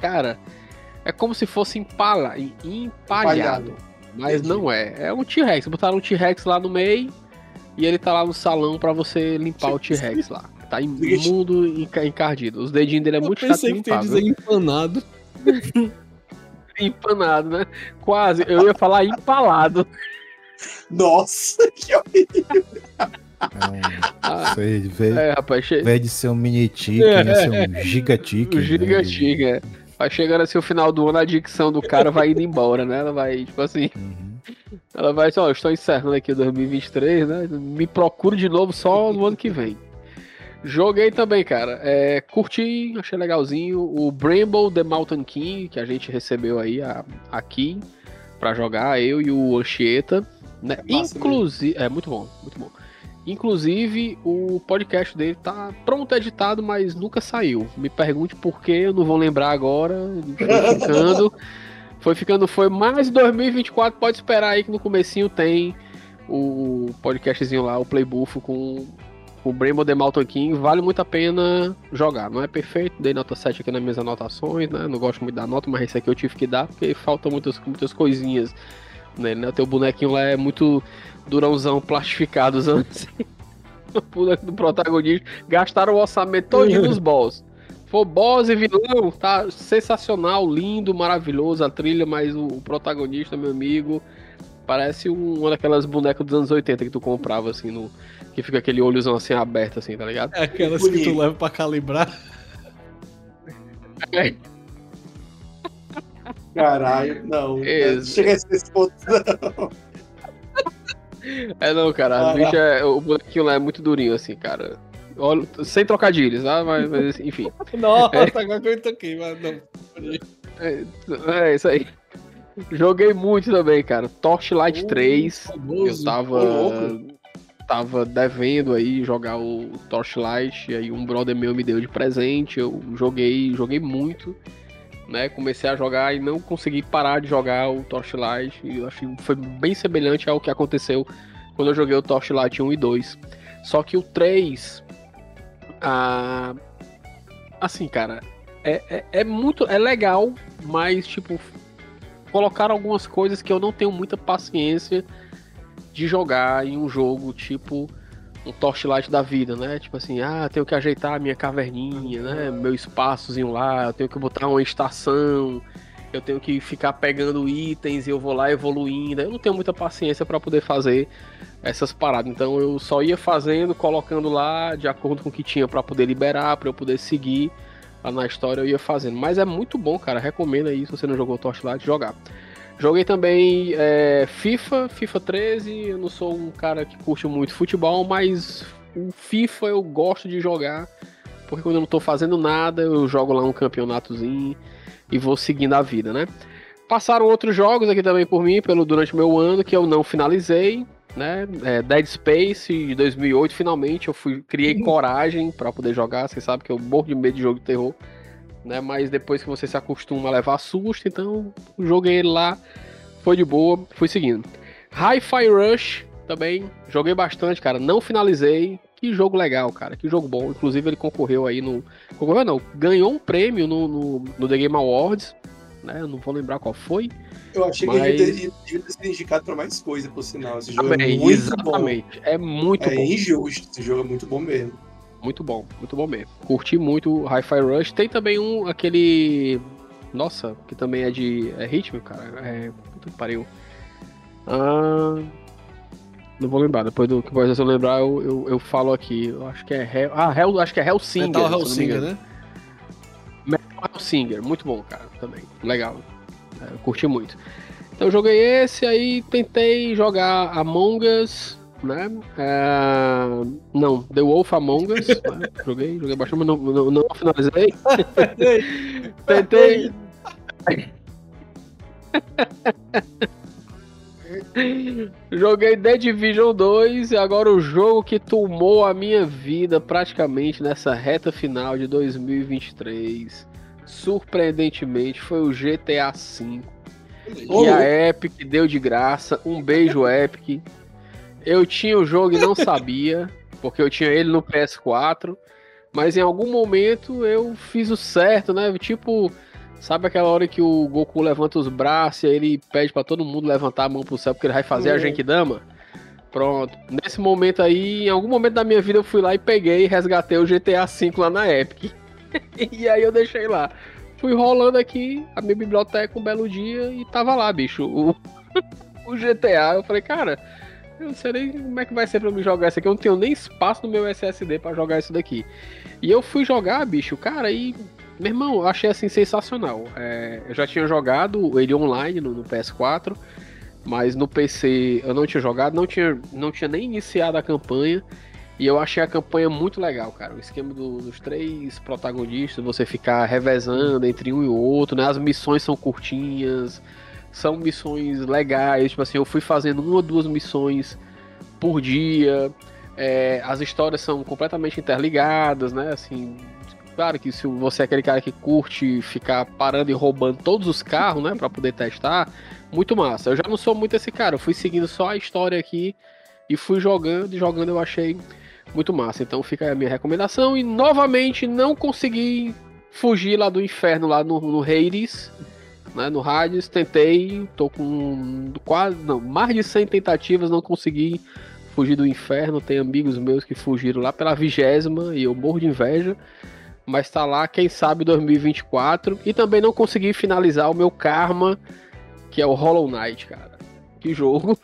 Cara, é como se fosse empala, em- empalhado. Mas Entendi. não é. É um T-Rex. Botaram um T-Rex lá no meio e ele tá lá no salão pra você limpar o T-Rex lá. Tá imundo e enca- encardido. Os dedinhos dele é Eu muito chato de pensei que limpar, dizer viu? empanado. Empanado, né? Quase. Eu ia falar empalado. Nossa, que horrível! Isso aí, veio, é, rapaz. Che... veio de ser um mini tique, né? Ser um giga tique. O né? giga giga. Vai chegando assim o final do ano, a dicção do cara vai indo embora, né? Ela vai, tipo assim, Uhum. ela vai, ó, eu estou encerrando aqui 2023, né? Me procure de novo só no ano que vem. Joguei também, cara. É, curti, achei legalzinho. O Bramble The Mountain King, que a gente recebeu aí a- aqui pra jogar, eu e o Anchieta. Né? É Inclusive. É muito bom, muito bom. Inclusive, o podcast dele tá pronto editado, mas nunca saiu. Me pergunte por que, eu não vou lembrar agora. Foi ficando. Foi ficando, foi mais 2024. Pode esperar aí que no comecinho tem o podcastzinho lá, o Playbuff com o Bremo The Mountain King. Vale muito a pena jogar. Não é perfeito, dei nota 7 aqui nas minhas anotações, né? Não gosto muito da nota, mas esse aqui eu tive que dar porque faltam muitas, muitas coisinhas nele, né? O teu bonequinho lá é muito durãozão, plastificado, usando assim. O boneco do protagonista. Gastaram o orçamento todinho nos boss. For boss e vilão, tá sensacional, lindo, maravilhoso a trilha, mas o, o protagonista, meu amigo, parece um- uma daquelas bonecas dos anos 80 que tu comprava, assim, no. Que fica aquele olhozão assim aberto, assim, tá ligado? É aquelas que tu leva pra calibrar. Caralho, não. Ex- Chega a esse ponto, não. É não, cara. Ah, o, bicho é, o bonequinho lá é muito durinho, assim, cara. Olha, sem trocadilhos, tá? Mas, mas, enfim. Nossa, agora que eu toquei, mas não. É, é isso aí. Joguei muito também, cara. Torchlight Oh, 3. famoso. Eu tava. Louco. Tava devendo aí jogar o Torchlight. E aí um brother meu me deu de presente. Eu joguei, joguei muito. Né? Comecei a jogar e não consegui parar de jogar o Torchlight. E eu achei foi bem semelhante ao que aconteceu quando eu joguei o Torchlight 1 e 2. Só que o 3. Ah, assim, cara. É, é, é muito. É legal, mas, tipo. Colocaram algumas coisas que eu não tenho muita paciência de jogar em um jogo tipo um Torchlight da vida, né? Tipo assim, ah, tenho que ajeitar a minha caverninha, né? Meu espaçozinho lá, eu tenho que botar uma estação, eu tenho que ficar pegando itens e eu vou lá evoluindo. Eu não tenho muita paciência para poder fazer essas paradas. Então eu só ia fazendo, colocando lá de acordo com o que tinha para poder liberar, para eu poder seguir na história eu ia fazendo. Mas é muito bom, cara. Recomendo aí, se você não jogou Torchlight, jogar. Joguei também é, FIFA, FIFA 13. Eu não sou um cara que curte muito futebol, mas o FIFA eu gosto de jogar. Porque quando eu não tô fazendo nada, eu jogo lá um campeonatozinho e vou seguindo a vida, né? Passaram outros jogos aqui também por mim, pelo durante o meu ano, que eu não finalizei, né? É, Dead Space de 2008, finalmente eu fui criei coragem para poder jogar. Você sabe que eu morro de medo de jogo de terror, né? Mas depois que você se acostuma a levar susto, então joguei ele lá, foi de boa, fui seguindo. Hi-Fi Rush também joguei bastante, cara. Não finalizei. Que jogo legal, cara. Que jogo bom. Inclusive ele concorreu aí no, concorreu não, ganhou um prêmio no, no, no The Game Awards, né? Eu não vou lembrar qual foi. Eu achei Mas- que ele devia ter sido indicado pra mais coisa, por sinal. Esse jogo é Também, muito exatamente. É muito bom. É bom. injusto. Esse jogo é muito bom mesmo. Muito bom, muito bom mesmo. Curti muito o Hi-Fi Rush. Tem também um, aquele. Nossa, que também é de. É ritmo, cara. É. Puta que pariu. Ah. Não vou lembrar. Depois do que eu lembrar, eu, eu, eu falo aqui. Eu acho que é. Hell, ah, Hell, acho que é Hellsinger. Metal se eu não me Hellsinger, né? Metal Hellsinger, muito bom, cara, também. Legal. É, curti muito. Então eu joguei esse, aí tentei jogar Among Us, né? É, Não, The Wolf Among Us. né? Joguei, joguei bastante, mas não, não, não finalizei. tentei. Joguei The Division 2 e agora o jogo que tomou a minha vida praticamente nessa reta final de 2023. Surpreendentemente foi o GTA V. E a. Epic deu de graça. Um beijo, Epic. Eu tinha o jogo e não sabia, porque eu tinha ele no PS4. Mas em algum momento eu fiz o certo, né? Tipo, sabe aquela hora que o Goku levanta os braços e aí ele pede pra todo mundo levantar a mão pro céu porque ele vai fazer a Uhum. Genkidama? Pronto. Nesse momento aí, em algum momento da minha vida eu fui lá e peguei e resgatei o GTA V lá na Epic. e aí eu deixei lá. Fui rolando aqui a minha biblioteca um belo dia e tava lá, bicho. O, o GTA. Eu falei, cara, eu não sei nem como é que vai ser pra me jogar isso aqui. Eu não tenho nem espaço no meu SSD pra jogar isso daqui. E eu fui jogar, bicho, cara, e. Meu irmão, eu achei assim sensacional. É, eu já tinha jogado ele online no, no PS4, mas no PC eu não tinha jogado, não tinha, não tinha nem iniciado a campanha. E eu achei a campanha muito legal, cara. O esquema do- dos três protagonistas, você ficar revezando entre um e o outro, né? As missões são curtinhas, são missões legais. Tipo assim, eu fui fazendo uma ou duas missões por dia. É, as histórias são completamente interligadas, né? Assim, claro que se você é aquele cara que curte ficar parando e roubando todos os carros, né? Pra poder testar, muito massa. Eu já não sou muito esse cara, eu fui seguindo só a história aqui e fui jogando e jogando eu achei muito massa. Então fica a minha recomendação. E novamente não consegui fugir lá do inferno, lá no, no Hades, né, no Hades. Tentei, tô com quase, não, mais de 100 tentativas, não consegui fugir do inferno. Tem amigos meus que fugiram lá pela vigésima e eu morro de inveja. Mas tá lá, quem sabe 2024. E também não consegui finalizar o meu Karma, que é o Hollow Knight, cara. Que jogo.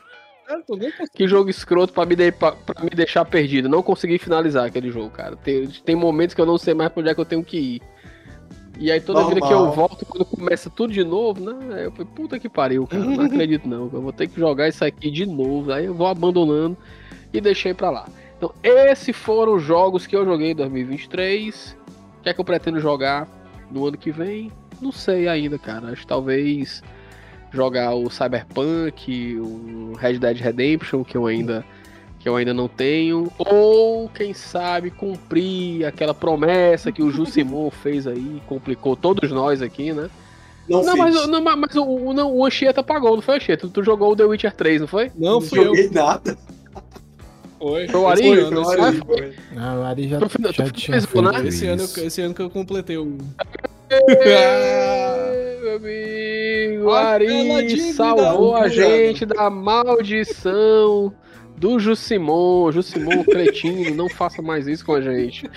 Que jogo escroto pra me, de- pra- pra me deixar perdido. Não consegui finalizar aquele jogo, cara. Tem, tem momentos que eu não sei mais pra onde é que eu tenho que ir. E aí toda vida que eu Normal. volto, quando começa tudo de novo, né? Eu falei, puta que pariu, cara. Não acredito não. Eu vou ter que jogar isso aqui de novo. Aí eu vou abandonando e deixei pra lá. Então, esses foram os jogos que eu joguei em 2023. O que é que eu pretendo jogar no ano que vem? Não sei ainda, cara. Acho que talvez jogar o Cyberpunk, o Red Dead Redemption, que eu ainda que eu ainda não tenho, ou quem sabe cumprir aquela promessa que o Jusimon fez aí, complicou todos nós aqui, né? Não, Não, mas, não, mas- mas o, não, o Anchieta pagou, não foi, Anchieta? Tu jogou o The Witcher 3, não foi? Não, Não fui eu. joguei nada. Foi. Foi o Ari? Foi, foi o. Ari, foi. Ah, o Ari já, Tu tu já tinha finalizou, feito né? Esse ano, esse ano que eu completei o. Meu amigo, Ari salvou a gente da maldição do Jusimon. Jusimon, cretino, não faça mais isso com a gente.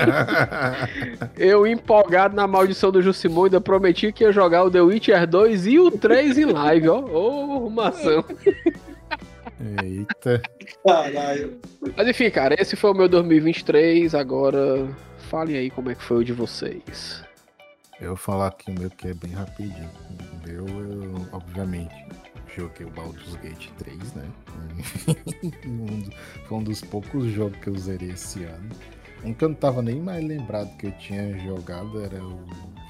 Eu, empolgado na maldição do Jusimon, ainda prometi que ia jogar o The Witcher 2 e o 3 em live, ó. Ô, arrumação. Eita. Caralho. Mas enfim, cara, esse foi o meu 2023. Agora, falem aí como é que foi o de vocês. Eu vou falar aqui o meu que é bem rapidinho. O meu, eu, obviamente, joguei o Baldur's Gate 3, né? foi um dos poucos jogos que eu zerei esse ano. Um que eu não tava nem mais lembrado que eu tinha jogado era o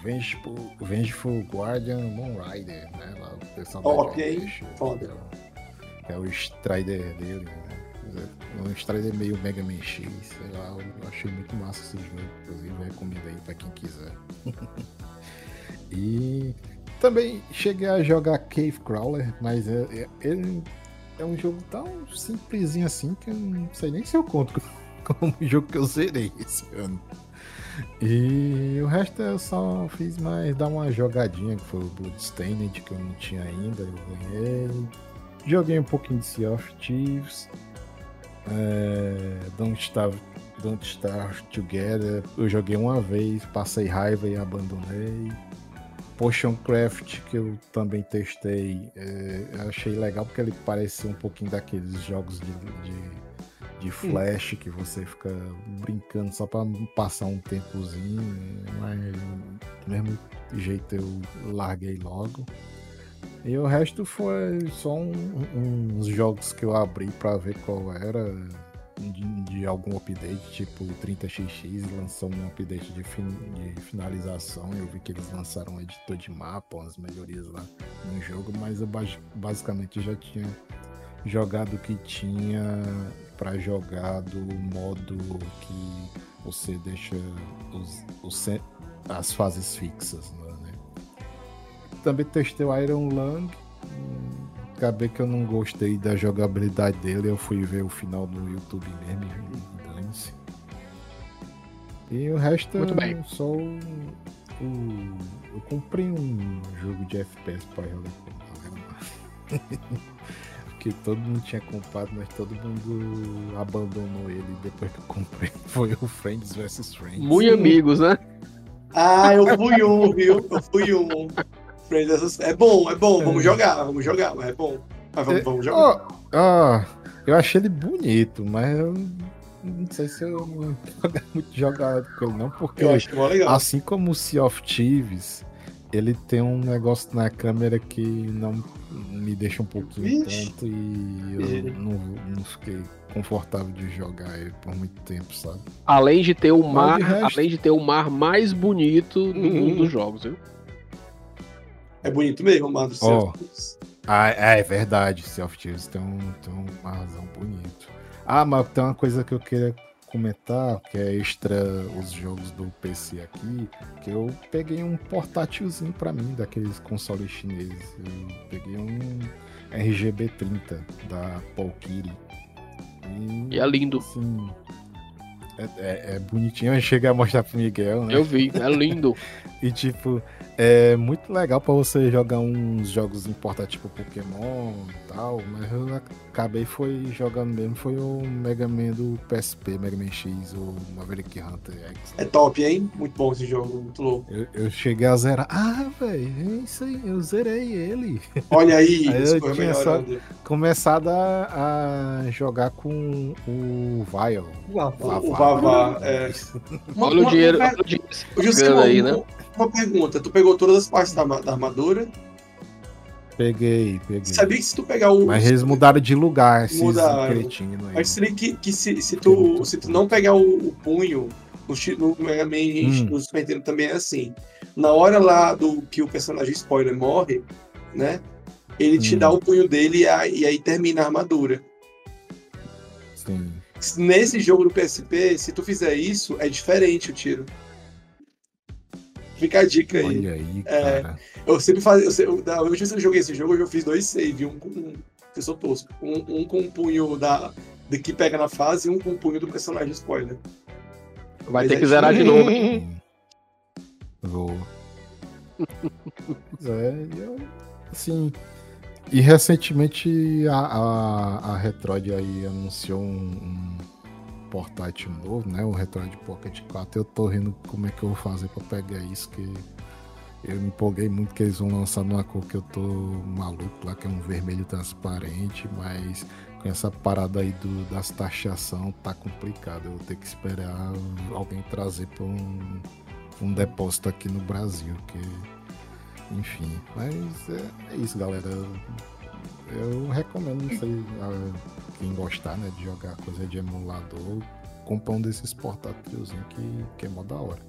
Vengeful, Vengeful Guardian Moonrider, né? Lá, o personagem Ok, foda. é o- é o Strider dele, né? Um Strider meio Mega Man X, sei lá, eu achei muito massa esse jogo. Inclusive, recomendo aí pra quem quiser. e também cheguei a jogar Cave Crawler, mas é, é- ele é um jogo tão simplesinho assim que eu não sei nem se eu conto como jogo que eu zerei esse ano. E o resto eu só fiz mais dar uma jogadinha, que foi o Bloodstained, que eu não tinha ainda, eu ganhei. Joguei um pouquinho de Sea of Thieves. É, Don't, Starve, Don't Starve Together. Eu joguei uma vez, passei raiva e abandonei. Potion Craft, que eu também testei, é, achei legal porque ele parece um pouquinho daqueles jogos de, de, de flash que você fica brincando só pra passar um tempozinho, mas do mesmo jeito eu larguei logo. E o resto foi só um- uns jogos que eu abri pra ver qual era de, de algum update, tipo o 30xx lançou um update de, fin- de finalização. Eu vi que eles lançaram um editor de mapa, umas melhorias lá no jogo, mas eu basi- basicamente já tinha jogado o que tinha pra jogar do modo que você deixa os, os as fases fixas, né? Também testei o Iron Lung. Acabei que eu não gostei da jogabilidade dele. Eu fui ver o final no YouTube mesmo. e dane-se. E o resto Muito é bem. só o, o- Eu comprei um jogo de FPS pra jogar com Porque todo mundo tinha comprado, mas todo mundo abandonou ele depois que eu comprei. Foi o Friends vs Friends. Muito amigos, né? Ah, eu fui um, viu? Eu fui um. Friends É bom, é bom. Vamos jogar, vamos jogar, mas é bom. Mas vamos, vamos jogar. Ó, ó, eu achei ele bonito, mas eu não sei se eu vou jogar muito jogado com ele, não, porque Eu acho legal. assim como o Sea of Thieves, ele tem um negócio na câmera que não me deixa um pouquinho Vixe. tonto e eu não, não fiquei confortável de jogar ele por muito tempo, sabe? Além de ter o mar, de resto- além de ter o mar mais bonito do Uhum. mundo dos jogos, viu? É bonito mesmo, mano. Ó. Ah, é verdade, Sea of Thieves tem, um, tem uma razão bonito. Ah, mas tem uma coisa que eu queria comentar, que é extra os jogos do PC aqui, que eu peguei um portátilzinho pra mim, daqueles consoles chineses. Eu peguei um RGB30 da Valkyrie. E é lindo. assim, é, é- é bonitinho. Eu cheguei a mostrar pro Miguel, né? Eu vi, é lindo. E tipo, é muito legal pra você jogar uns jogos em portátil tipo Pokémon e tal, mas eu acabei foi jogando mesmo foi o Mega Man do PSP, Mega Man X, o Maverick Hunter X. É top, hein? Muito bom esse jogo, muito louco. Eu, eu cheguei a zerar. Ah, velho, é isso aí, eu zerei ele. Olha aí, Aí isso eu foi tinha só-. Começado a, a jogar com o Vial. O Vavá, é. Olha o dinheiro, olha o dinheiro O José, chegando aí, né? Uma pergunta, tu pegou todas as partes da, da armadura? Peguei, peguei. Sabia que se tu pegar o. Mas eles mudaram de lugar, esses Mudaram. aí. Mas seria que, que se, se, tu, se tu não pegar o, o punho, no, no Mega Man, Hum. no Super Nintendo também é assim. Na hora lá do que o personagem spoiler morre, né? Ele te Hum. dá o punho dele e aí, e aí termina a armadura. Sim. Nesse jogo do PSP, se tu fizer isso, é diferente o tiro. Fica a dica aí. Olha aí, É. cara. Eu sempre fazia. Eu, sempre- da última vez que eu joguei esse jogo, eu já fiz dois save. Um com. Um, eu sou tosco. Um, um com o punho da, de que pega na fase e um com o punho do personagem spoiler. Vai Mas ter é que zerar de novo. hein? Vou. é, e eu, assim. E recentemente a, a, a Retroid aí anunciou um, um portátil novo, né? O Retroid Pocket 4. Eu tô rindo como é que eu vou fazer pra pegar isso, que eu me empolguei muito que eles vão lançar numa cor que eu tô maluco lá, que é um vermelho transparente, mas com essa parada aí do, das taxação tá complicado. Eu vou ter que esperar alguém trazer para um, um depósito aqui no Brasil, que enfim. Mas é, é isso, galera. Eu recomendo, não sei, a quem gostar, né, de jogar coisa de emulador, comprar um desses portátilzinhos que, que é mó da hora.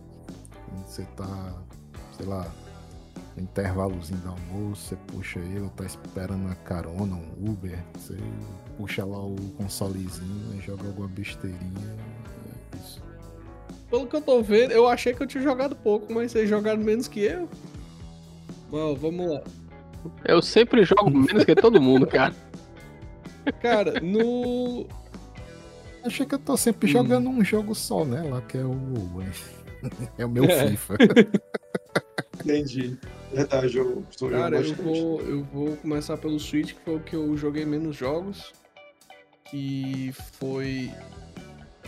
Você tá, sei lá, no intervalozinho do almoço, você puxa ele, ou tá esperando a carona, um Uber, você puxa lá o consolezinho e joga alguma besteirinha. É isso. Pelo que eu tô vendo, eu achei que eu tinha jogado pouco, mas vocês jogaram menos que eu. Bom, vamos lá. Eu sempre jogo menos que todo mundo, cara. Cara, no. Achei que eu tô sempre Hum. jogando um jogo só, né? Lá que é o. É o meu É. FIFA. Entendi. Verdade, eu jogando Cara, eu vou, eu vou começar pelo Switch, que foi o que eu joguei menos jogos. Que foi.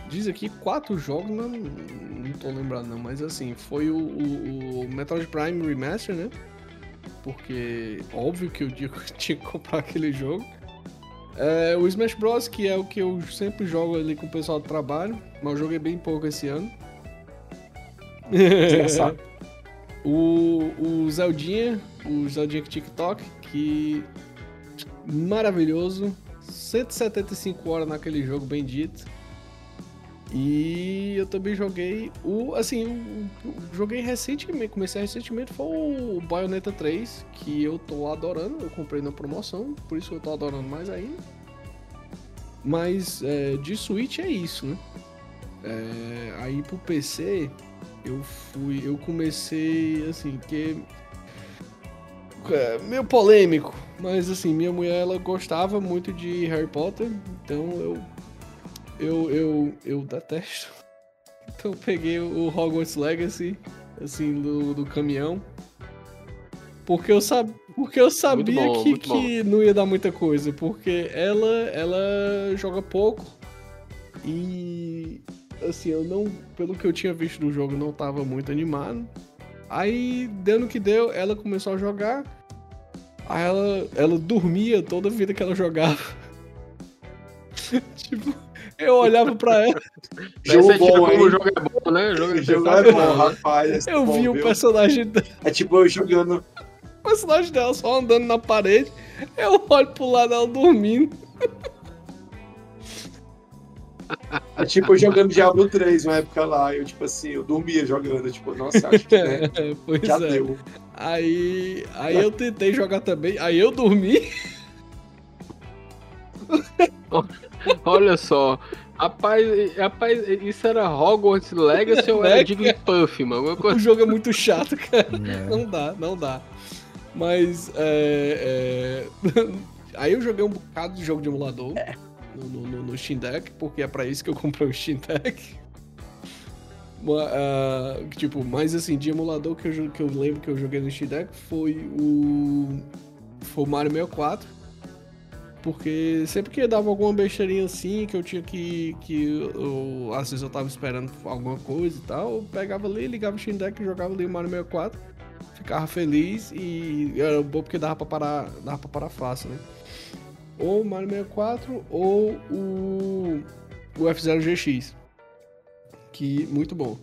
Diz aqui quatro jogos, não, não tô lembrado não, mas assim, foi o, o, o Metroid Prime Remaster, né? Porque óbvio que eu tinha que comprar aquele jogo. É, o Smash Bros, que é o que eu sempre jogo ali com o pessoal do trabalho, mas eu joguei bem pouco esse ano. O, o Zeldinha, o Zeldinha TikTok, que maravilhoso. 175 horas naquele jogo bendito. E eu também joguei o. Assim, o- joguei recentemente, comecei recentemente, foi o Bayonetta 3, que eu tô adorando. Eu comprei na promoção, por isso eu tô adorando mais ainda. Mas é, de Switch é isso, né? É, aí pro PC, eu fui. Eu comecei assim, que. É, meio polêmico, mas assim, minha mulher ela gostava muito de Harry Potter, então eu. Eu, eu, eu detesto. Então eu peguei o Hogwarts Legacy, assim, do, do caminhão. Porque eu, sab... porque eu sabia bom, que, que não ia dar muita coisa. Porque ela, ela joga pouco. E assim, eu não. Pelo que eu tinha visto do jogo, não tava muito animado. Aí, dando que deu, ela começou a jogar. Aí ela, ela dormia toda a vida que ela jogava. tipo, eu olhava pra ela, Jogo tira bom, como hein? o jogo é bom, né? O jogo é Jogo é bom, rapaz. esse é eu bom, vi o personagem, dela- É tipo eu jogando. o personagem dela só andando na parede. Eu olho pro lado dela dormindo. É tipo eu jogando Diablo 3 uma época lá. Eu, tipo assim, eu dormia jogando. Tipo, nossa, acho que né, pois já é. deu. Aí, aí eu tentei jogar também. Aí eu dormi. Olha só. Rapaz, rapaz, isso era Hogwarts Legacy ou era É, Jigglypuff, mano? O jogo é muito chato, cara. né? Não dá, não dá. Mas é, é, aí eu joguei um bocado de jogo de emulador no, no, no- no Steam Deck, porque é pra isso que eu comprei o Steam Deck. Ah, tipo, mas assim, de emulador que eu, que eu lembro que eu joguei no Steam Deck foi o. Foi o Mario 64. Porque sempre que dava alguma besteirinha assim, que eu tinha que. que eu, às vezes eu tava esperando alguma coisa e tal, eu pegava ali, ligava o Steam Deck jogava ali o Mario 64 ficava feliz e era bom porque dava pra parar, dava pra parar fácil, né? Ou o Mario 64 ou o, o F0 GX. Que muito bom.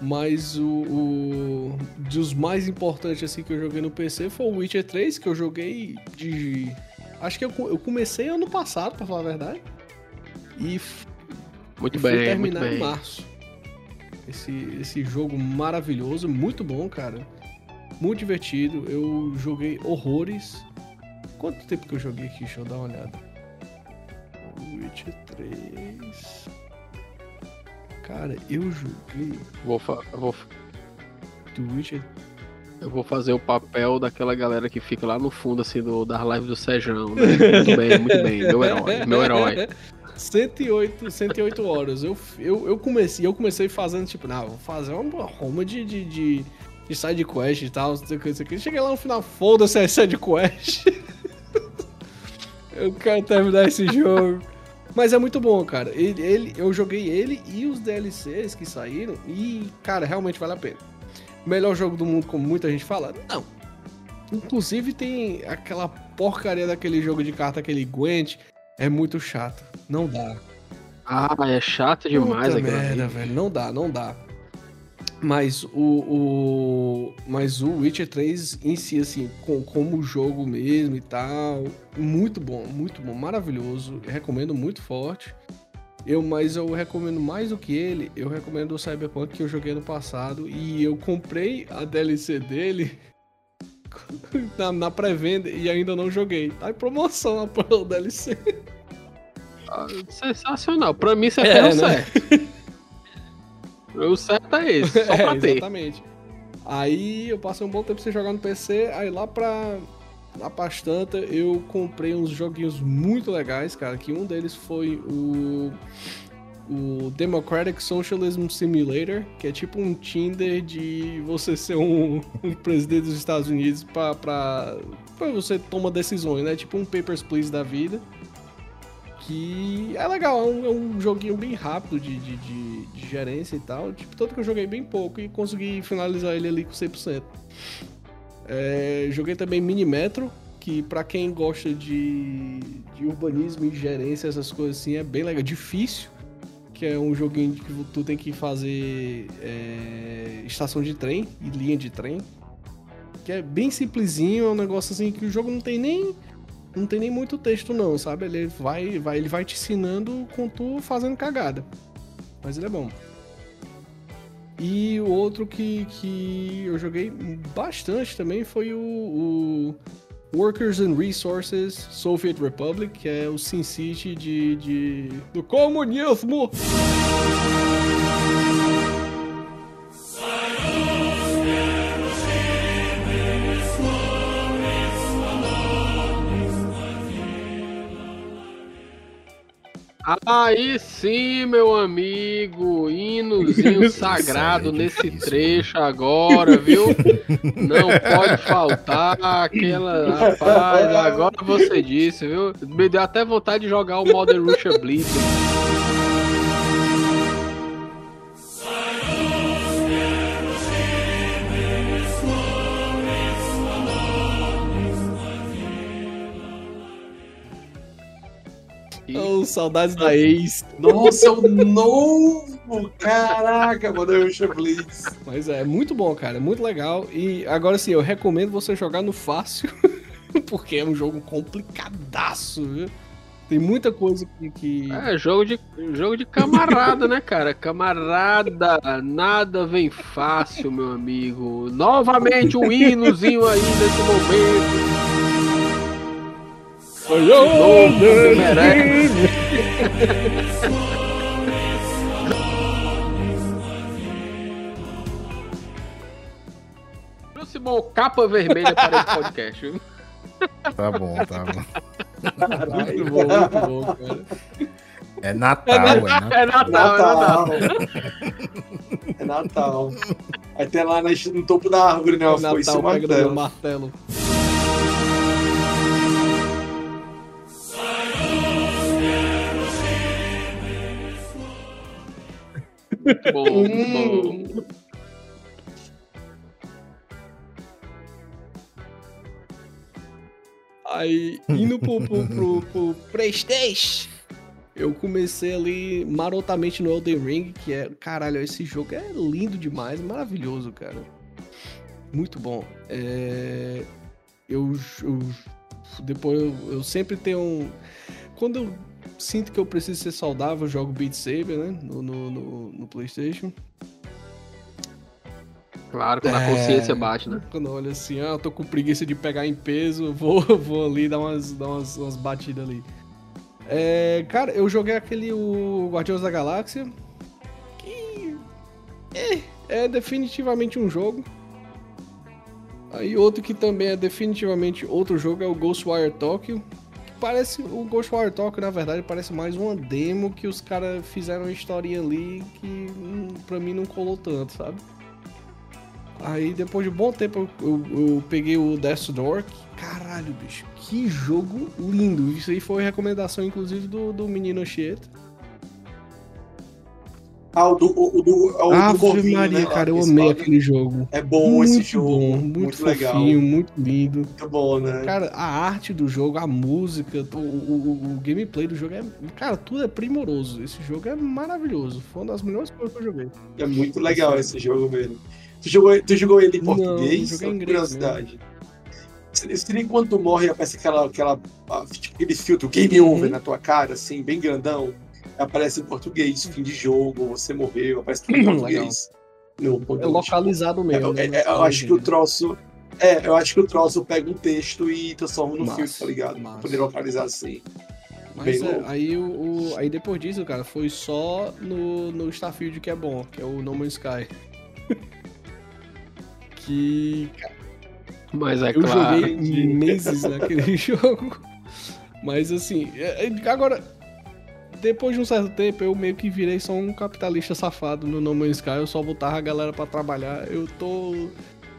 Mas o, o dos mais importantes assim que eu joguei no PC foi o Witcher 3, que eu joguei de acho que eu, eu comecei ano passado, pra falar a verdade. E Muito e fui bem, muito terminar em bem. março. Esse, esse jogo maravilhoso, muito bom, cara. Muito divertido. Eu joguei horrores. Quanto tempo que eu joguei aqui? Deixa eu dar uma olhada. Witcher 3. Cara, eu joguei Vou, fa- eu vou, do Witcher. Eu vou fazer o papel daquela galera que fica lá no fundo, assim, do, das lives do Sejão, né? Muito bem, muito bem. Meu herói, meu herói. 108, 108 horas. Eu, eu, eu comecei, eu comecei fazendo, tipo, não, vou fazer uma roma de, de, de, de side quest e tal, não sei o que, não sei o que. Cheguei lá no final, foda-se a side quest. eu quero terminar esse jogo. Mas é muito bom, cara. Ele, ele- eu joguei ele e os DLCs que saíram e, cara, realmente vale a pena. Melhor jogo do mundo, como muita gente fala? Não. Inclusive tem aquela porcaria daquele jogo de carta, aquele Gwent, é muito chato. Não dá. Ah, é chato demais ali. merda, velho. Não dá, não dá. Mas o, o. Mas o Witcher 3 em si, assim, com, como jogo mesmo e tal. Muito bom, muito bom, maravilhoso. Recomendo muito forte. Eu, mas eu recomendo mais do que ele, eu recomendo o Cyberpunk que eu joguei no passado. E eu comprei a DLC dele na, na pré-venda e ainda não joguei. Tá em promoção a DLC. Ah, Sensacional. Pra mim, você É, é, o né? certo. O certo é esse, só pra É, ter. exatamente. Aí eu passei um bom tempo sem jogar no PC, aí lá pra. Lá pra Stanta eu comprei uns joguinhos muito legais, cara. Que um deles foi o. O Democratic Socialism Simulator, que é tipo um Tinder de você ser um, um presidente dos Estados Unidos pra você tomar decisões, né? Tipo um Papers, Please da vida. Que é legal, é um, é um joguinho bem rápido de, de, de, de gerência e tal. Tipo, tanto que eu joguei bem pouco e consegui finalizar ele ali com 100%. É, joguei também Mini Metro, que pra quem gosta de, de urbanismo e gerência, essas coisas assim, é bem legal. Difícil, que é um joguinho que tu tem que fazer é, estação de trem e linha de trem. Que é bem simplesinho, é um negócio assim que o jogo não tem nem não tem nem muito texto não, sabe? Ele vai, vai, ele vai te ensinando com tu fazendo cagada. Mas ele é bom. E o outro que, que eu joguei bastante também foi o, o Workers and Resources Soviet Republic, que é o SimCity de, de do comunismo. Aí sim, meu amigo, hinozinho sagrado nesse trecho agora, viu? Não pode faltar aquela. Rapaz, agora você disse, viu? Me deu até vontade de jogar o Modern Russia Blitz. Oh, saudades da ex. Nossa, é o novo! Caraca, Russia Blitz. Mas é muito bom, cara, é muito legal. E agora sim, eu recomendo você jogar no fácil, porque é um jogo complicadaço, viu? Tem muita coisa que. que... É, jogo de, jogo de camarada, né, cara? Camarada, nada vem fácil, meu amigo. Novamente um hinozinho aí nesse momento. Novo, como merece. Próximo capa vermelha para esse podcast. viu? Tá bom, tá bom. Muito bom, muito bom, cara. É Natal, é Natal. É Natal, é Natal. Natal. É Natal. Aí tem lá no topo da árvore, né? Um Natal pega no meu martelo. martelo. Muito bom, muito bom. Aí, indo pro, pro, pro, pro Playstation, eu comecei ali marotamente no Elden Ring, que é, caralho, esse jogo é lindo demais, maravilhoso, cara. Muito bom. É, eu, eu depois eu, eu sempre tenho um quando eu sinto que eu preciso ser saudável, jogo Beat Saber, né, no, no, no- no PlayStation. Claro, quando a É. consciência bate, né? Quando eu olho assim, ah, eu tô com preguiça de pegar em peso, vou, vou ali dar umas, dar umas, umas batidas ali. É, cara, eu joguei aquele o Guardiões da Galáxia, que é, é definitivamente um jogo. Aí outro que também é definitivamente outro jogo é o Ghostwire Tokyo. Parece, o Ghostwire Tokyo, na verdade, parece mais uma demo que os caras fizeram uma historinha ali que hum, pra mim não colou tanto, sabe? Aí depois de um bom tempo eu, eu- eu peguei o Death Door. que- Caralho, bicho, que jogo lindo. Isso aí foi recomendação, inclusive, do, do menino Chieta. Ah, o do, o, o do, o do Ave Corvinho, Maria, né? cara, eu Esse amei aquele jogo. É bom muito esse jogo. bom, muito, muito, legal. fofinho, muito lindo. Muito bom, né? Cara, a arte do jogo, a música, o, o- o- gameplay do jogo é. Cara, tudo é primoroso. Esse jogo é maravilhoso. Foi uma das melhores coisas que eu joguei. É muito legal esse jogo mesmo. Tu jogou, tu jogou ele em Não, português? joguei em inglês curiosidade. Se, se nem quando tu morre aparece aquela, aquela, ah, tipo, aquele filtro game Uhum. over na tua cara, assim, bem grandão. Aparece em português, fim de jogo, você morreu, aparece tudo em português. No, É localizado mesmo. É, né? é, eu acho que o troço. É, eu acho que o troço pega um texto e transforma no Massa, filtro, tá ligado? massa. Pra poder localizar assim. Mas Bem é, aí, o, o- aí depois disso, cara, foi só no, no Starfield que é bom, que é o No Man's Sky. que Mas é eu claro. joguei meses naquele jogo. Mas assim, é- é- agora, depois de um certo tempo, eu meio que virei só um capitalista safado no No Man's Sky. Eu só botava a galera pra trabalhar. Eu tô.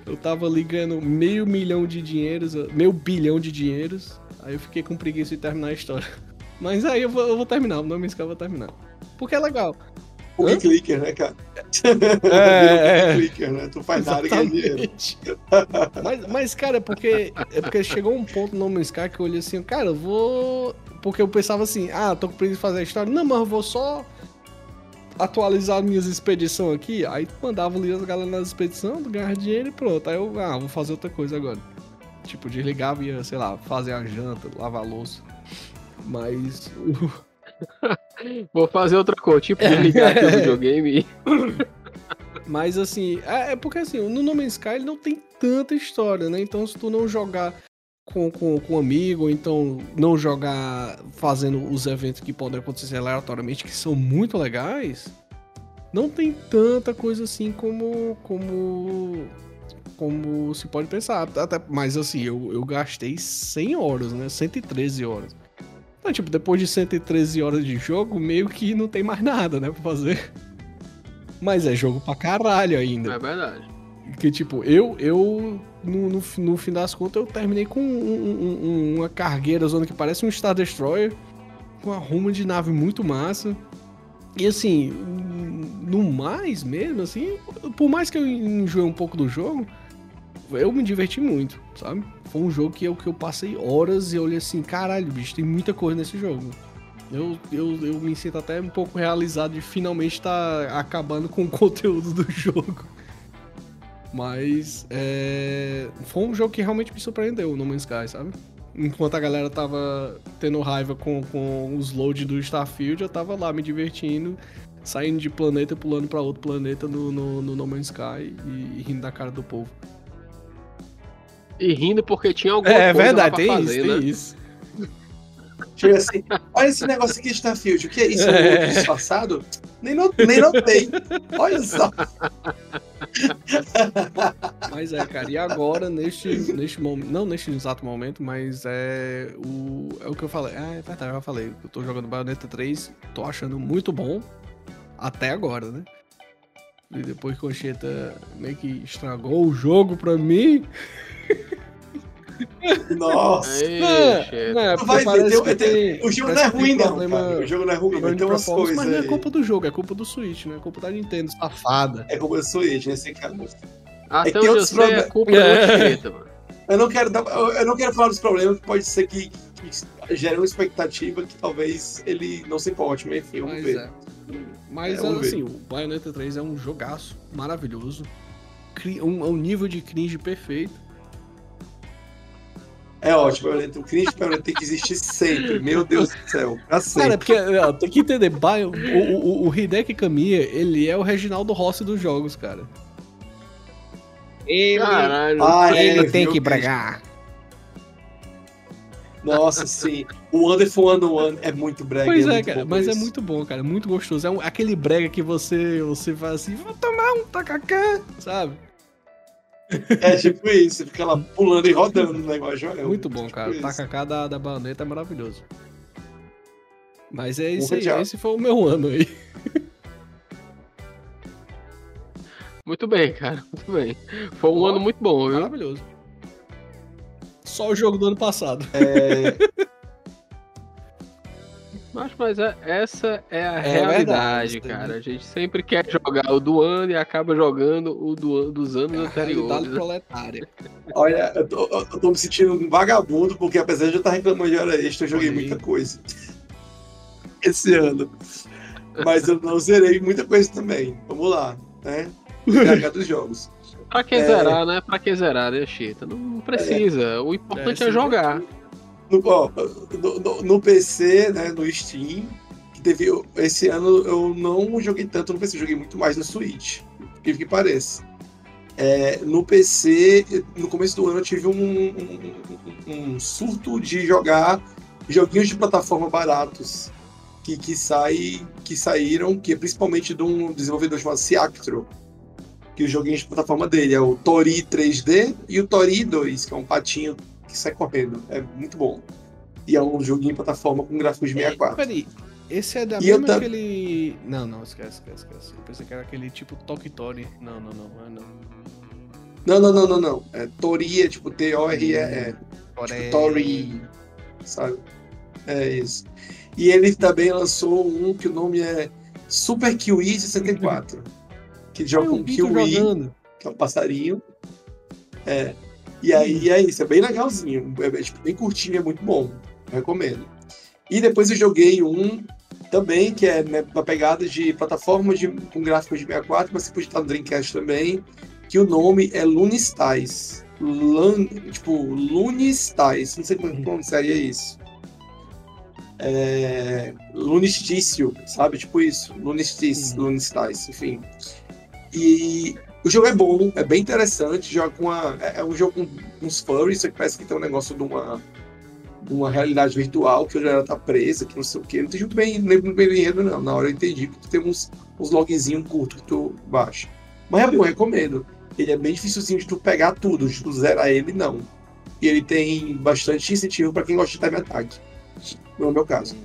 Eu tava ligando meio milhão de dinheiros, meio bilhão de dinheiros. Aí eu fiquei com preguiça de terminar a história. Mas aí eu vou, eu vou terminar, o No Man's Sky eu vou terminar. Porque é legal. O Hã? clicker, né, cara? É, é. clicker, né? Tu faz nada e ganha dinheiro. Mas, mas, cara, é porque, é porque chegou um ponto no Man's Sky que eu olhei assim, cara, eu vou. Porque eu pensava assim, ah, tô com preguiça de fazer a história. Não, mas eu vou só atualizar minhas expedições aqui. Aí mandava ali as galera nas expedições, ganhar dinheiro e pronto. Aí eu, ah, vou fazer outra coisa agora. Tipo, desligava e ia, sei lá, fazer a janta, lavar a louça. Mas. Vou fazer outra coisa, tipo, desligar aqui o videogame. Mas assim, é, é porque assim, no No Man's Sky ele não tem tanta história, né? Então se tu não jogar com, com, com um amigo, ou então não jogar fazendo os eventos que podem acontecer aleatoriamente, que são muito legais, não tem tanta coisa assim como. como. como se pode pensar. Até, mas assim, eu, eu gastei 100 horas, né? 113 horas. Então, tipo, depois de 113 horas de jogo, meio que não tem mais nada, né, pra fazer. Mas é jogo pra caralho ainda. É verdade. Que tipo, eu, eu no, no, no fim das contas, eu terminei com um- um- um- uma cargueira zona que parece um Star Destroyer, com uma ruma de nave muito massa. E assim, no mais mesmo, assim, por mais que eu enjoe um pouco do jogo, eu me diverti muito, sabe? Foi um jogo que eu, que eu passei horas e olhei assim, caralho, bicho, tem muita coisa nesse jogo. Eu, eu, eu me sinto até um pouco realizado de finalmente estar acabando com o conteúdo do jogo. Mas é, foi um jogo que realmente me surpreendeu, No Man's Sky, sabe? Enquanto a galera tava tendo raiva com, com os loads do Starfield, eu tava lá me divertindo, saindo de planeta, pulando pra outro planeta no, no, no No Man's Sky e, e rindo da cara do povo. E rindo porque tinha alguma coisa lá pra fazer, né? isso. Chega assim, olha esse negócio aqui de Starfield, o que é isso? É. disfarçado? Nem, not, nem notei. Olha só. Mas é, cara, e agora, neste, neste momento, não neste exato momento, mas é o, é o que eu falei. Ah, é verdade, eu já falei. Eu tô jogando Bayonetta 3, tô achando muito bom, até agora, né? E depois que o Concheta meio que estragou o jogo pra mim. Nossa. Ei, Não, não, é Tu porque vai ver, tem- que tem- tem- o jogo não é ruim, não. problema- Cara. O jogo não é ruim, mas tem umas coisas. Mas não é culpa do jogo, é culpa do Switch, não é culpa da Nintendo, safada. É culpa do Switch, nesse caso. Até tem outros é problemas. culpa da É. Anchieta, mano. Eu não quero dar, eu eu não quero falar dos problemas, que pode ser que, que gera uma expectativa que talvez ele não se importe, mas enfim, vamos Mas ver. é. Mas É, vamos ver. assim, o Bayonetta 3 é um jogaço maravilhoso. Um, um nível de cringe perfeito. É ótimo. O cringe Bayonetta tem que existir sempre. Meu Deus do céu. Pra Cara, sempre. porque ó, tem que entender, o, o, o Hideki Kamiya, ele é o Reginaldo Rossi dos jogos, cara. Ele, Caralho. Ah, é, ele tem viu? que bregar. Nossa, sim. O Wonderful 101 é muito brega. Pois é, muito cara, mas por é isso. muito bom, cara, muito gostoso. É um- aquele brega que você, você faz assim, vou tomar um tacacá, sabe? É tipo isso, você fica lá pulando e rodando no negócio. É Muito bom, cara. O isso. tacacá da, da baioneta é maravilhoso. Mas é isso aí, já. esse foi o meu ano aí. Muito bem, cara. Muito bem. Foi um ano muito bom, viu? Maravilhoso. Só o jogo do ano passado. É, Mas, mas é- essa é a É realidade, verdade, cara. A gente sempre quer jogar o do ano e acaba jogando o do, dos anos É anteriores. proletária. olha, eu tô, eu tô me sentindo um vagabundo, porque apesar de eu estar reclamando de hora extra, eu joguei aí. muita coisa. Esse ano. Mas eu não zerei muita coisa também. Vamos lá, né? PH dos jogos. Pra que É. zerar, né? Pra que zerar, né, Chita? Não precisa. O importante É, é, sim. No, ó, no, no- no PC, né, no Steam, que teve, esse ano eu não joguei tanto no PC, joguei muito mais no Switch, que que pareça. É, no PC, no começo do ano eu tive um, um- um- surto de jogar joguinhos de plataforma baratos que, que, sai, que saíram, que é principalmente de um desenvolvedor chamado Ciactro, que os joguinhos de plataforma dele é o Tori 3D e o Tori 2, que é um patinho que sai correndo. É muito bom. E é um joguinho de plataforma com gráficos de 64. Peraí, esse é da E mesma tam- aquele. Não, não, esquece, esquece, esquece. Eu pensei que era aquele tipo Toki Tori. Não, não, não, não. é não. Não, não, não, não, não. É Tori, é tipo T-O-R-E-E. Tori. Tipo, Tori. Sabe? É isso. E ele também lançou um que o nome é Super Kiwi 64. Que joga tu Kiwi, jogando. que é um passarinho. É. E aí é isso, é bem legalzinho. É, é, tipo, bem curtinho, é muito bom. Recomendo. E depois eu joguei um também, que é né, na pegada de plataforma de, com gráficos de 64, mas você pode estar no Dreamcast também, que o nome é Lunistais. Lan, tipo, Lunistais. Não sei como seria isso. É, Lunistício, sabe? Tipo isso. Lunistis, Uhum. Lunistais, enfim. E o jogo é bom, é bem interessante. Joga com uma, é é um jogo com uns furries, só que parece que tem um negócio de uma, uma realidade virtual que a galera tá presa, que não sei o quê. Não muito bem, lembro bem do enredo, não. Na hora eu entendi que tu tem uns, uns logzinhos curtos que tu baixa. Mas é bom, recomendo. Ele é bem dificilzinho de tu pegar tudo, de tu zerar ele, não. E ele tem bastante incentivo para quem gosta de time attack. No meu caso.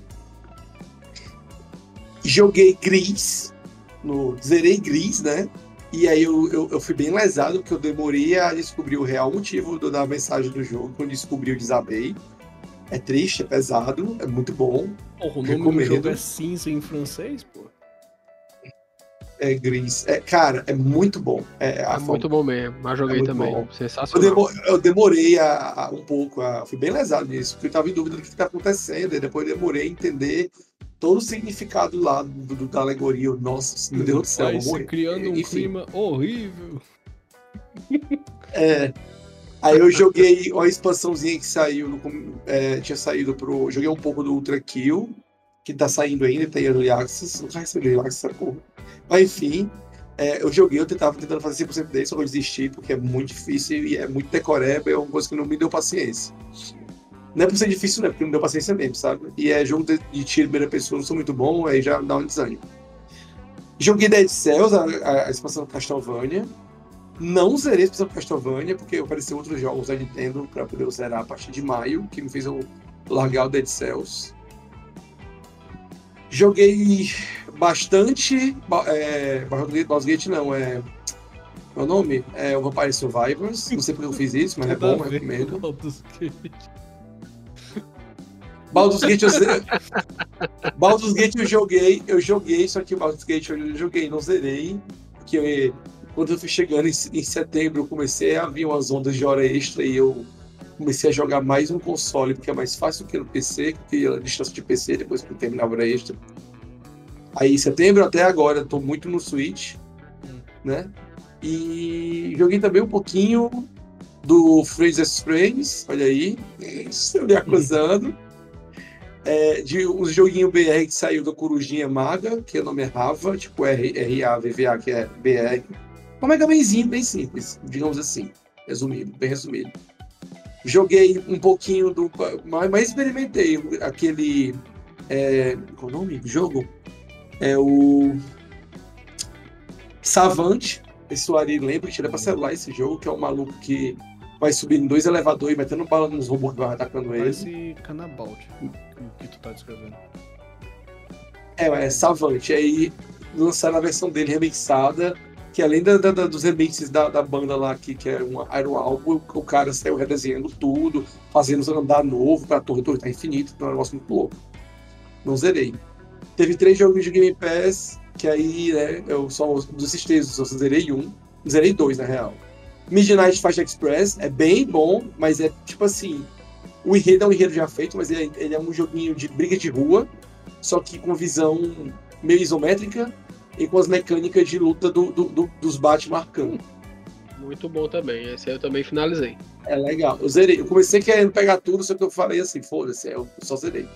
Joguei Gris. No, zerei Gris, né? E aí eu, eu, eu fui bem lesado, porque eu demorei a descobrir o real motivo do- da mensagem do jogo. Quando descobri, eu desabei. É triste, é pesado, é muito bom. Porra, o nome do Recomendo. jogo é cinza em francês, pô. É Gris. É, cara, é muito bom. É, É muito bom mesmo. Mas joguei É também. bom. Eu, Sensacional. demo- eu demorei a, a- um pouco, a, fui bem lesado nisso, porque eu estava em dúvida do que está acontecendo, e depois eu demorei a entender todo o significado lá do, do- da alegoria. Nossa, meu Deus do céu, Vai vou criando um Enfim. clima horrível. É. Aí eu joguei uma expansãozinha que saiu, no é, tinha saído pro. Joguei um pouco do Ultra Kill, que tá saindo ainda, tem Early Access. Não recebi Early Access, porra. Mas enfim, é, eu joguei, eu tentava tentando fazer 100% dele, só que eu desisti, porque é muito difícil e é muito decoreba, é uma coisa que não me deu paciência. Não é por ser difícil, não, é porque não deu paciência mesmo, sabe? E é jogo de, de tiro primeira pessoa, não sou muito bom, aí já dá um desânimo. Joguei Dead Cells, a, a, a expansão Castlevania. Não zerei a expansão do Castlevania, porque apareceu outros jogos da Nintendo para poder eu zerar a partir de maio, que me fez eu largar o Dead Cells. Joguei bastante. ba- É, Baldur's Gate- não, é. Meu nome? É o Vampire Survivors. Não sei porque eu fiz isso, mas é bom, recomendo. Baldur's Gate. Eu zerei. Baldur's Gate eu joguei, eu joguei, só que Baldur's Gate eu joguei, não zerei. Porque eu- quando eu fui chegando em, em setembro, eu comecei a vir umas ondas de hora extra e eu comecei a jogar mais no console, porque é mais fácil que no PC, porque a distância de PC, depois que eu terminava hora extra. Aí, em setembro até agora, eu tô muito no Switch, né? E joguei também um pouquinho do Fraser's Frames, olha aí, estou me acusando. É, de um joguinho BR que saiu da Corujinha Maga, que o nome é Rava, tipo R-A-V-V-A, que é BR. Um Mega Manzinho bem simples, digamos assim, resumido, bem resumido. Joguei um pouquinho do. Mas, mas experimentei aquele. É, qual é o nome do jogo? É o. Savant. Esse Ari lembra que tira pra celular esse jogo, que é um maluco que vai subindo em dois elevadores e metendo bala nos robôs que vai atacando ele. Parece Canabalt, o que tu tá descrevendo. É, é Savant. Aí lançaram a versão dele remixada, que além da, da- dos remixes da, da banda lá, que, que é um Iron Álbum, o cara saiu redesenhando tudo, fazendo andar novo pra torre, torre tá infinita, então é um negócio muito louco. Não zerei. Teve três jogos de Game Pass, que aí, né, eu só dos textos, eu só zerei um, zerei dois, na real. Midnight Fast Express é bem bom, mas é tipo assim, o enredo é um enredo já feito, mas ele, ele é um joguinho de briga de rua, só que com visão meio isométrica e com as mecânicas de luta do, do- do- dos Batman Arkham. Muito bom também. Esse aí eu também finalizei. É legal. Eu zerei. Eu comecei querendo pegar tudo, só que eu falei assim, foda-se, eu só zerei.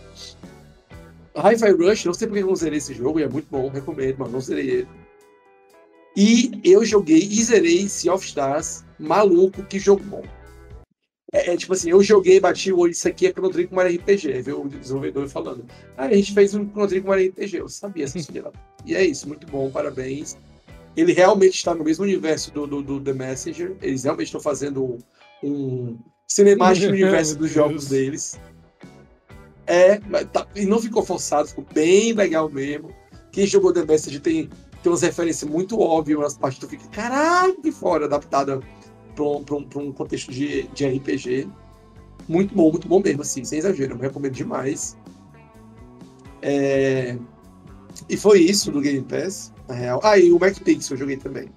Hi-Fi Rush, não sei porque eu não zerei esse jogo, e é muito bom, recomendo, mas não zerei ele. E eu joguei e zerei Sea of Stars, maluco, que jogo bom. É, é tipo assim, eu joguei, bati o olho, isso aqui é Chrono Trigger com Mario RPG, viu o desenvolvedor falando. Ah, a gente fez um Chrono Trigger com Mario RPG, eu sabia essa filha. E é isso, muito bom, parabéns. Ele realmente está no mesmo universo do, do, do The Messenger, eles realmente estão fazendo um, um cinemático universo dos jogos deles. É, mas tá- e não ficou forçado, ficou bem legal mesmo. Quem jogou The Messenger tem, tem umas referências muito óbvias, umas partes que tu fica, caralho, que fora, adaptada para um, um, um contexto de, de RPG. Muito bom, muito bom mesmo, assim, sem exagero, eu recomendo demais. É, E foi isso do Game Pass, na real. Ah, e o Mac Pixel eu joguei também.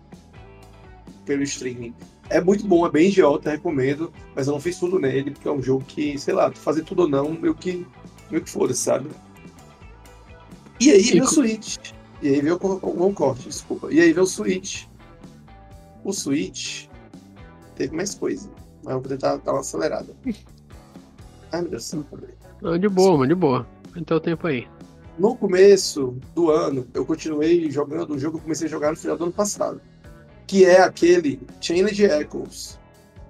Pelo streaming. É muito bom, é bem idiota, recomendo, mas eu não fiz tudo nele, porque é um jogo que, sei lá, fazer tudo ou não, meio que, meio que foda, sabe? E aí veio o Switch. E aí veio o cor- o corte, desculpa. E aí veio o Switch. O Switch teve mais coisa, mas eu vou tentar dar uma acelerada. Ai, meu Deus do céu. De boa, mano, de boa. Então o tempo aí. No começo do ano, eu continuei jogando um jogo que eu comecei a jogar no final do ano passado, que é aquele Chained Echoes.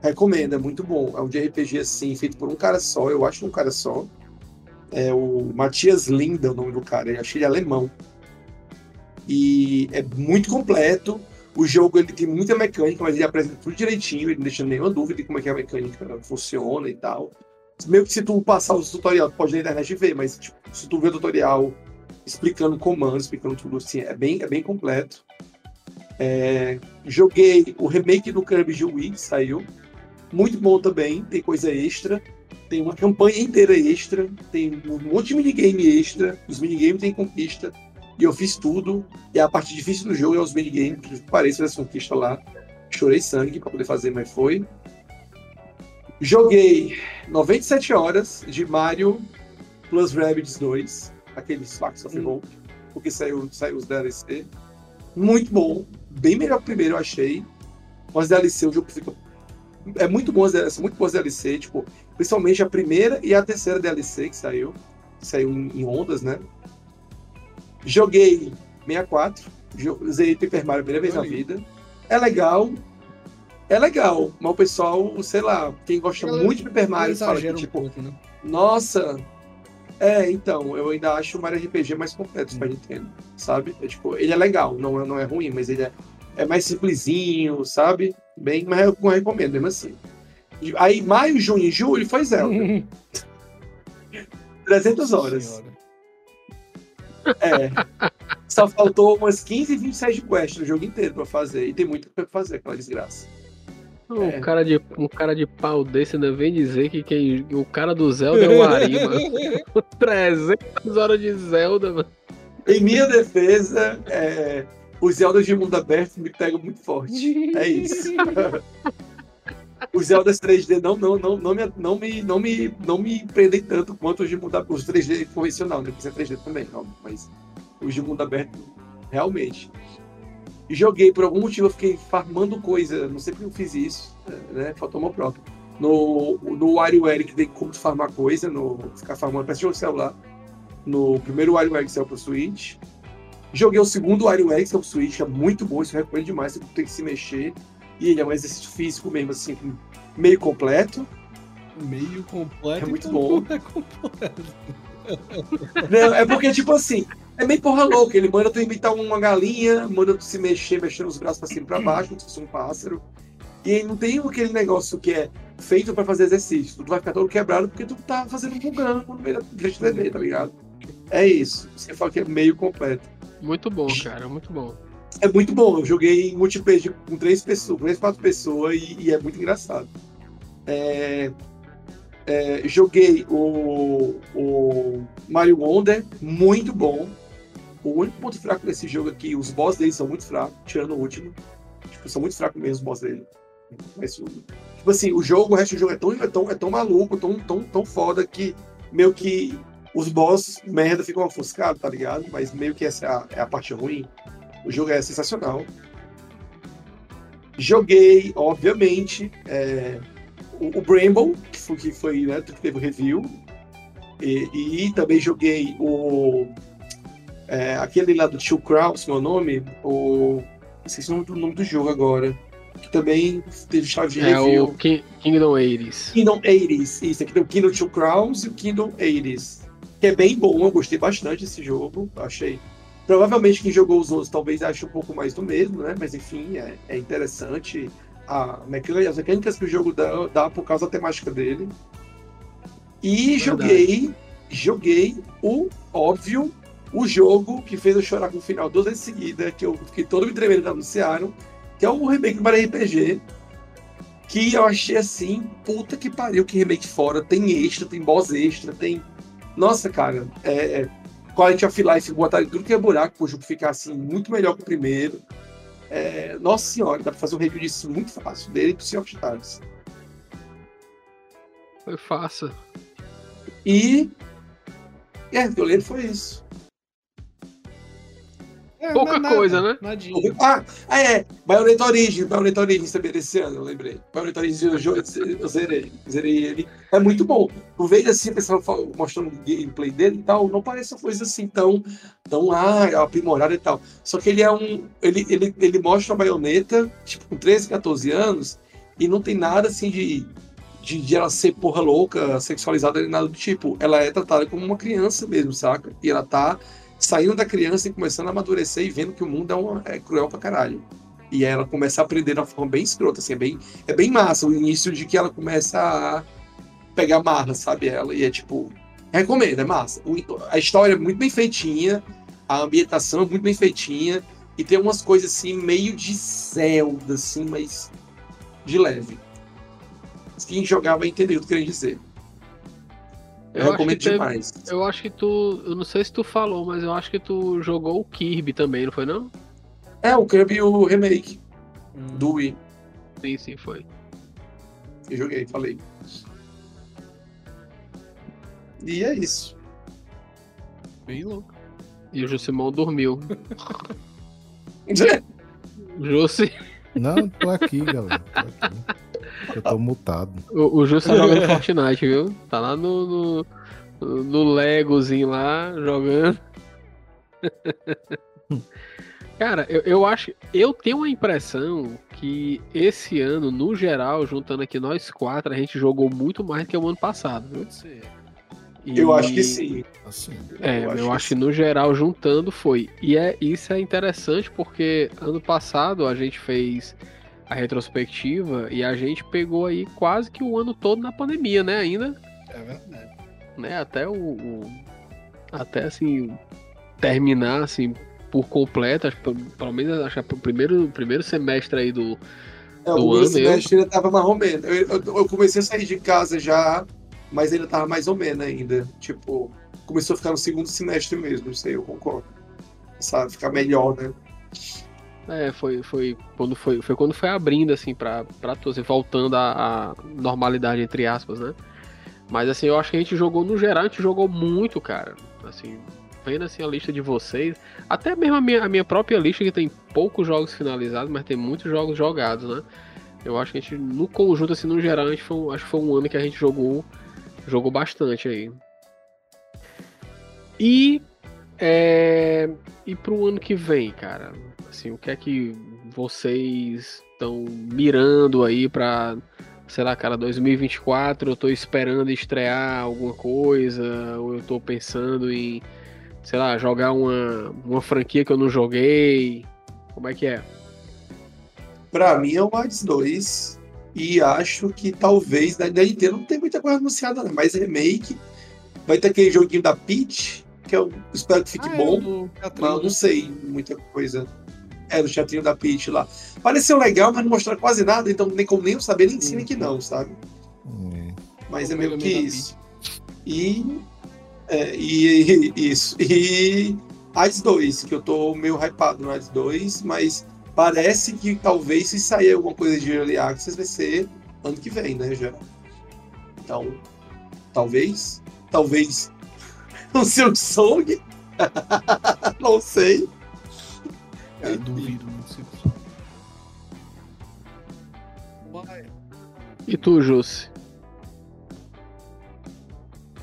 Recomendo, é muito bom. É um de RPG assim, feito por um cara só, eu acho um cara só. É o Matias Linda, o nome do cara, eu achei ele alemão. E é muito completo. O jogo ele tem muita mecânica, mas ele apresenta tudo direitinho, ele não deixa nenhuma dúvida de como é que a mecânica funciona e tal. Meio que se tu passar os tutorial, tu pode ir na internet ver, mas tipo, se tu ver o tutorial explicando comando, explicando tudo assim, é bem, é bem completo. É, joguei o remake do Kirby Wii, saiu. Muito bom também, tem coisa extra. Tem uma campanha inteira extra, tem um monte de minigame extra. Os minigames tem conquista. E eu fiz tudo. E a parte difícil do jogo é os minigames, que parece essa conquista lá. Chorei sangue pra poder fazer, mas foi. Joguei 97 horas de Mario Plus Rabbids 2, aquele Sparks of Hope, porque saiu, saiu os DLC. Muito bom, bem melhor que o primeiro, eu achei. Mas DLC, o jogo fica. É muito bom as DLC, muito boas DLC, tipo, principalmente a primeira e a terceira DLC que saiu. Que saiu em, em ondas, né? Joguei 64, jo- zerei Paper Mario a primeira vez na Olha aí. vida. É legal. É legal, mas o pessoal, sei lá, quem gosta muito de Paper Mario fala que, Exagera um tipo, pouco, né? nossa. É, então, eu ainda acho o Mario RPG mais completo Super Nintendo, sabe? É, tipo, ele é legal, não é, não é ruim, mas ele é, é mais simplesinho, sabe? Bem, mas eu recomendo mesmo assim. Aí, maio, junho e julho foi Zelda. 300 horas. Senhora. É. Só faltou umas 15, 26 de quest no jogo inteiro pra fazer. E tem muita coisa pra fazer, aquela desgraça. Um, É. cara de, um cara de pau desse ainda vem dizer que quem, o cara do Zelda é o Ari, mano. 300 horas de Zelda, mano. Em minha defesa, é, os Zeldas de mundo aberto me pegam muito forte. É isso. os Zeldas 3D não, não, não, não, me, não, me, não, me, não me prendem tanto quanto os de mundo aberto. Os 3D convencional, né? Porque é 3D também, óbvio, mas os de mundo aberto, realmente. Joguei, por algum motivo, eu fiquei farmando coisa, não sei porque eu fiz isso, né? Faltou meu próprio. No, no WarioWare que tem como farmar coisa, no, ficar farmando, jogo de celular. No primeiro WarioWare que saiu pro Switch. Joguei o segundo WarioWare que saiu pro Switch, é muito bom, isso eu recomendo demais, você tem que se mexer. E ele é um exercício físico mesmo, assim, meio completo. Meio completo. É muito então bom. não É completo. Não, é porque, tipo assim, é meio porra louca. Ele manda tu imitar uma galinha, manda tu se mexer, mexendo os braços pra cima e pra baixo, como se fosse um pássaro. E aí não tem aquele negócio que é feito pra fazer exercício. Tu vai ficar todo quebrado porque tu tá fazendo um programa no meio da frente da TV, tá ligado? É isso. Você fala que é meio completo. Muito bom, cara, muito bom. É muito bom. Eu joguei em multiplayer com três pessoas, três, quatro pessoas e, e é muito engraçado. É, é, joguei o, o Mario Wonder, muito bom. O único ponto fraco desse jogo aqui, os boss dele são muito fracos, tirando o último. Tipo, são muito fracos mesmo os boss dele. Mas, tipo assim, o jogo, o resto do jogo é tão, é tão, é tão maluco, tão, tão, tão foda que meio que os boss merda ficam ofuscados, tá ligado? Mas meio que essa é a, é a parte ruim. O jogo é sensacional. Joguei, obviamente, é, o, o Bramble, que foi, que foi né, que teve o review. E, e também joguei o. é, aquele lá do Tio Kraus, meu nome. O. Esqueci o nome do, nome do jogo agora. Que também teve chave de É review. o Ki- Kingdom 80s. Kingdom 80s. Isso, aqui tem o Kingdom Two Crowns e o Kingdom 80s. Que é bem bom, eu gostei bastante desse jogo. Achei. Provavelmente quem jogou os outros talvez ache um pouco mais do mesmo, né? Mas enfim, é, é interessante. A mecânica, as mecânicas que o jogo dá, dá por causa da temática dele. E Verdade. joguei. Joguei o óbvio, o jogo que fez eu chorar com o final duas vezes seguida, que eu fiquei todo me tremendo quando anunciaram, que é o remake do Mario RPG que eu achei assim, puta que pariu, que remake fora. Tem extra, tem boss extra, tem. Nossa, cara, é. é Quality of Life, botaram tudo que é buraco pro jogo ficar assim, muito melhor que o primeiro. É, nossa senhora, dá pra fazer um review disso muito fácil, dele e do Sea of Stars. Foi fácil. E. É, o que eu lembro foi isso. É, Pouca é nada, coisa, né? Nadinha. Ah, ah, é, Bayonetta Origins, Bayonetta Origins também desse ano, eu lembrei. Bayonetta Origins eu, eu zerei, zerei ele. É muito bom. Tu vejo assim, o pessoal mostrando o gameplay dele e tal, não parece uma coisa assim tão, tão ah, aprimorada e tal. Só que ele é um. Ele, ele, ele mostra a baioneta, tipo, com 13, 14 anos, e não tem nada assim de, de, de ela ser porra louca, sexualizada, nem nada do tipo. Ela é tratada como uma criança mesmo, saca? E ela tá saindo da criança e começando a amadurecer e vendo que o mundo é, uma, é cruel pra caralho. E ela começa a aprender de uma forma bem escrota, assim, é bem, é bem massa o início de que ela começa a pegar marra, sabe? Ela, e é tipo, recomendo, é massa. O- a história é muito bem feitinha, a ambientação é muito bem feitinha, e tem umas coisas assim, meio de Zelda, assim, mas de leve. Quem jogar vai entender o que eu dizer. Eu, Eu acho recomendo que teve- demais. Eu acho que tu. Eu não sei se tu falou, mas eu acho que tu jogou o Kirby também, não foi não? É, o Kirby o remake Hum. do Wii. Sim, sim, foi. Eu joguei, falei. E é isso. Bem louco. E o Jusimão dormiu. Jussi, Não, tô aqui, galera. Tô aqui. Eu tô mutado. o, o tá jogando Fortnite, viu? Tá lá no, no, no Legozinho lá, jogando. Cara, eu, eu acho. Eu tenho a impressão que esse ano, no geral, juntando aqui nós quatro, a gente jogou muito mais do que o ano passado, viu? Ser. Eu acho que E- sim. Assim, É, Eu acho, que que no geral juntando foi. E é isso é interessante porque ano passado a gente fez a retrospectiva e a gente pegou aí quase que o ano todo na pandemia, né? Ainda, É verdade. né? Até o, o- até assim terminar assim por completo, acho, que pelo- menos acho que o primeiro primeiro semestre aí do É, Do o ano, semestre ainda tava mais ou menos. Eu, eu- eu comecei a sair de casa já, mas ainda tava mais ou menos ainda. Tipo, começou a ficar no segundo semestre mesmo, isso aí eu concordo. Sabe, ficar melhor, né? É, foi, foi, quando foi, foi quando foi abrindo, assim, pra, pra assim, voltando à, normalidade, entre aspas, né? Mas, assim, eu acho que a gente jogou, no geral, a gente jogou muito, cara. Assim, vendo, assim, a lista de vocês, até mesmo a minha, a minha própria lista, que tem poucos jogos finalizados, mas tem muitos jogos jogados, né? Eu acho que a gente, no conjunto, assim, no geral, a gente foi, acho que foi um ano que a gente jogou, jogou bastante aí. E, é, e pro ano que vem, cara, assim, o que é que vocês estão mirando aí pra, sei lá, cara, 2024, eu tô esperando estrear alguma coisa, ou eu tô pensando em, sei lá, jogar uma, uma franquia que eu não joguei, como é que é? Pra mim é o Hades 2. E acho que talvez da, da Nintendo não tem muita coisa anunciada. Mas remake. Vai ter aquele joguinho da Peach, que eu espero que fique Ah, é, bom. do Mas eu não sei muita coisa. É, do teatrinho da Peach lá. Pareceu legal, mas não mostraram quase nada, então nem como nem eu saber, nem sim nem que não, sabe? É. Mas é meio que isso. E, é, e, e- isso. E Hades 2, que eu tô meio hypado no Hades 2, mas parece que talvez se sair alguma coisa de Early Access vai ser ano que vem, né, já. Então, talvez, talvez o Song, não sei. Eu duvido muito se Vai. E tu, Jussi?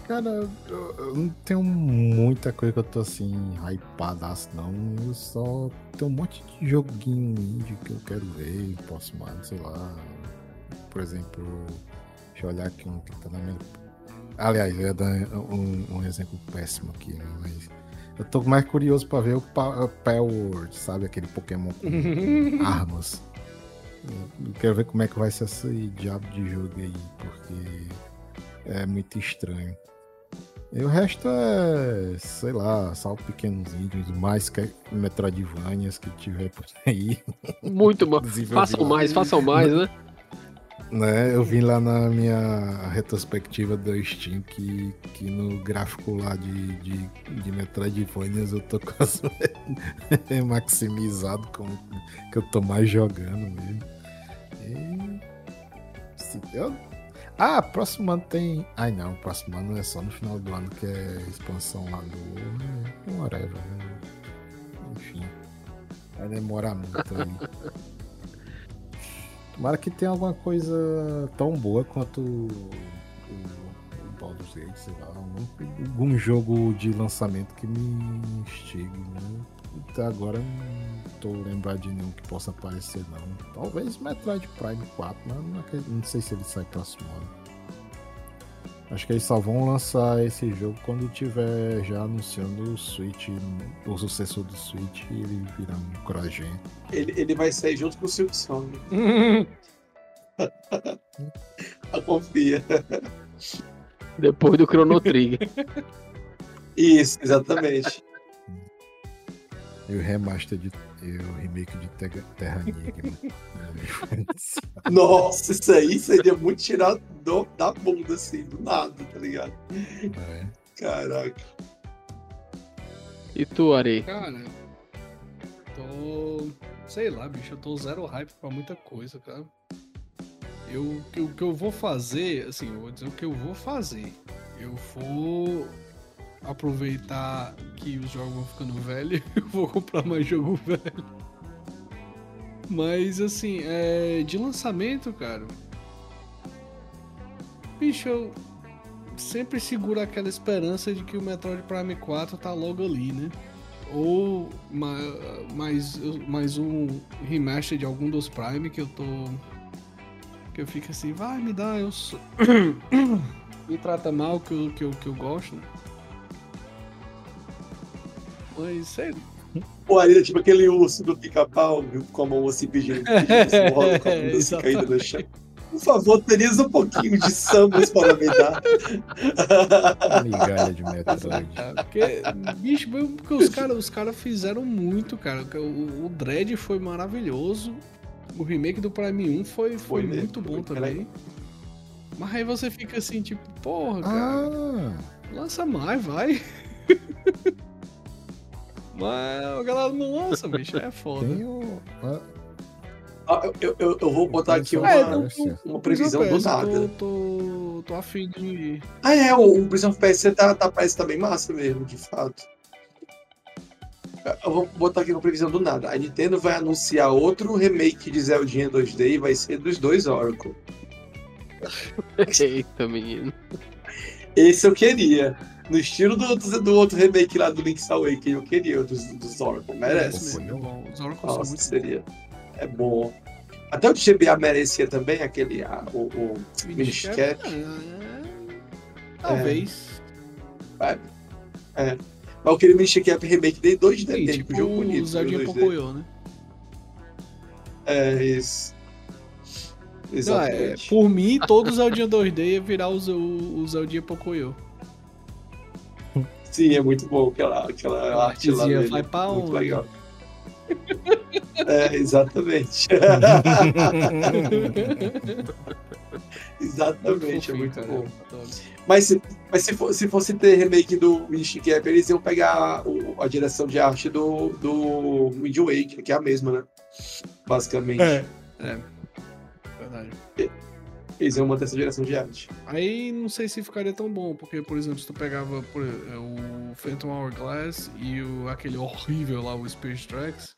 Cara, eu, eu não tenho muita coisa que eu tô assim, hypadaço, não. Eu só tenho um monte de joguinho indie que eu quero ver, próximo ano, sei lá. Por exemplo, deixa eu olhar aqui um que tá na minha. Aliás, eu ia dar um, um exemplo péssimo aqui, né? Mas eu tô mais curioso pra ver o Power, sabe? Aquele Pokémon com armas. Eu quero ver como é que vai ser esse diabo de jogo aí, porque é muito estranho. E o resto é, sei lá, só pequenos vídeos, mais que Metroidvanias que tiver por aí. Muito bom. Façam mais, façam mais, né? Né, eu vi lá na minha retrospectiva do Steam que, que no gráfico lá de, de, de Metroidvanias eu tô quase maximizado com que eu tô mais jogando mesmo. E, se ah, próximo ano tem. Ai não, próximo ano é só no final do ano que é expansão lá do. Whatever, né? Enfim. Vai demorar muito aí. Tomara que tenha alguma coisa tão boa quanto o, o, o Baldur's Gate, sei lá. Algum, algum jogo de lançamento que me instigue, né? Até agora não tô lembrado de nenhum que possa aparecer, não. Talvez Metroid Prime 4, mas não, não sei se ele sai próximo ano. Acho que eles só vão lançar esse jogo quando tiver já anunciando o Switch, o sucessor do Switch e ele virar um cross-gen. Ele, ele vai sair junto com o Silk Song. Confia. Depois do Chrono Trigger. Isso, exatamente. E o remaster de. E o remake de Terra, Terra Enigma. Nossa, isso aí seria muito tirado do- da bunda, assim, do nada, tá ligado? É. Caraca. E tu, Ari? Cara, tô. Sei lá, bicho, eu tô zero hype pra muita coisa, cara. Eu, o que- o que eu vou fazer, assim, eu vou dizer o que eu vou fazer. Eu vou aproveitar que os jogos vão ficando velhos, eu vou comprar mais jogo velho. Mas, assim, é, de lançamento, cara. Bicho, eu sempre seguro aquela esperança de que o Metroid Prime 4 tá logo ali, né? Ou ma- mais, mais um remaster de algum dos Prime que eu tô. Que eu fico assim, vai, me dá, eu sou. me trata mal que eu, que eu, que eu gosto. né? Mas sei Pô, aí é tipo aquele urso do pica-pau, viu? Com a mão assim pedindo, pedindo rola com a bunda assim caída no chão. Por favor, terias um pouquinho de sambas para me dar. Migalha de Metroid. É, porque, bicho, porque os caras os cara fizeram muito, cara. O, o Dread foi maravilhoso. O remake do Prime 1 foi, foi, Foi mesmo, muito bom foi também. Mas aí você fica assim, tipo, porra, cara, Ah, lança mais, vai. Mas a galera não lança, bicho. É foda. Tem o. ah, Ah, eu, eu- eu, vou botar aqui uma, É, não- uma previsão do nada. Tô, tô, tô afim de. Ah, é, o, o Prince of Persia tá, tá, parece também massa mesmo, de fato. Eu vou botar aqui uma previsão do nada. A Nintendo vai anunciar outro remake de Zeldinha 2D e vai ser dos dois Oracle. Eita, menino. Esse eu queria. No estilo do, do, do outro remake lá do Link's Awakening, eu queria, dos, dos Oracle. Merece. mesmo, é. Os Oracles são muito seria. É bom. Até o GBA merecia também, aquele. ah, o, o bons. Minish Cap. Ah, Talvez. Mas aquele Minish Cap remake de 2D Sim, tipo um jogo bonito. o Zeldinha 2D. Pocoyo, né? É, isso. Não, é, Exatamente. por mim, todos os Zeldinha 2D ia virar o, Ze- o Zeldinha Pocoyo. Sim, é muito bom aquela, aquela A arte lá dele. vai pra muito onde? legal. É, exatamente. exatamente, é muito bom. Mas, se, mas se, for- se fosse ter remake do Minish Cap, eles iam pegar o- a direção de arte do, do Wind Waker, que é a mesma, né? Basicamente. Verdade. Eles iam manter essa direção de arte. Aí não sei se ficaria tão bom, porque, por exemplo, se tu pegava por, é, o Phantom Hourglass e o, aquele horrível lá, o Spirit Tracks,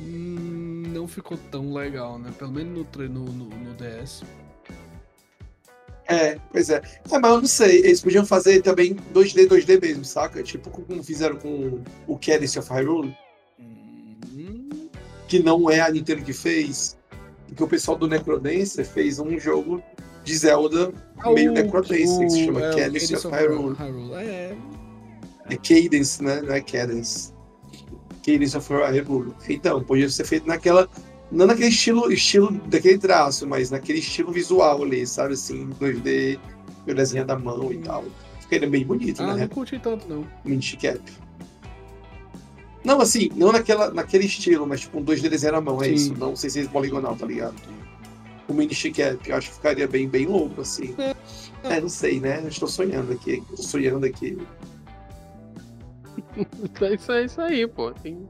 hum, não ficou tão legal, né? Pelo menos no, no, no, no DS. É, pois é. É, mas eu não sei, eles podiam fazer também 2D, 2D mesmo, saca? Tipo como fizeram com o Cadence of Hyrule, Hum, que não é a Nintendo que fez, porque o pessoal do Necrodancer fez um jogo de Zelda meio o- Necrodancer, que se chama é, o Cadence of Hyrule. Hyrule. É, É Cadence, né? Não é Cadence. Cadence of Hyrule. Então, podia ser feito naquela. Não naquele estilo, estilo daquele traço, mas naquele estilo visual ali, sabe? Assim, 2D, o desenho da mão e tal. Ficaria bem bonito, ah, né? não curti tanto, não. Minish Cap. Não, assim, não naquela, naquele estilo, mas tipo um 2D desenho na mão, é Sim. isso. Não sei se é poligonal, tá ligado? O Minish Cap, eu acho que ficaria bem, bem louco, assim. É, não sei, né? Eu estou sonhando aqui, estou sonhando aqui. É isso, é isso aí, pô. Tem-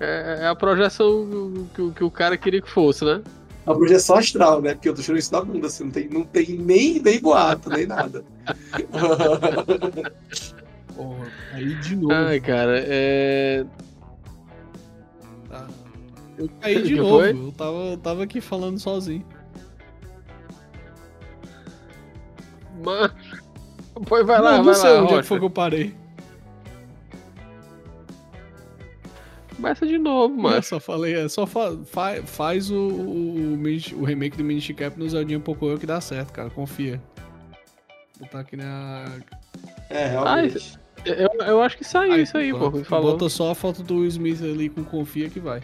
É, é a projeção que, o- que o cara queria que fosse, né? A projeção astral, né? Porque eu tô tirando isso da bunda, assim, não tem, não tem nem, nem boato, nem nada. Porra, aí de novo. Ai, cara, é. tá. Eu caí de Que novo. foi? Eu tava, eu tava aqui falando sozinho. Mano. Pois vai lá, não, não vai sei lá, onde é que foi que eu parei. Começa de novo, Mas mano. eu só falei, é só fa fa- faz o, o, o remake do Minish Cap no Zeldinha Pocoyo que dá certo, cara. Confia. Botar aqui na. É, realmente. Eu, eu acho que saiu Aí, isso aí, pô. falou. Bota só a foto do Will Smith ali com confia que vai.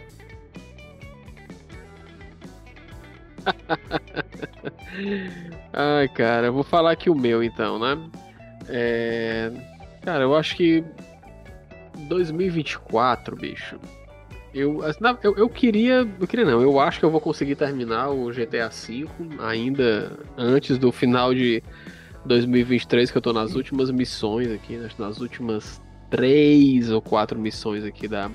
Ai, cara, eu vou falar aqui o meu então, né? É... Cara, eu acho que 2024, bicho. Eu, assim, eu, eu queria. Eu queria não, eu acho que eu vou conseguir terminar o GTA V ainda antes do final de 2023, que eu tô nas últimas missões aqui, né? nas últimas três ou quatro missões aqui da,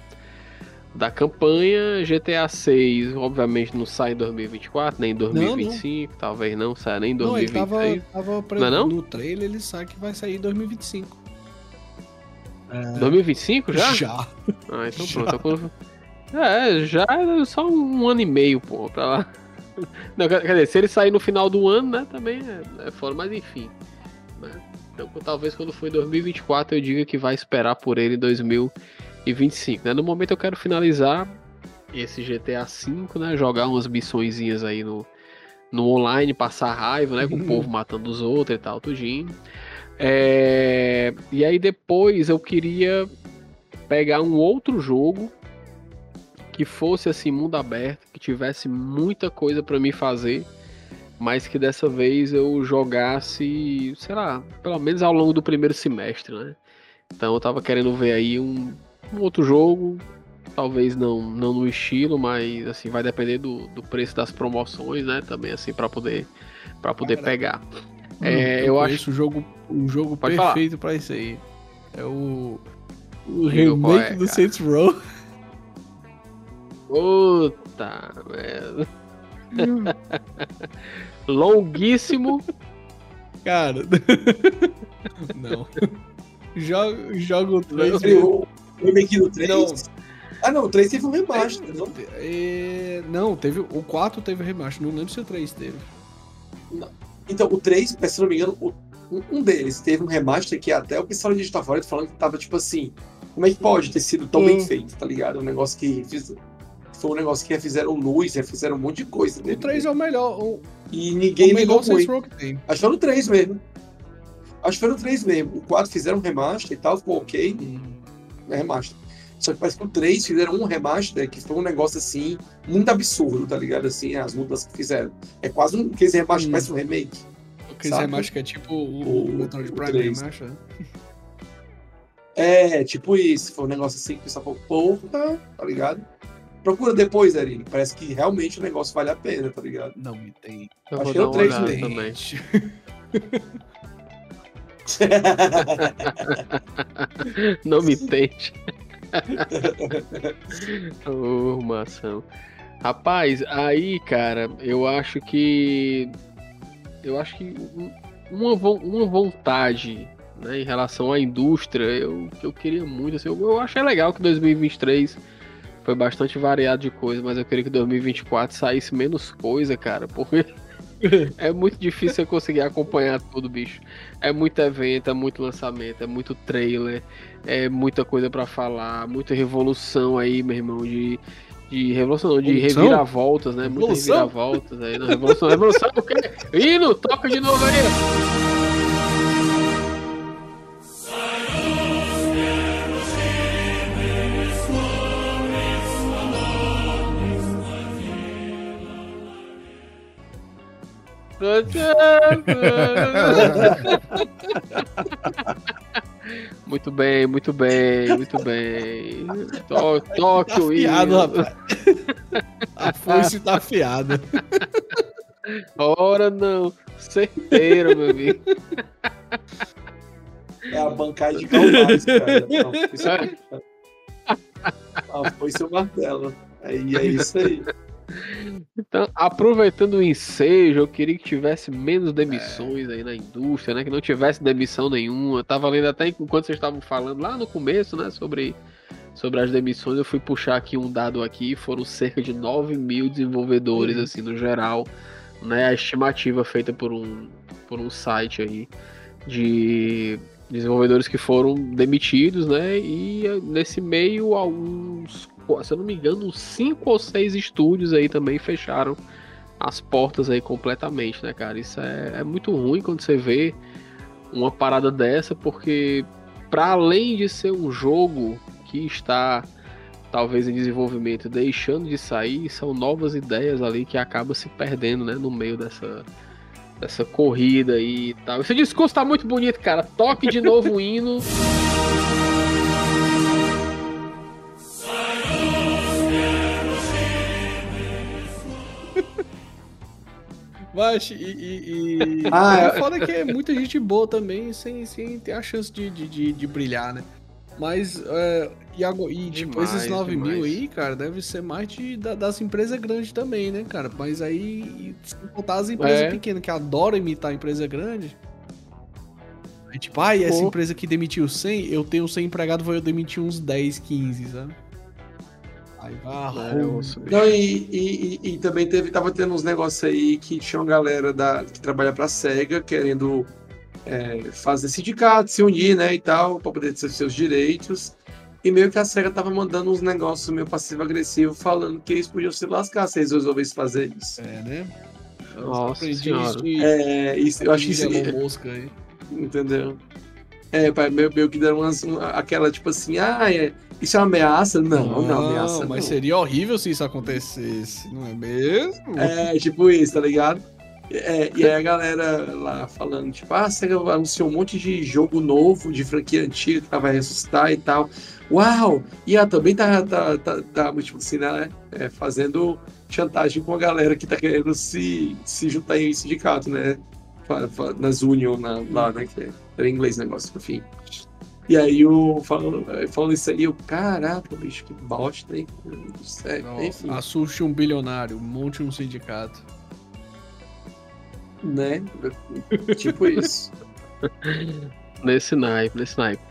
da campanha. GTA 6, obviamente, não sai em 2024, nem em 2025, talvez não saia nem em Não, ele 2026. tava, tava Não é não? no trailer, ele sabe que vai sair em 2025. 2025 já? Já. Ah, então Já. pronto. É, já é só um ano e meio, pô, pra lá. Não, quer dizer, se ele sair no final do ano, né, também é, é fora, mas enfim. né? Então talvez quando for em 2024 eu diga que vai esperar por ele em 2025. Né? No momento eu quero finalizar esse GTA V, né? Jogar umas missõezinhas aí no, no online, passar raiva, né? Com o povo matando os outros e tal, tudinho. É, E aí depois eu queria pegar um outro jogo que fosse assim mundo aberto, que tivesse muita coisa pra mim fazer, mas que dessa vez eu jogasse, sei lá, pelo menos ao longo do primeiro semestre, né? Então eu tava querendo ver aí um, um outro jogo, talvez não, não no estilo, mas assim vai depender do, do preço das promoções, né? Também assim para poder para poder pegar. É, eu acho conheço o jogo, um jogo Pode perfeito pra isso aí. É o O remake do. Saints Row. Puta merda. Longuíssimo. Cara. não. Joga, o 3. Peraí, O o remake do 3? Não. Ah, não, o 3 teve um remaster, não? É, não, teve. O 4 teve remaster. Não lembro se o 3 teve. Então, o 3, se não me engano, o- um- deles teve um remaster que até o pessoal de Digital Fora falando que tava tipo assim. Como é que pode ter sido tão bem Hum. feito, tá ligado? Um negócio que fiz- foi um negócio que refizeram luz, refizeram um monte de coisa. O nele. 3 é o melhor. O, E o ninguém ligou melhor Saints muito. Acho que foi no 3 mesmo. Acho que foi no 3 mesmo. O 4 fizeram um remaster e tal, ficou ok. É remaster. Só que parece que o 3 fizeram um remaster que foi um negócio assim, muito absurdo, tá ligado? Assim, as mudanças que fizeram. É quase um. Aquele remaster Hum. parece um remake. Aquele Saca? remaster que é tipo o, O- o Metroid o Prime três. remaster. né? É, tipo isso. Foi um negócio assim que o pessoal falou, porra, tá ligado? Procura depois, Erin. Parece que realmente o negócio vale a pena, tá ligado? Não me tem. Eu Acho vou que é o dar uma três olhada mesmo. também. Não me tente. Ô, maçã. Rapaz, aí, cara, eu acho que. Eu acho que um- uma, vo- uma vontade né, em relação à indústria, eu, que eu queria muito. Assim, eu, eu achei legal que 2023 foi bastante variado de coisa, mas eu queria que 2024 saísse menos coisa, cara, porque é muito difícil você conseguir acompanhar tudo, bicho. É muito evento, é muito lançamento, é muito trailer, é muita coisa pra falar, muita revolução aí, meu irmão, de. De revolução, não, de Revolução? reviravoltas, né? Muita Revolução? reviravoltas aí. Não, revolução, revolução o quê? Hino, toca de novo aí. Muito bem, muito bem, muito bem. Toque o Afiado, rapaz. A foice tá afiada. Ora não, certeiro, meu amigo. É a bancada de Calvários, cara. Não, foi seu... Ah, foi seu martelo. Aí é isso aí. Então, aproveitando o ensejo, eu queria que tivesse menos demissões aí na indústria, né? Que não tivesse demissão nenhuma. Eu tava lendo até enquanto vocês estavam falando lá no começo, né? Sobre, sobre as demissões, eu fui puxar aqui um dado aqui, foram cerca de 9 mil desenvolvedores, assim, no geral, né? A estimativa feita por um, por um site aí de desenvolvedores que foram demitidos, né? E eh, nesse meio, alguns, se eu não me engano, cinco ou seis estúdios aí também fecharam as portas aí completamente, né, cara? Isso é, é muito ruim quando você vê uma parada dessa, porque para além de ser um jogo que está talvez em desenvolvimento, deixando de sair, são novas ideias ali que acaba se perdendo, né, no meio dessa dessa corrida e tal. Esse discurso tá muito bonito, cara. Toque de novo o hino. Mas, e, e, e- Ah, é é. foda que é muita gente boa também, sem, sem ter a chance de, de, de, de brilhar, né? Mas, é, e, agora, e tipo, Demais, esses 9 mil demais. aí, cara, deve ser mais de, da- das empresas grandes também, né, cara? Mas aí, se botar as empresas É. pequenas que adoram imitar a empresa grande. Aí, tipo, ai, essa Pô. empresa que demitiu 100, eu tenho 100 empregados, vou eu demitir uns 10, 15, sabe? Aí vai a É, roupa. osso, bicho. Não, e, e, e- e também teve, tava tendo uns negócios aí que tinha uma galera da, que trabalha pra SEGA querendo é, fazer sindicato, se unir, né, e tal, pra poder ter seus direitos. E meio que a SEGA tava mandando uns negócios meio passivo-agressivo, falando que eles podiam se lascar se eles resolvessem fazer isso. É, né? Nossa Aprendiz senhora. de- É, isso, eu acho que isso, Musk aí. Entendeu? É, pai, meio, meio que deram umas, uma- aquela, tipo assim, ah, é- isso é uma ameaça? Não, não, é uma ameaça. mas não. seria horrível se isso acontecesse, não é mesmo? É, tipo isso, tá ligado? É, e aí a galera lá falando, tipo, ah, você anunciou um monte de jogo novo, de franquia antiga que tava ressuscitar e tal. Uau! E ela também tá, tá, tá, tá tipo assim, né? é, fazendo chantagem com a galera que tá querendo se, se juntar em sindicato, né? Nas Union, na, lá, né? Que era em inglês o negócio, enfim. E aí, o, falando, falando isso aí, eu, caraca, bicho, que bosta, hein? Não, Enfim, assuste um bilionário, monte um sindicato. né? Tipo isso. Nesse naipe, nesse naipe.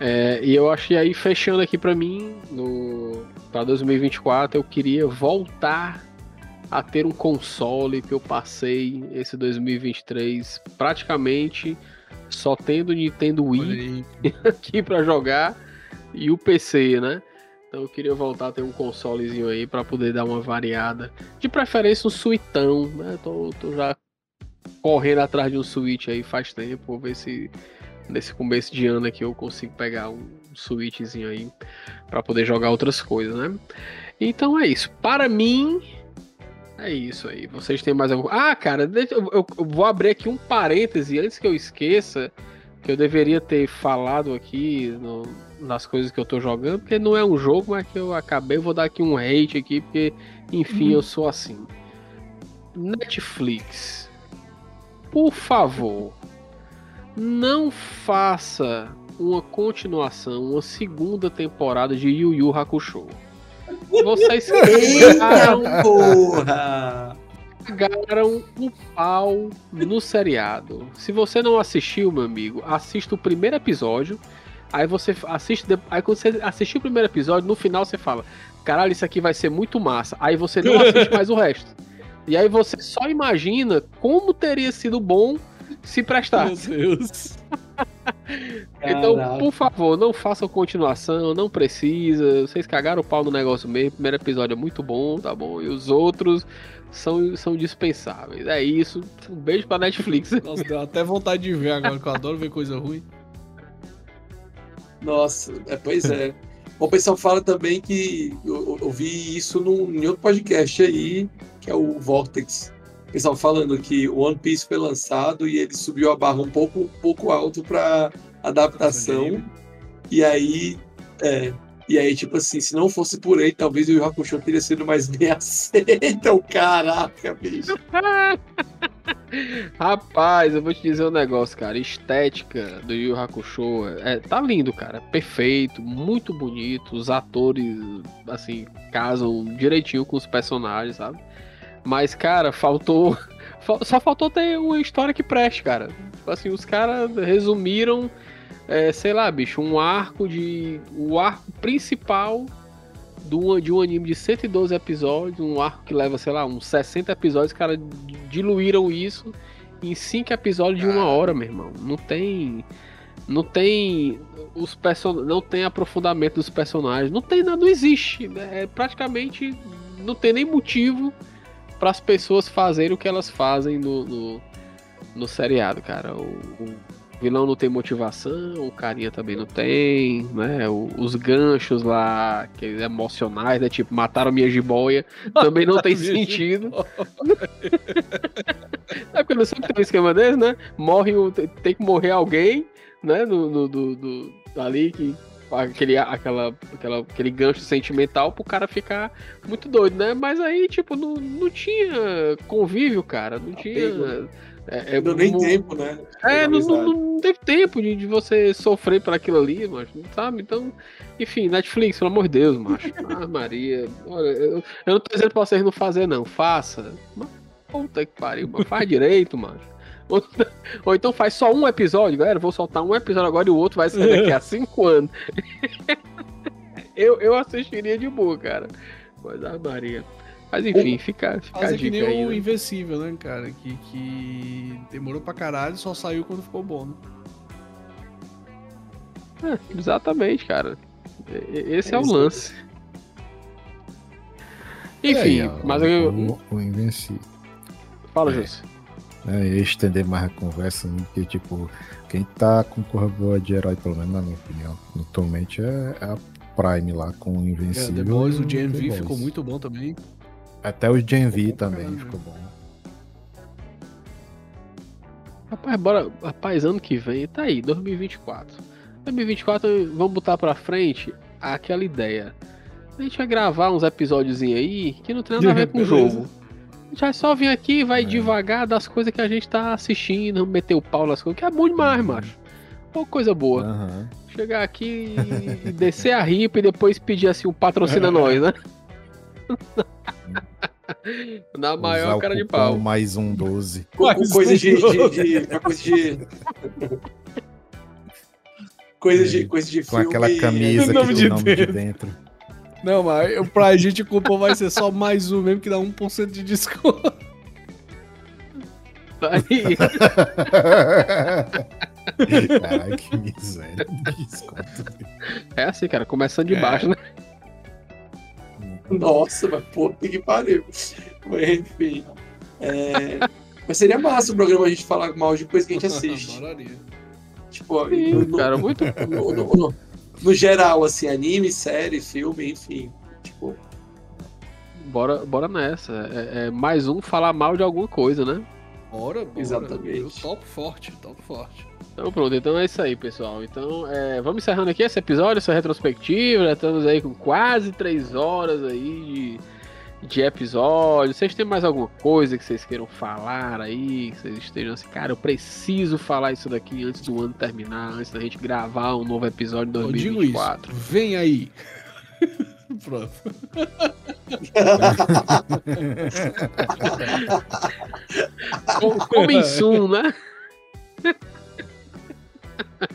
É, e eu achei aí, fechando aqui pra mim, no, pra 2024, eu queria voltar a ter um console que eu passei esse 2023 praticamente só tendo Nintendo Wii aqui pra jogar e o PC, né? Então eu queria voltar a ter um consolezinho aí pra poder dar uma variada. De preferência um suitão, né? Tô, tô já correndo atrás de um Switch aí faz tempo. Vou ver se nesse começo de ano aqui eu consigo pegar um Switchzinho aí pra poder jogar outras coisas, né? Então é isso. Para mim, é isso aí. Vocês têm mais algum. Ah, cara, deixa- eu, eu- eu vou abrir aqui um parêntese antes que eu esqueça. Que eu deveria ter falado aqui no- nas coisas que eu tô jogando, porque não é um jogo, mas que eu acabei. Vou dar aqui um hate aqui, porque, enfim, eu sou assim. Netflix, por favor, não faça uma continuação, uma segunda temporada de Yu Yu Hakusho. Vocês cagaram, porra! cagaram o pau no seriado. Se você não assistiu, meu amigo, assista o primeiro episódio. Aí você assiste. Aí quando você assistir o primeiro episódio, no final você fala: Caralho, isso aqui vai ser muito massa. Aí você não assiste mais o resto. E aí você só imagina como teria sido bom se Meu prestasse. Deus. Então, Caraca. por favor, não façam continuação, não precisa. Vocês cagaram o pau no negócio mesmo. O primeiro episódio é muito bom, tá bom? E os outros são, são dispensáveis. É isso. Um beijo pra Netflix. Nossa, deu até vontade de ver agora, que eu adoro ver coisa ruim. Nossa, é, pois é. O pessoal fala também que eu, eu- eu vi isso num, em outro podcast aí, que é o Vortex. O pessoal falando que o One Piece foi lançado e ele subiu a barra um pouco, um pouco alto para adaptação. E aí, é, e aí, tipo assim, se não fosse por ele, talvez o Yu Hakusho teria sido mais bem aceito. Caraca, bicho. Rapaz, eu vou te dizer um negócio, cara. Estética do Yu Yu Hakusho é, tá lindo, cara. Perfeito, muito bonito. Os atores, assim, casam direitinho com os personagens, sabe? Mas, cara, faltou. fal- Só faltou ter uma história que preste, cara. Assim, os caras resumiram, é, sei lá, bicho, um arco de. O arco principal do, de um anime de 112 episódios, um arco que leva, sei lá, uns 60 episódios, os caras diluíram isso em 5 episódios de uma hora, meu irmão. Não tem. Não tem. Os person... Não tem aprofundamento dos personagens. Não tem nada, não existe. É, praticamente não tem nem motivo para as pessoas fazerem o que elas fazem no, no, no seriado, cara. O, o vilão não tem motivação, o carinha também não tem, né? O- os ganchos lá, que emocionais, né? Tipo, mataram minha jiboia, também não tem sentido. É porque não sempre tem um esquema desse, né? Morre, tem que morrer alguém, né? No, no- do, do- ali que aquele, aquela, aquela, aquele gancho sentimental pro cara ficar muito doido, né? Mas aí, tipo, não, não tinha convívio, cara. Não tinha. Apego. É, é Não deu nem tempo, né? é, não, não, não teve tempo de, de você sofrer por aquilo ali, macho, sabe? Então, enfim, Netflix, pelo amor de Deus, macho. Ah, Maria. Olha, eu, eu não tô dizendo pra vocês não fazer, não. Faça. Mas, puta que pariu, mano. Faz direito, macho. Ou, ou então faz só um episódio, galera. Vou soltar um episódio agora e o outro vai sair daqui a cinco anos. eu, eu assistiria de boa, cara. Mas, ah, Maria. Mas enfim, fica, fica a Fazer que dica nem o né? Invencível, né, cara? Que, que demorou pra caralho, só saiu quando ficou bom, né? É, exatamente, cara. Esse é, É o lance. Enfim, mas o, eu. o, o Invencível. Fala, é. Júcio. É, eu ia estender mais a conversa, né, porque, tipo, quem tá com cor boa de herói, pelo menos na minha opinião, atualmente é é a Prime lá com o É, Invencível. The Boys, e o Gen V ficou muito bom também. Até o Gen V também caralho. ficou bom. Rapaz, bora. Rapaz, ano que vem, tá aí, 2024. 2024, vamos botar pra frente aquela ideia. A gente vai gravar uns episódios aí que não tem nada a ver com o Beleza. jogo. Gente vai só vir aqui, vai É. devagar das coisas que a gente tá assistindo, meter o pau nas coisas, que é bom demais, Uhum. macho. Pô, coisa boa. Aham. Chegar aqui e descer a ripa e depois pedir assim, um patrocina nós, né? Na maior Usar o cara de pau. Mais um 12. Com, com Mas coisa de, dou. de, de- coisa de. Coisa de, coisa de Com filme. aquela camisa que tem de o nome de dentro. Não, mas eu- pra gente o cupom vai ser só mais um mesmo, que dá 1% de desconto. Aí, Caralho, que miséria. Que desconto. é assim, cara, começando de É. baixo, né? Nossa, mas puta que pariu. Mas, enfim. é, Mas seria massa o programa a gente falar mal de coisa que a gente assiste. Adoraria. tipo, Sim, no, no- cara, muito. no- no- no- geral, assim, anime, série, filme, enfim. Tipo, Bora, bora nessa. É, é mais um falar mal de alguma coisa, né? Bora, bora. Exatamente. Eu topo forte, topo forte. Então pronto, então é isso aí, pessoal. Então, é, vamos encerrando aqui esse episódio, essa retrospectiva. Já estamos aí com quase três horas aí de, de episódio. Vocês têm mais alguma coisa que vocês queiram falar aí? Que vocês estejam assim, cara, eu preciso falar isso daqui antes do ano terminar, antes da gente gravar um novo episódio em Eu digo isso. 2024. Vem aí. Pronto. Com- Coming soon, né?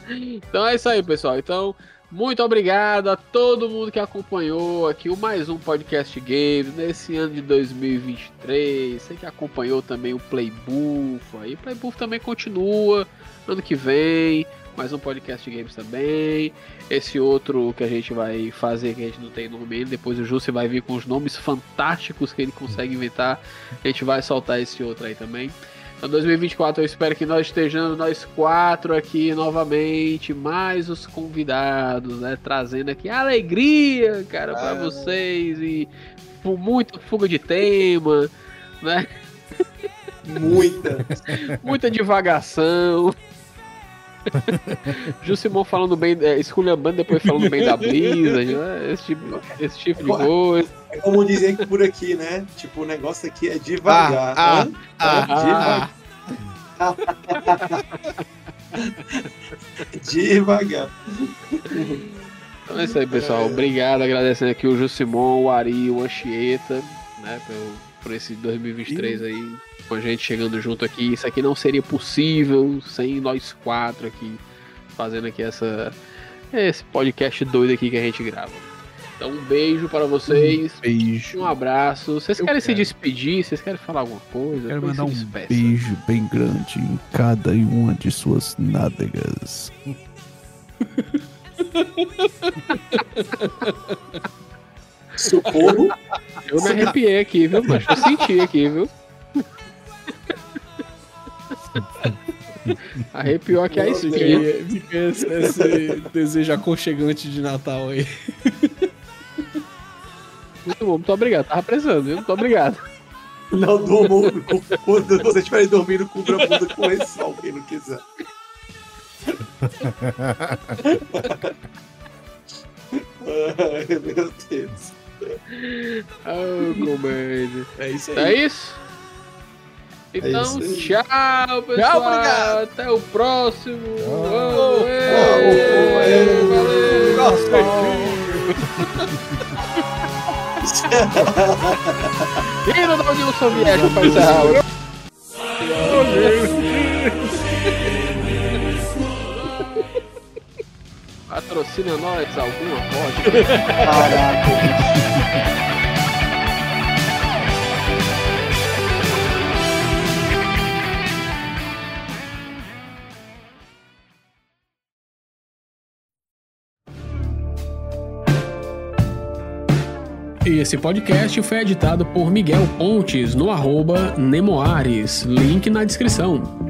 então é isso aí, pessoal. Então, muito obrigado a todo mundo que acompanhou aqui o mais um podcast Games nesse ano de 2023. Você que acompanhou também o Playbuff aí. Playbuff também continua ano que vem. Mais um podcast Games também. Esse outro que a gente vai fazer, que a gente não tem nome ainda. Depois o Jussi vai vir com os nomes fantásticos que ele consegue inventar. A gente vai soltar esse outro aí também. Então, 2024 eu espero que nós estejamos nós quatro aqui novamente, mais os convidados, né? Trazendo aqui alegria, cara, pra Ah. vocês e muita fuga de tema, né? muita. Muita divagação. Jusimon falando bem, é, esculhambando, depois falando bem da Blizzard, né? Esse tipo, esse tipo de coisa. É como dizem por aqui, né? Tipo, o negócio aqui é devagar. Ah, Hã? ah, devagar. devagar. Então é isso aí, pessoal. Obrigado, agradecendo aqui o Jusimon, o Ari, o Anchieta, né, pelo, por esse 2023 aí, com a gente chegando junto aqui. Isso aqui não seria possível sem nós quatro aqui, fazendo aqui essa, esse podcast doido aqui que a gente grava. Então, um beijo para vocês, Beijo. um abraço. Vocês Eu querem se quero. despedir? Vocês querem falar alguma coisa? Quero mandar um despeça. beijo bem grande em cada uma de suas nádegas. Socorro. Eu me arrepiei aqui, viu, macho? Eu senti aqui, viu? Arrepiou aqui a espinha. Fica, fica esse, esse desejo aconchegante de Natal aí. Muito bom, muito obrigado. Tava precisando, viu? Muito obrigado. Não durmo. Quando você estiver dormindo, cubra a bunda com lençol, quem não quiser. Ai, meu Deus. Oh, comédia. É isso É isso? Então, isso aí. tchau, pessoal. obrigado. Até o próximo. Oh, Oi, oh, valeu. Hino da União Soviética para encerrar. Patrocina nós alguma vodka. Caraca. Esse podcast foi editado por Miguel Pontes no arroba Nemoares. Link na descrição.